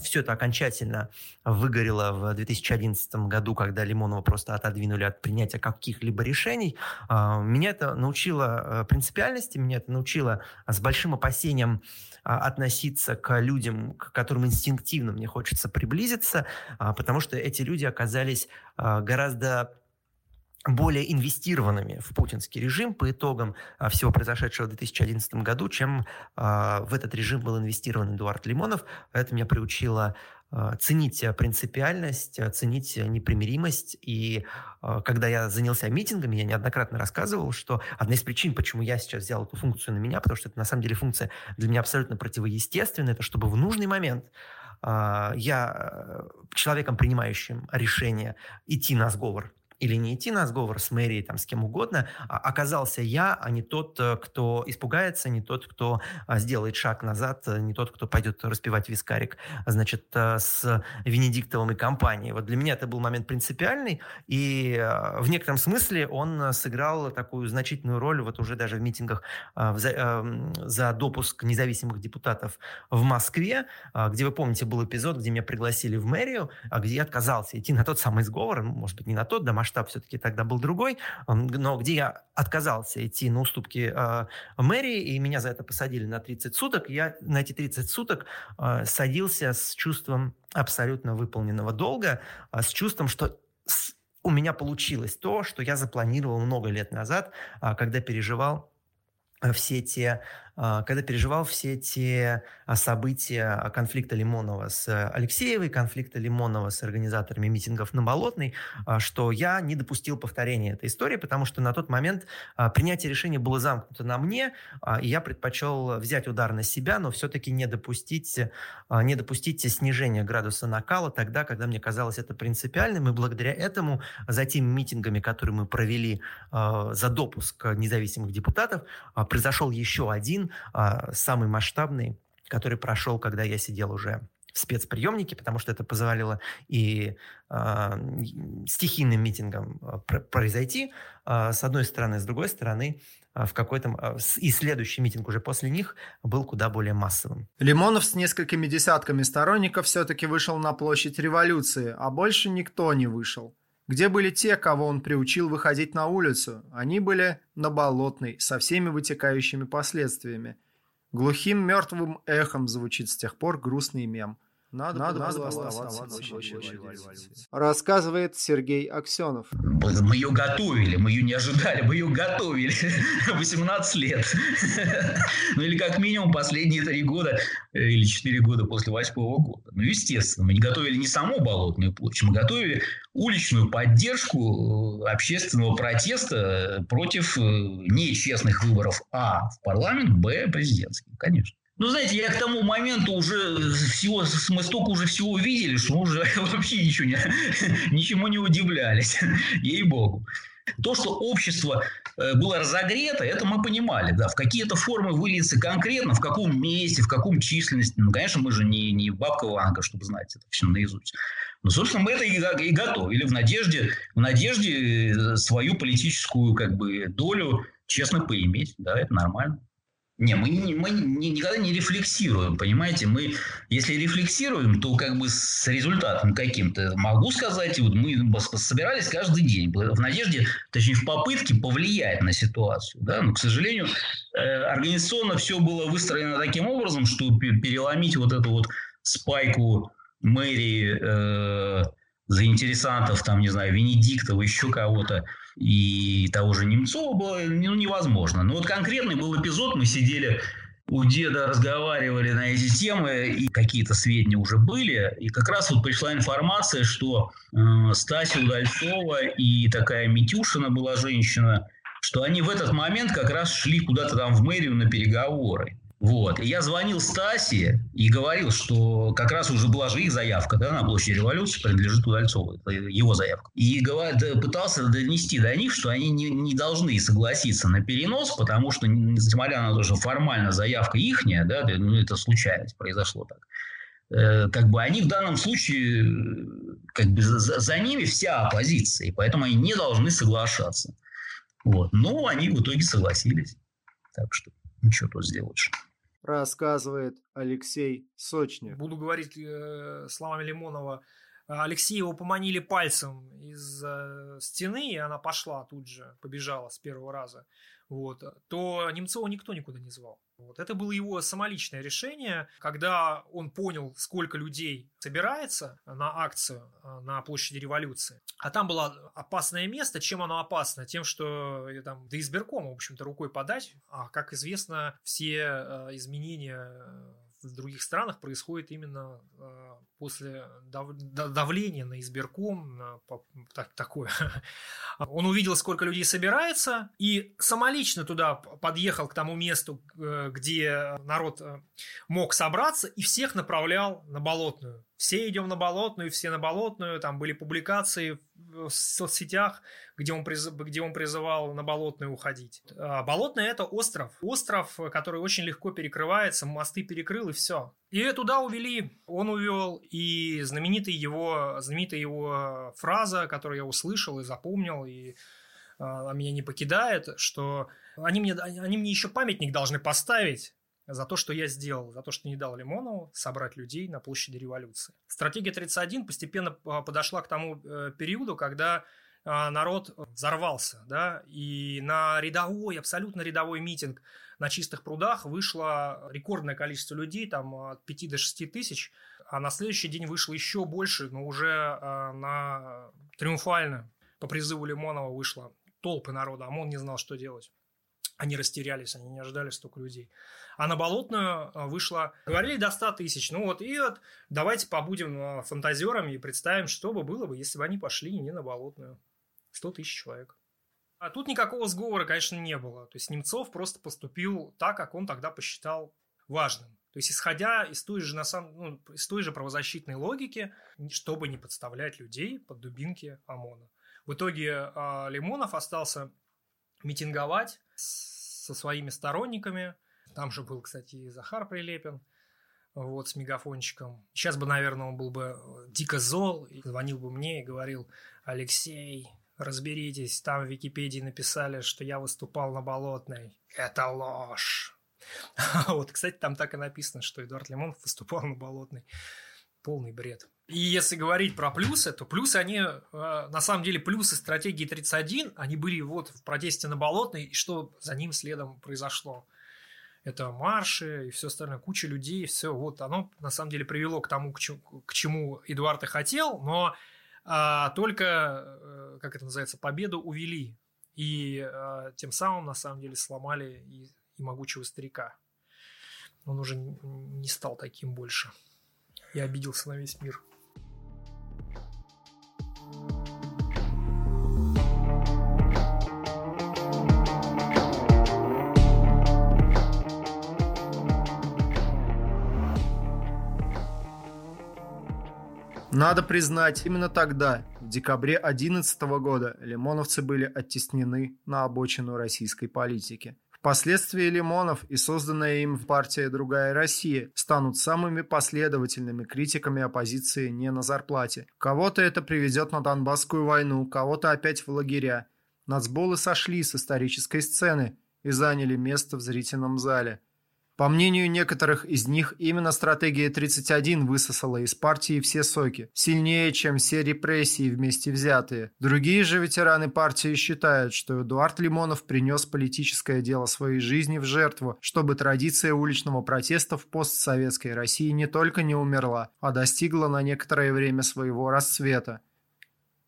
Все это окончательно выгорело в 2011 году, когда Лимонова просто отодвинули от принятия каких-либо решений. Меня это научило принципиальности, меня это научило с большим опасением относиться к людям, к которым инстинктивно мне хочется приблизиться, потому что эти люди оказались а, гораздо более инвестированными в путинский режим по итогам а, всего произошедшего в 2011 году, чем а, в этот режим был инвестирован Эдуард Лимонов. Это меня приучило ценить принципиальность, ценить непримиримость. И когда я занялся митингами, я неоднократно рассказывал, что одна из причин, почему я сейчас взял эту функцию на меня, потому что это на самом деле функция для меня абсолютно противоестественная, это чтобы в нужный момент а, я э, человеком, принимающим решение идти на сговор или не идти на сговор с мэрией, там, с кем угодно, а оказался я, а не тот, э, кто испугается, не тот, кто а, сделает шаг назад, э, не тот, кто пойдет распивать вискарик, значит, э, с Венедиктовым и компанией. Вот для меня это был момент принципиальный, и в некотором смысле он сыграл такую значительную роль вот уже даже в митингах за, за допуск независимых депутатов в Москве, где, вы помните, был эпизод, где меня пригласили в мэрию, где я отказался идти на тот самый сговор, может быть, не на тот, да, масштаб все-таки тогда был другой, но где я отказался идти на уступки э, мэрии, и меня за это посадили на 30 суток, я на эти 30 суток э, садился с чувством абсолютно выполненного долга, э, с чувством, что у меня получилось то, что я запланировал много лет назад, когда переживал все те а, когда переживал все те а, события конфликта Лимонова с Алексеевой, конфликта Лимонова с организаторами митингов на Болотной, а, что я не допустил повторения этой истории, потому что на тот момент принятие решения было замкнуто на мне, и я предпочел взять удар на себя, но все-таки не допустить, не допустить снижения градуса накала тогда, когда мне казалось это принципиальным, и благодаря этому за теми митингами, которые мы провели за допуск независимых депутатов, произошел еще один а, самый масштабный, который прошел, когда я сидел уже в спецприемники, потому что это позволило и э, стихийным митингам произойти, э, с одной стороны, с другой стороны, в какой-то... И следующий митинг уже после них был куда более массовым. Лимонов с несколькими десятками сторонников все-таки вышел на площадь революции, а больше никто не вышел. Где были те, кого он приучил выходить на улицу? Они были на Болотной, со всеми вытекающими последствиями. Глухим мертвым эхом звучит с тех пор грустный мем. Надо, надо, надо было оставаться, оставаться Рассказывает Сергей Аксенов. Мы ее готовили, мы ее не ожидали, мы ее готовили 18 лет. ну или как минимум последние три года э, или четыре года после восьмого года. Ну естественно, мы не готовили не саму Болотную площадь, мы готовили уличную поддержку э, общественного протеста э, против нечестных выборов А в парламент, Б президентский, конечно. Ну, знаете, я к тому моменту уже всего, мы столько уже всего увидели, что уже вообще ничего не, ничему не удивлялись, ей-богу. То, что общество э, было разогрето, это мы понимали, да, в какие-то формы выльется конкретно, в каком месте, в каком численности. Ну, конечно, мы же не, не бабка Ванга, чтобы знать это все наизусть. Но, собственно, мы это и, и готовили в надежде, в надежде э, свою политическую как бы, долю честно поиметь. Да, это нормально. Не, мы, мы никогда не рефлексируем, понимаете? Мы, если рефлексируем, то как бы с результатом каким-то. Могу сказать, вот мы собирались каждый день в надежде, точнее в попытке повлиять на ситуацию. Да? Но, к сожалению, э, организационно все было выстроено таким образом, что переломить вот эту вот спайку мэрии э, заинтересантов, там, не знаю, Венедиктова, еще кого-то – и того же Немцова было ну, невозможно. Но вот конкретный был эпизод, мы сидели у деда разговаривали на эти темы, и какие-то сведения уже были. И как раз вот пришла информация, что э, Стася Удальцова и такая Митюшина была женщина, что они в этот момент как раз шли куда-то там в мэрию на переговоры. Вот. И я звонил Стасе и говорил, что как раз уже была же их заявка да, на площади революции, принадлежит Удальцову, его заявка. И говорит, пытался донести до них, что они не, не должны согласиться на перенос, потому что, несмотря на то, что формально заявка ихняя, да, ну, это случайность, произошло так, э, как бы они в данном случае, как бы за, за ними вся оппозиция, и поэтому они не должны соглашаться. Вот. Но они в итоге согласились. Так что ничего тут сделаешь рассказывает Алексей Сочник. Буду говорить э, словами Лимонова. Алексей его поманили пальцем из э, стены, и она пошла тут же, побежала с первого раза вот, то Немцова никто никуда не звал. Вот. Это было его самоличное решение, когда он понял, сколько людей собирается на акцию э, на площади революции. А там было опасное место. Чем оно опасно? Тем, что э, там до избиркома, в общем-то, рукой подать. А, как известно, все э, изменения в других странах происходит именно э, после дав давления на избирком, на, так, такое. Он увидел, сколько людей собирается, и самолично туда подъехал к тому месту, э, где народ э, мог собраться, и всех направлял на Болотную все идем на Болотную, все на Болотную, там были публикации в соцсетях, где он, приз... где он призывал на Болотную уходить. А Болотная – это остров, остров, который очень легко перекрывается, мосты перекрыл и все. И туда увели, он увел, и знаменитая его, знаменитая его фраза, которую я услышал и запомнил, и а, меня не покидает, что они мне, они мне еще памятник должны поставить за то, что я сделал, за то, что не дал Лимонову собрать людей на площади революции. Стратегия 31 постепенно а, подошла к тому э, периоду, когда а, народ взорвался, да, и на рядовой, абсолютно рядовой митинг на чистых прудах вышло рекордное количество людей, там от 5 до 6 тысяч, а на следующий день вышло еще больше, но уже на триумфально по призыву Лимонова вышло толпы народа, ОМОН не знал, что делать. Они растерялись, они не ожидали столько людей. А на Болотную а, вышло, говорили до 100 тысяч. Ну вот, и вот давайте побудем а, фантазерами и представим, что бы было бы, если бы они пошли не на Болотную. 100 тысяч человек. А тут никакого сговора, конечно, не было. То есть Немцов просто поступил так, как он тогда посчитал важным. То есть, исходя из той же, на самом, ну, из той же правозащитной логики, чтобы не подставлять людей под дубинки ОМОНа. В итоге э, Лимонов остался митинговать со своими сторонниками. Там же был, кстати, и Захар Прилепин. вот, с мегафончиком. Сейчас бы, наверное, он был бы э, дико зол, и звонил бы мне и говорил, Алексей, разберитесь, там в Википедии написали, что я выступал на Болотной. Это ложь. Вот, кстати, там так и написано, что Эдуард Лимонов выступал на Болотной. Полный бред. И если говорить про плюсы, то плюсы, они, э, на самом деле, плюсы стратегии 31, они были вот в протесте на Болотной, и что за ним следом произошло. Это марши и все остальное, куча людей, все, вот оно на самом деле привело к тому, к чему, к чему Эдуард и хотел, но а, только, э, как это называется, победу увели. И а, тем самым, на самом деле, сломали и, и могучего старика. Он уже не стал таким больше. И обиделся на весь мир. Надо признать, именно тогда, в декабре 2011 года, лимоновцы были оттеснены на обочину российской политики. Впоследствии Лимонов и созданная им партия «Другая Россия» станут самыми последовательными критиками оппозиции не на зарплате. Кого-то это приведет на Донбасскую войну, кого-то опять в лагеря. Нацболы сошли с исторической сцены и заняли место в зрительном зале – по мнению некоторых из них, именно стратегия 31 высосала из партии все соки, сильнее, чем все репрессии вместе взятые. Другие же ветераны партии считают, что Эдуард Лимонов принес политическое дело своей жизни в жертву, чтобы традиция уличного протеста в постсоветской России не только не умерла, а достигла на некоторое время своего расцвета.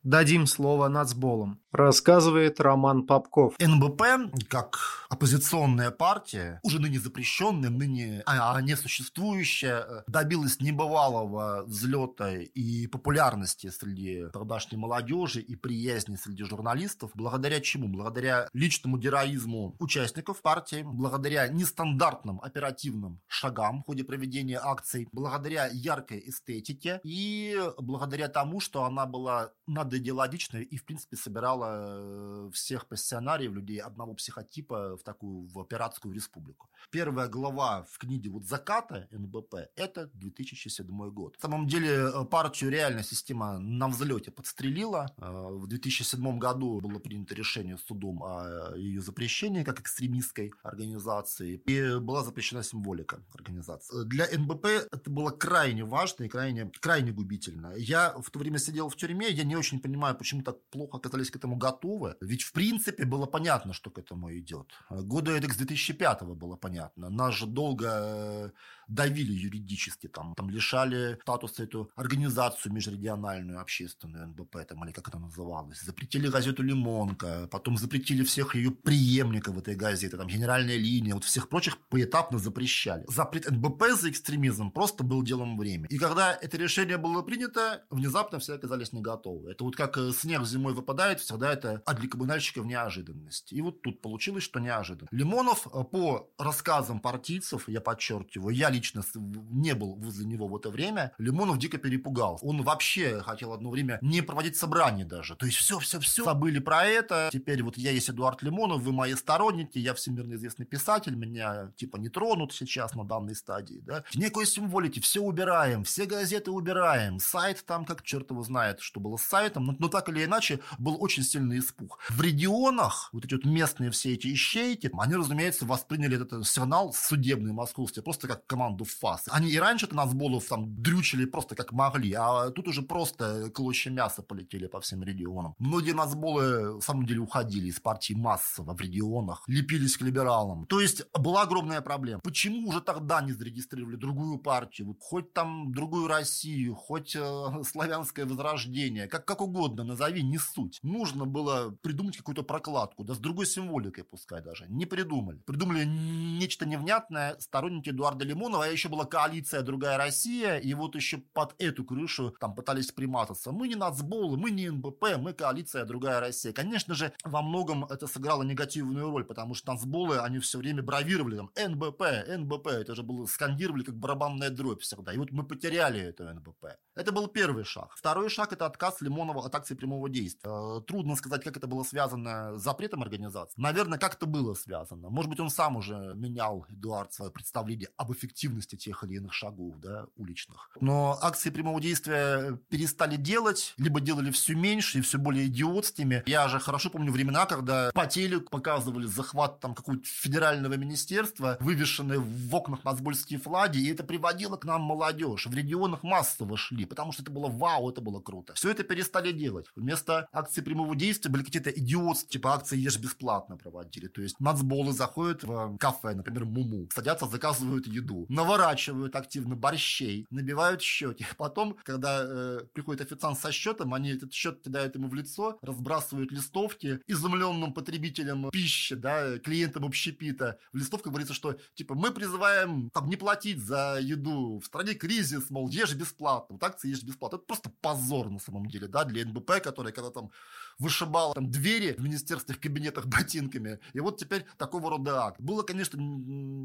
Дадим слово нацболам. Рассказывает Роман Попков. НБП, как оппозиционная партия, уже ныне запрещенная, ныне а, не существующая, добилась небывалого взлета и популярности среди тогдашней молодежи и приязни среди журналистов. Благодаря чему? Благодаря личному героизму участников партии, благодаря нестандартным оперативным шагам в ходе проведения акций, благодаря яркой эстетике и благодаря тому, что она была над идеологичной и, в принципе, собирала э, всех пассионариев, людей одного психотипа в такую в пиратскую республику. Первая глава в книге вот «Заката» НБП – это 2007 год. На самом деле э, партию реально система на взлете подстрелила. Э, в 2007 году было принято решение судом о ее запрещении как экстремистской организации. И была запрещена символика организации. Для НБП это было крайне важно и крайне, крайне губительно. Я в то время сидел в тюрьме, я не очень понимаю, почему так плохо оказались к этому готовы. Ведь, в принципе, было понятно, что к этому идет. Года это с 2005 было понятно. Нас же долго э, давили юридически, там, там лишали статуса эту организацию межрегиональную, общественную НБП, там, или как это называлось. Запретили газету «Лимонка», потом запретили всех ее преемников этой газеты, там, «Генеральная линия», вот всех прочих поэтапно запрещали. Запрет НБП за экстремизм просто был делом времени. И когда это решение было принято, внезапно все оказались не готовы. Это вот как э, снег зимой выпадает, всегда это а для коммунальщиков неожиданность. И вот тут получилось, что неожиданно. Лимонов, э, по рассказам партийцев, я подчеркиваю, я лично не был возле него в это время, Лимонов дико перепугался. Он вообще хотел одно время не проводить собрание даже. То есть все, все, все забыли про это. Теперь вот я есть Эдуард Лимонов, вы мои сторонники, я всемирно известный писатель, меня типа не тронут сейчас на данной стадии. Да? Некой символики, все убираем, все газеты убираем, сайт там как черт его знает, что было с сайтом, но, но так или иначе был очень сильный испуг. В регионах вот эти вот местные все эти ищейки, они, разумеется, восприняли этот сигнал судебный московский просто как команда команду в ФАС. Они и раньше-то Нацболов там дрючили просто как могли, а тут уже просто клочья мяса полетели по всем регионам. Многие Нацболы, в самом деле, уходили из партии массово в регионах, лепились к либералам. То есть была огромная проблема. Почему уже тогда не зарегистрировали другую партию? Вот хоть там другую Россию, хоть э, славянское возрождение, как, как угодно назови, не суть. Нужно было придумать какую-то прокладку, да с другой символикой пускай даже. Не придумали. Придумали нечто невнятное сторонники Эдуарда Лимонова, а еще была коалиция «Другая Россия», и вот еще под эту крышу там пытались примататься. Мы не нацболы, мы не НБП, мы коалиция «Другая Россия». Конечно же, во многом это сыграло негативную роль, потому что нацболы, они все время бравировали там НБП, НБП, это же было скандировали как барабанная дробь всегда. И вот мы потеряли это НБП. Это был первый шаг. Второй шаг – это отказ Лимонова от акции прямого действия. Э, трудно сказать, как это было связано с запретом организации. Наверное, как это было связано. Может быть, он сам уже менял, Эдуард, свое представление об эффективности эффективности тех или иных шагов, да, уличных. Но акции прямого действия перестали делать, либо делали все меньше и все более идиотскими. Я же хорошо помню времена, когда по телеку показывали захват там какого-то федерального министерства, вывешенные в окнах мосбольские флаги, и это приводило к нам молодежь. В регионах массово шли, потому что это было вау, это было круто. Все это перестали делать. Вместо акций прямого действия были какие-то идиотские, типа акции ешь бесплатно проводили. То есть нацболы заходят в кафе, например, Муму, садятся, заказывают еду, наворачивают активно борщей, набивают счеты. Потом, когда э, приходит официант со счетом, они этот счет кидают ему в лицо, разбрасывают листовки изумленным потребителям пищи, да, клиентам общепита. В листовках говорится, что типа мы призываем там не платить за еду, в стране кризис, мол, ешь бесплатно. Вот акции ешь бесплатно. Это просто позор на самом деле, да, для НБП, который когда там вышибал там двери в министерских кабинетах ботинками. И вот теперь такого рода акт. Было, конечно,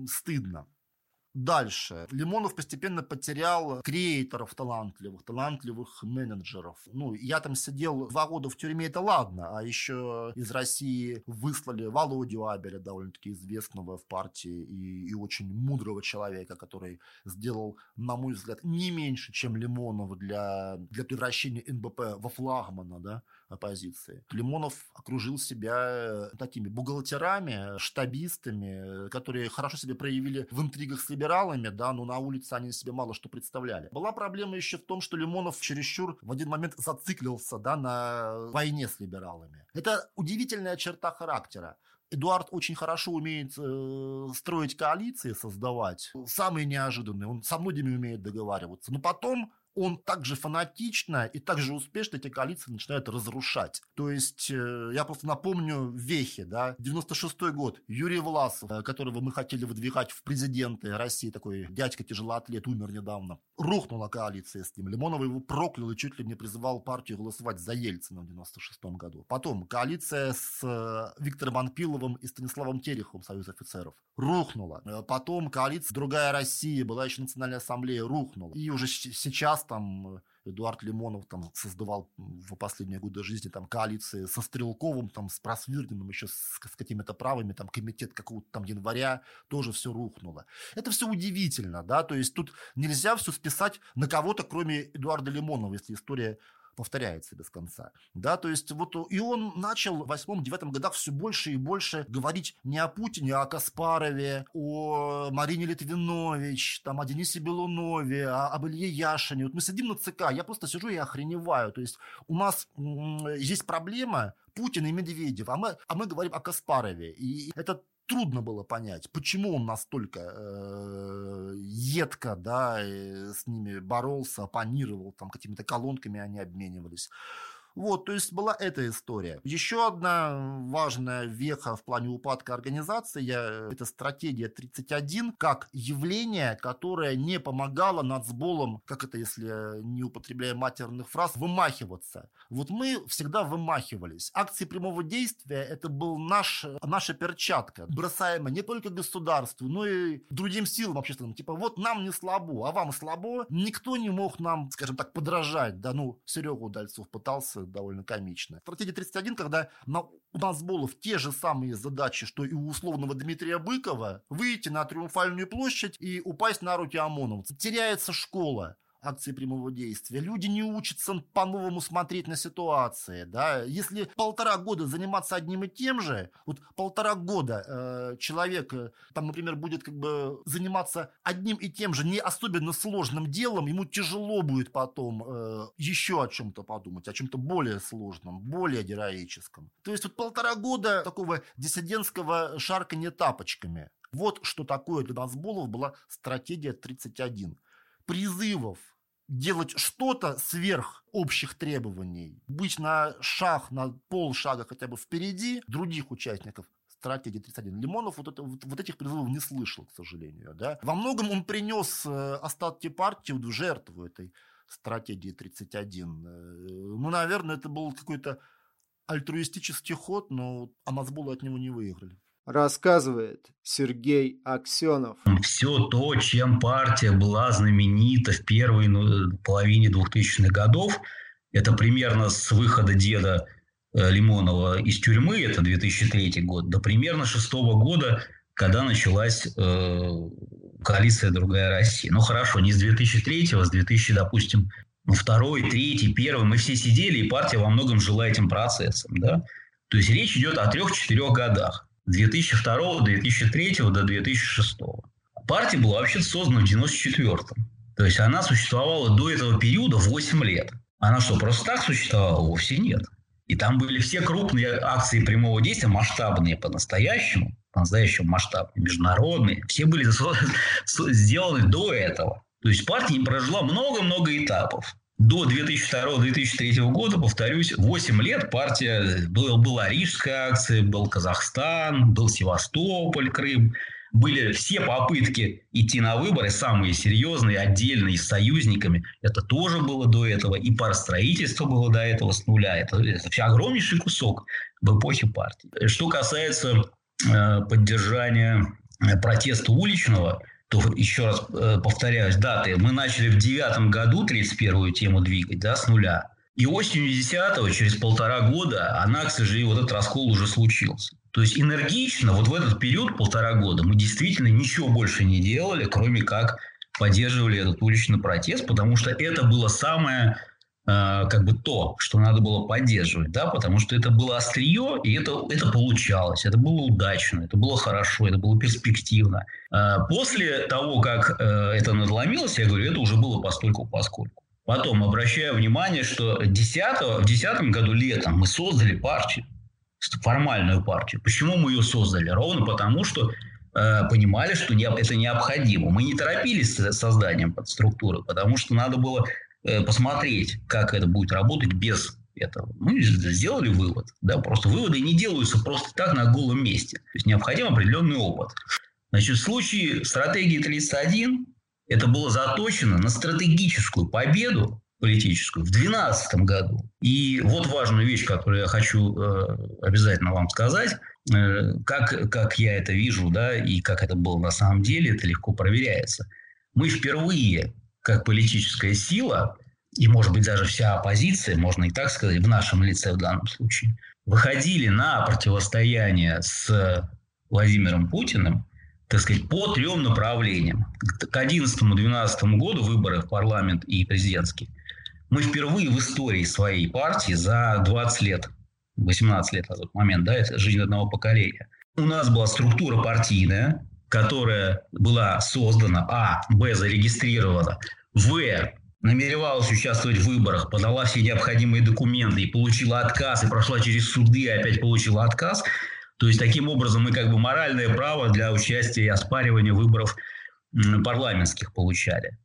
стыдно. Дальше. Лимонов постепенно потерял креаторов талантливых, талантливых менеджеров. Ну, я там сидел два года в тюрьме, это ладно, а еще из России выслали Володю Абеля, довольно-таки известного в партии и, и очень мудрого человека, который сделал, на мой взгляд, не меньше, чем Лимонов для, для превращения НБП во флагмана, да, оппозиции. Лимонов окружил себя э, такими бухгалтерами, штабистами, которые хорошо себя проявили в интригах с либералами, да, но на улице они себе мало что представляли. Была проблема еще в том, что Лимонов чересчур в один момент зациклился, да, на войне с либералами. Это удивительная черта характера. Эдуард очень хорошо умеет э, строить коалиции, создавать. Самые неожиданные. Он со многими умеет договариваться. Но потом он также фанатично и также успешно эти коалиции начинает разрушать. То есть, э, я просто напомню вехи, да, 96 год, Юрий Власов, э, которого мы хотели выдвигать в президенты России, такой дядька-тяжелоатлет, умер недавно, рухнула коалиция с ним. Лимонов его проклял и чуть ли не призывал партию голосовать за Ельцина в 96 году. Потом коалиция с э, Виктором Анпиловым и Станиславом Тереховым, Союз офицеров, рухнула. Потом коалиция «Другая Россия», была еще Национальная ассамблея, рухнула. И уже сейчас там э, Эдуард Лимонов там создавал в последние годы жизни там коалиции со Стрелковым, там с Просвирниным, еще с, с какими-то правами, там комитет какого-то там января, тоже все рухнуло. Это все удивительно, да, то есть тут нельзя все списать на кого-то, кроме Эдуарда Лимонова, если история повторяется без конца. Да, то есть вот и он начал в восьмом-девятом годах все больше и больше говорить не о Путине, а о Каспарове, о Марине Литвинович, там, о Денисе Белунове, о, об Илье Яшине. Вот мы сидим на ЦК, я просто сижу и охреневаю. То есть у нас есть проблема Путин и Медведев, а мы, а мы говорим о Каспарове. И это трудно было понять, почему он настолько э, едко, да, с ними боролся, оппонировал, там какими-то колонками они обменивались. Вот, то есть была эта история. Еще одна важная веха в плане упадка организации – это стратегия 31 как явление, которое не помогало нацболам, как это, если не употребляя матерных фраз, вымахиваться. Вот мы всегда вымахивались. Акции прямого действия – это был наш, наша перчатка, бросаемая не только государству, но и другим силам общественным. Типа, вот нам не слабо, а вам слабо. Никто не мог нам, скажем так, подражать. Да, ну, Серега Удальцов пытался довольно комично. Стратегия 31, когда на, у нас было те же самые задачи, что и у условного Дмитрия Быкова, выйти на Триумфальную площадь и упасть на руки ОМОНовцев. Теряется школа акции прямого действия. Люди не учатся по-новому смотреть на ситуации. Да? Если полтора года заниматься одним и тем же, вот полтора года э, человек, э, там, например, будет как бы заниматься одним и тем же не особенно сложным делом, ему тяжело будет потом э, еще о чем-то подумать, о чем-то более сложном, более героическом. То есть вот полтора года такого диссидентского шарканья тапочками. Вот что такое для Назболов была стратегия 31 призывов делать что-то сверх общих требований, быть на шаг, на полшага хотя бы впереди других участников стратегии 31. Лимонов вот, это, вот, вот этих призывов не слышал, к сожалению. Да? Во многом он принес э, остатки партии в жертву этой стратегии 31. Э, ну, наверное, это был какой-то альтруистический ход, но Амазболы от него не выиграли рассказывает Сергей Аксенов. Все то, чем партия была знаменита в первой ну, половине 2000-х годов, это примерно с выхода деда э, Лимонова из тюрьмы, это 2003 год, до примерно 2006 года, когда началась э, коалиция «Другая Россия». Ну, хорошо, не с 2003, а с 2000, допустим, ну, второй, третий, первый. Мы все сидели, и партия во многом жила этим процессом, да. То есть речь идет о трех-четырех годах. 2002, 2003 до 2006. Партия была вообще создана в 94-м. То есть она существовала до этого периода 8 лет. Она что, просто так существовала? Вовсе нет. И там были все крупные акции прямого действия, масштабные по-настоящему, по-настоящему масштабные, международные. Все были сделаны до этого. То есть партия не прожила много-много этапов. До 2002-2003 года, повторюсь, 8 лет партия, была, была Рижская акция, был Казахстан, был Севастополь, Крым. Были все попытки идти на выборы, самые серьезные, отдельные, с союзниками. Это тоже было до этого. И паростроительство было до этого с нуля. Это, это огромнейший кусок в эпохе партии. Что касается э, поддержания э, протеста уличного, то еще раз э, повторяюсь, даты. Мы начали в девятом году 31-ю тему двигать, да, с нуля. И осенью 10 через полтора года она, к сожалению, вот этот раскол уже случился. То есть энергично вот в этот период, полтора года, мы действительно ничего больше не делали, кроме как поддерживали этот уличный протест, потому что это было самое как бы то, что надо было поддерживать, да, потому что это было острие, и это, это получалось, это было удачно, это было хорошо, это было перспективно. Э, после того, как э, это надломилось, я говорю, это уже было постольку поскольку. Потом обращаю внимание, что 10, в 2010 году летом мы создали партию, формальную партию. Почему мы ее создали? Ровно потому, что понимали, что это необходимо. Мы не торопились с созданием структуры, потому что надо было Э, посмотреть, как это будет работать без этого. Мы сделали вывод. Да, просто выводы не делаются просто так на голом месте. То есть необходим определенный опыт. Значит, в случае стратегии 31 это было заточено на стратегическую победу политическую в 2012 году. И вот важную вещь, которую я хочу э, обязательно вам сказать. Э, как, как я это вижу, да, и как это было на самом деле, это легко проверяется. Мы впервые как политическая сила, и, может быть, даже вся оппозиция, можно и так сказать, в нашем лице в данном случае, выходили на противостояние с Владимиром Путиным, так сказать, по трем направлениям. К 2011-2012 году выборы в парламент и президентские. Мы впервые в истории своей партии за 20 лет, 18 лет на тот момент, да, это жизнь одного поколения. У нас была структура партийная, которая была создана, а, б, зарегистрирована, в, намеревалась участвовать в выборах, подала все необходимые документы и получила отказ, и прошла через суды, и опять получила отказ. То есть, таким образом, мы как бы моральное право для участия и оспаривания выборов парламентских получали.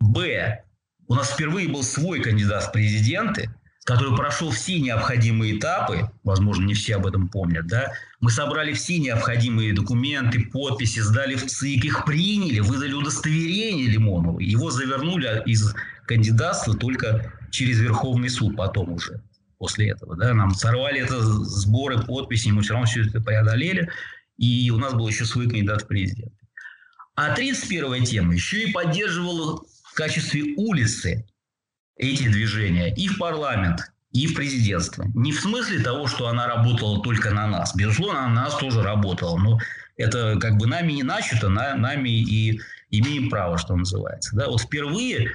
Б. У нас впервые был свой кандидат в президенты – который прошел все необходимые этапы, возможно, не все об этом помнят, да, мы собрали все необходимые документы, подписи, сдали в ЦИК, их приняли, выдали удостоверение Лимонову, его завернули из кандидатства только через Верховный суд потом уже после этого, да, нам сорвали это сборы подписей, мы все равно все это преодолели, и у нас был еще свой кандидат в президенты. А 31 тема еще и поддерживала в качестве улицы эти движения и в парламент, и в президентство. Не в смысле того, что она работала только на нас. Безусловно, она на нас тоже работала. Но это как бы нами не начато, на, нами и имеем право, что называется. Да? Вот впервые,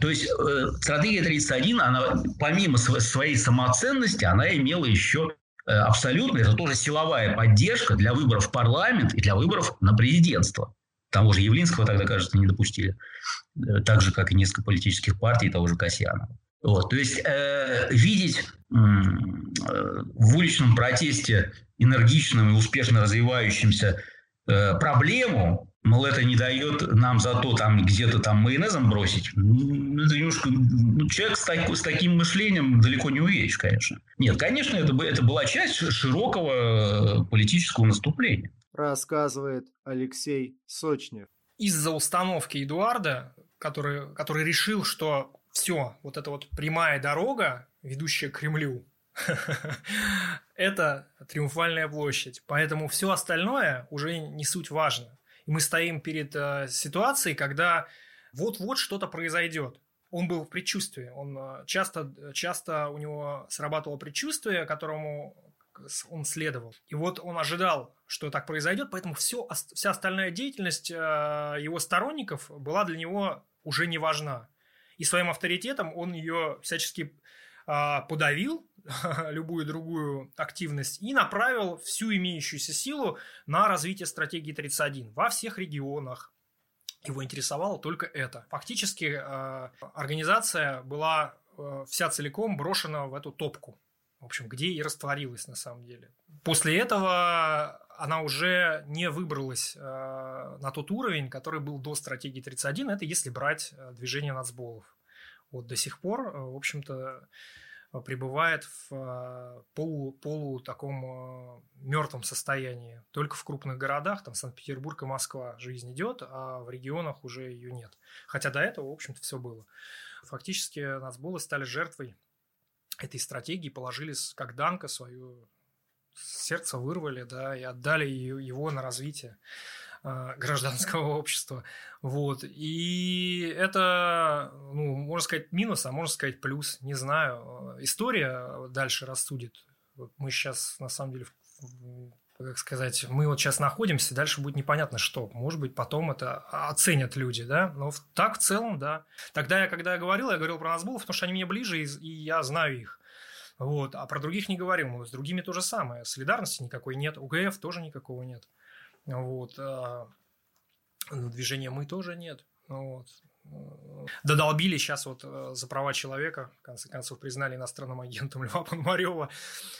то есть э, стратегия 31, она помимо своей самоценности, она имела еще э, абсолютно, это тоже силовая поддержка для выборов в парламент и для выборов на президентство. Того же Явлинского тогда, кажется, не допустили. Э, так же, как и несколько политических партий того же Касьянова. Вот, то есть э, видеть э, в уличном протесте энергичным и успешно развивающимся э, проблему, мол, это не дает нам зато там где-то там майонезом бросить, ну, это немножко, ну, человек с, так, с таким мышлением далеко не увидишь, конечно. Нет, конечно, это, это была часть широкого э, политического наступления. Рассказывает Алексей Сочнев. Из-за установки Эдуарда который, который решил, что все, вот эта вот прямая дорога, ведущая к Кремлю, это Триумфальная площадь. Поэтому все остальное уже не суть важно. И мы стоим перед э, ситуацией, когда вот-вот что-то произойдет. Он был в предчувствии. Он э, часто, часто у него срабатывало предчувствие, которому он следовал. И вот он ожидал, что так произойдет, поэтому все, вся остальная деятельность его сторонников была для него уже не важна. И своим авторитетом он ее всячески подавил, любую другую активность, и направил всю имеющуюся силу на развитие стратегии 31 во всех регионах. Его интересовало только это. Фактически организация была вся целиком брошена в эту топку в общем, где и растворилась на самом деле. После этого она уже не выбралась э, на тот уровень, который был до стратегии 31, это если брать э, движение нацболов. Вот до сих пор, э, в общем-то, пребывает в э, полу, полу таком э, мертвом состоянии. Только в крупных городах, там Санкт-Петербург и Москва, жизнь идет, а в регионах уже ее нет. Хотя до этого, в общем-то, все было. Фактически нацболы стали жертвой этой стратегии положили как Данка свое сердце вырвали, да, и отдали его на развитие э, гражданского общества. Вот. И это, ну, можно сказать, минус, а можно сказать плюс. Не знаю. История дальше рассудит. Мы сейчас, на самом деле, как сказать, мы вот сейчас находимся, дальше будет непонятно что. Может быть, потом это оценят люди, да? Но так в целом, да. Тогда я, когда я говорил, я говорил про Назбулов, потому что они мне ближе, и, я знаю их. Вот. А про других не говорил. С другими то же самое. Солидарности никакой нет. УГФ тоже никакого нет. Вот. А движения мы тоже нет. Вот додолбили сейчас вот э, за права человека, в конце концов, признали иностранным агентом Льва Пономарева.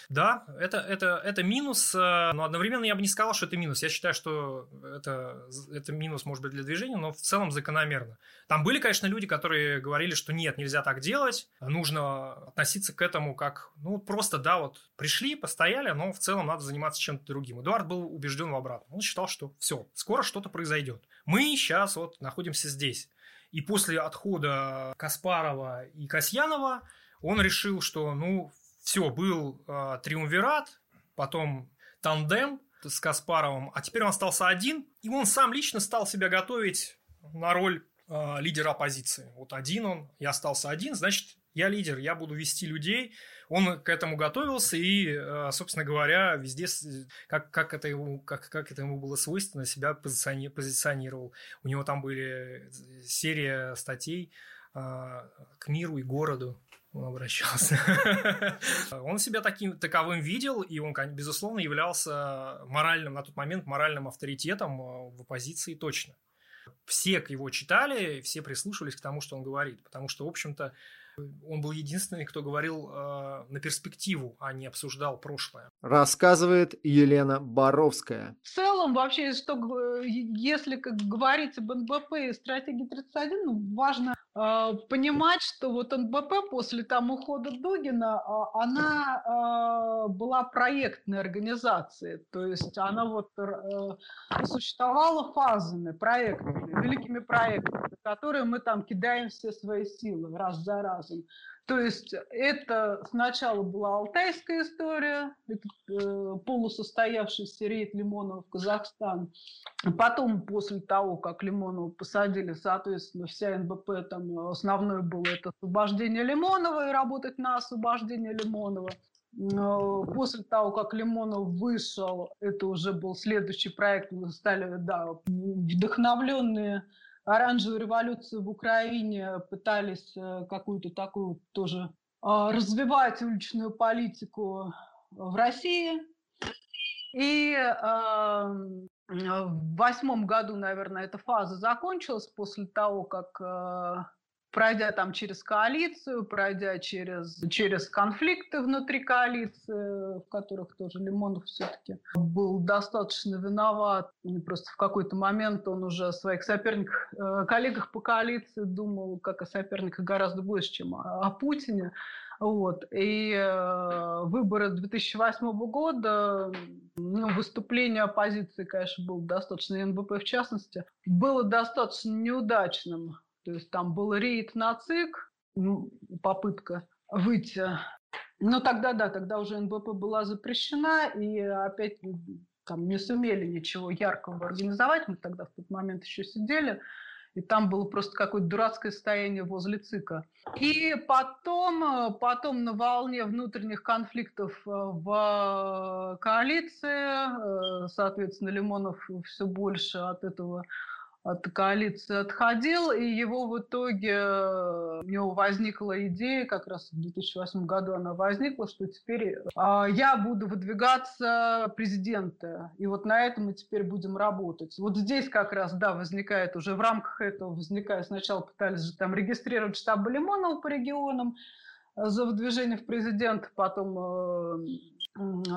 Да, это, это, это минус, э, но одновременно я бы не сказал, что это минус. Я считаю, что это, это минус, может быть, для движения, но в целом закономерно. Там были, конечно, люди, которые говорили, что нет, нельзя так делать, нужно относиться к этому как, ну, просто, да, вот пришли, постояли, но в целом надо заниматься чем-то другим. Эдуард был убежден в обратном. Он считал, что все, скоро что-то произойдет. Мы сейчас вот находимся здесь. И после отхода Каспарова и Касьянова он решил, что ну все, был э, триумвират, потом тандем с Каспаровым, а теперь он остался один, и он сам лично стал себя готовить на роль э, лидера оппозиции. Вот один он, я остался один, значит, я лидер, я буду вести людей. Он к этому готовился и, э, собственно говоря, везде, как, как, это, ему, как, как это ему было свойственно, себя позициони, позиционировал. У него там были серия статей э, к миру и городу он обращался. он себя таким таковым видел, и он, безусловно, являлся моральным на тот момент моральным авторитетом э, в оппозиции точно. Все его читали, все прислушивались к тому, что он говорит, потому что, в общем-то, он был единственный, кто говорил э, на перспективу, а не обсуждал прошлое. Рассказывает Елена Боровская. В целом, вообще, что, если как говорить об НБП и стратегии 31, ну, важно э, понимать, что вот НБП после там ухода Дугина, э, она э, была проектной организацией, то есть она вот э, существовала фазами, проектами, великими проектами, в которые мы там кидаем все свои силы раз за раз разом. То есть это сначала была алтайская история, э, полусостоявшийся рейд Лимонова в Казахстан. Потом, после того, как Лимонова посадили, соответственно, вся НБП, там основное было это освобождение Лимонова и работать на освобождение Лимонова. После того, как Лимонов вышел, это уже был следующий проект, мы стали да, вдохновленные оранжевой революции в Украине пытались э, какую-то такую тоже а, развивать уличную политику в России. И э, в восьмом году, наверное, эта фаза закончилась после того, как э, пройдя там через коалицию, пройдя через, через конфликты внутри коалиции, в которых тоже Лимонов все-таки был достаточно виноват. И просто в какой-то момент он уже о своих соперниках, э, коллегах по коалиции думал как о соперниках гораздо больше, чем о, о Путине. Вот. И э, выборы 2008 года, ну, выступление оппозиции, конечно, было достаточно, НБП в частности, было достаточно неудачным то есть там был рейд на ЦИК, попытка выйти. Но тогда, да, тогда уже НБП была запрещена, и опять там не сумели ничего яркого организовать. Мы тогда в тот момент еще сидели и там было просто какое-то дурацкое состояние возле ЦИКа. И потом, э, потом на волне внутренних конфликтов э, в коалиции, соответственно, Лимонов все больше от этого от коалиции отходил, и его в итоге, э, у него возникла идея, как раз в 2008 году она возникла, что теперь э, я буду выдвигаться президента, и вот на этом мы теперь будем работать. Вот здесь как раз, да, возникает уже в рамках этого, возникает, сначала пытались же там регистрировать штаб Лимонова по регионам, за выдвижение в президент, потом, э,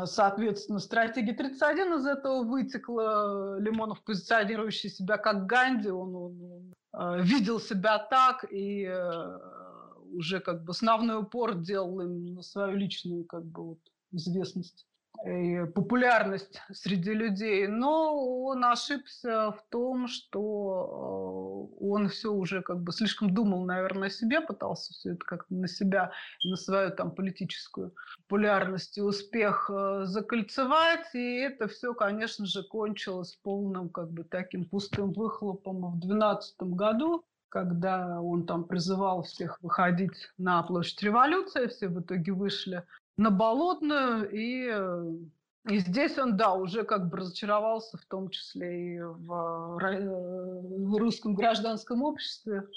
соответственно, стратегия 31 из этого вытекла. Лимонов, позиционирующий себя как Ганди, он, он, он э, видел себя так и э, уже как бы основной упор делал им на свою личную как бы вот известность популярность среди людей, но он ошибся в том, что э, он все уже как бы слишком думал, наверное, о себе, пытался все это как-то на себя, на свою там политическую популярность и успех э, закольцевать, и это все, конечно же, кончилось полным как бы таким пустым выхлопом в 2012 году, когда он там призывал всех выходить на площадь революции, все в итоге вышли на Болотную, и, э, и здесь он, да, уже как бы разочаровался, в том числе и в, э, в русском гражданском обществе.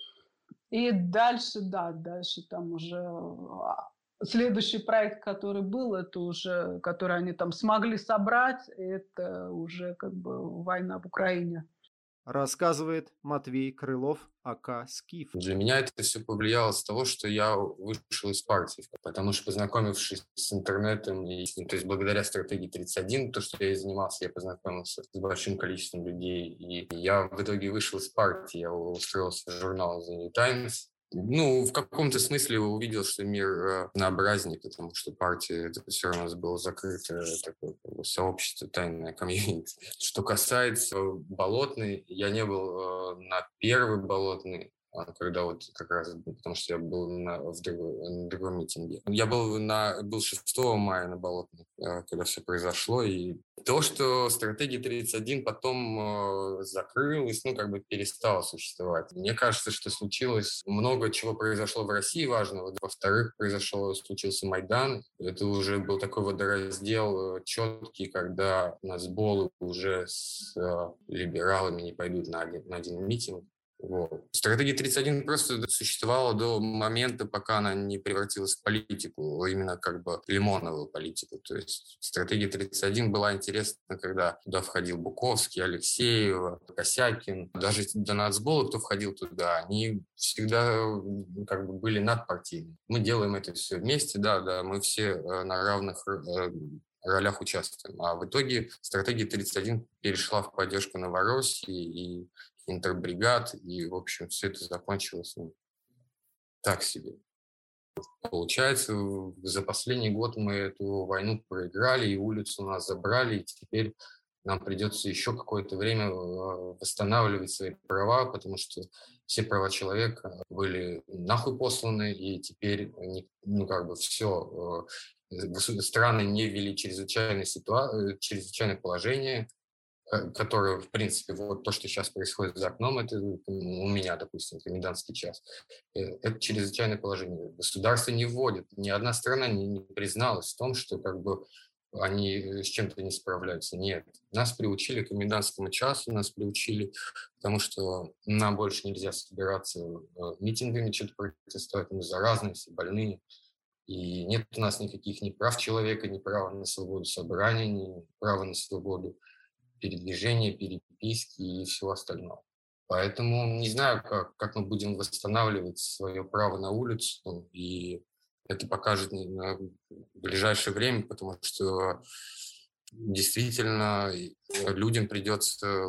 И дальше, да, дальше там уже а, следующий проект, который был, это уже, который они там смогли собрать, это уже как бы война в Украине рассказывает Матвей Крылов, АК «Скиф». Для меня это все повлияло с того, что я вышел из партии, потому что познакомившись с интернетом, и, то есть благодаря стратегии 31, то, что я и занимался, я познакомился с большим количеством людей, и я в итоге вышел из партии, я устроился в журнал The New Times, ну, в каком-то смысле увидел, что мир э, однообразнее, потому что партия это все равно было закрыто такое как бы, сообщество, тайное комьюнити. Что касается Болотной, я не был э, на первой Болотной, когда вот как раз, потому что я был на, в другой, на другом митинге. Я был, на, был 6 мая на Болотных, а, когда все произошло, и то, что стратегия 31 потом э, закрылась, ну, как бы перестала существовать. Мне кажется, что случилось много чего произошло в России важного. Во-вторых, произошел, случился Майдан. Это уже был такой водораздел э, четкий, когда нацболы уже с э, либералами не пойдут на на один митинг. Вот. Стратегия 31 просто существовала до момента, пока она не превратилась в политику, именно как бы лимоновую политику. То есть стратегия 31 была интересна, когда туда входил Буковский, Алексеев, Косякин, даже до нацбола, кто входил туда, они всегда как бы были надпартийны. Мы делаем это все вместе, да, да, мы все э, на равных э, ролях участвуем. А в итоге стратегия 31 перешла в поддержку Новороссии, и интербригад, и, в общем, все это закончилось ну, так себе. Получается, за последний год мы эту войну проиграли, и улицу у нас забрали, и теперь нам придется еще какое-то время э, восстанавливать свои права, потому что все права человека были нахуй посланы, и теперь, ну, как бы все, э, страны не ввели чрезвычайное, ситуа... Чрезвычайное положение, Э, которое, в принципе, вот то, что сейчас происходит за окном, это у меня, допустим, комендантский час, э, это чрезвычайное положение. Государство не вводит, ни одна страна не, не призналась в том, что как бы они с чем-то не справляются. Нет, нас приучили к комендантскому часу, нас приучили, потому что нам больше нельзя собираться э, митингами, что-то протестовать, мы заразные, все больные. И нет у нас никаких ни прав человека, ни права на свободу собрания, ни права на свободу передвижения, переписки и всего остального. Поэтому не знаю, как, как мы будем восстанавливать свое право на улицу, и это покажет на ближайшее время, потому что действительно людям придется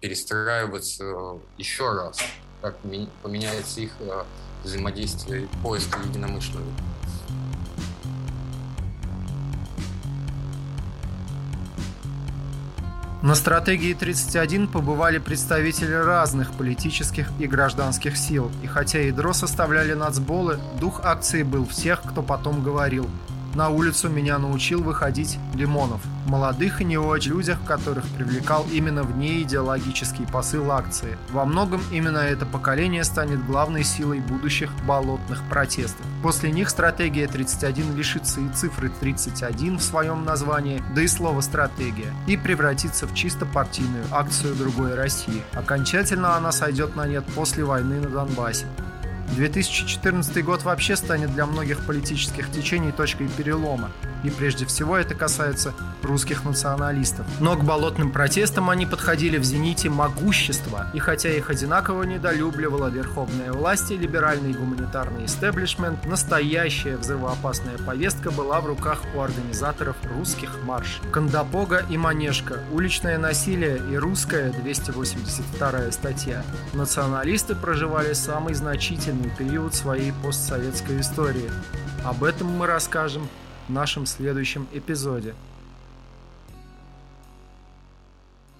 перестраиваться еще раз, как поменяется их э, взаимодействие и поиск единомышленников. На стратегии 31 побывали представители разных политических и гражданских сил, и хотя ядро составляли нацболы, дух акции был всех, кто потом говорил На улицу меня научил выходить Лимонов. Молодых и не очень людях, которых привлекал именно внеидеологический посыл акции. Во многом именно это поколение станет главной силой будущих болотных протестов. После них стратегия 31 лишится и цифры 31 в своем названии, да и слова «стратегия», и превратится в чисто партийную акцию другой России. Окончательно она сойдет на нет после войны на Донбассе. 2014 год вообще станет для многих политических течений точкой перелома. И прежде всего это касается русских националистов. Но к болотным протестам они подходили в зените могущества. И хотя их одинаково недолюбливала верховная власть и либеральный гуманитарный истеблишмент, настоящая взрывоопасная повестка была в руках у организаторов русских маршей. Кандапога и Манежка, уличное насилие и русская 282 статья. Националисты проживали самый значительный период своей постсоветской истории. Об этом мы расскажем в нашем следующем эпизоде.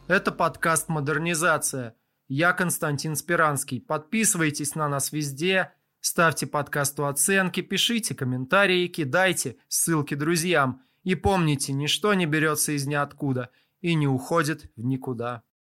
Это подкаст «Модернизация». Я Константин Спиранский. Подписывайтесь на нас везде, ставьте подкасту оценки, пишите комментарии, кидайте ссылки друзьям. И помните, ничто не берется из ниоткуда и не уходит в никуда.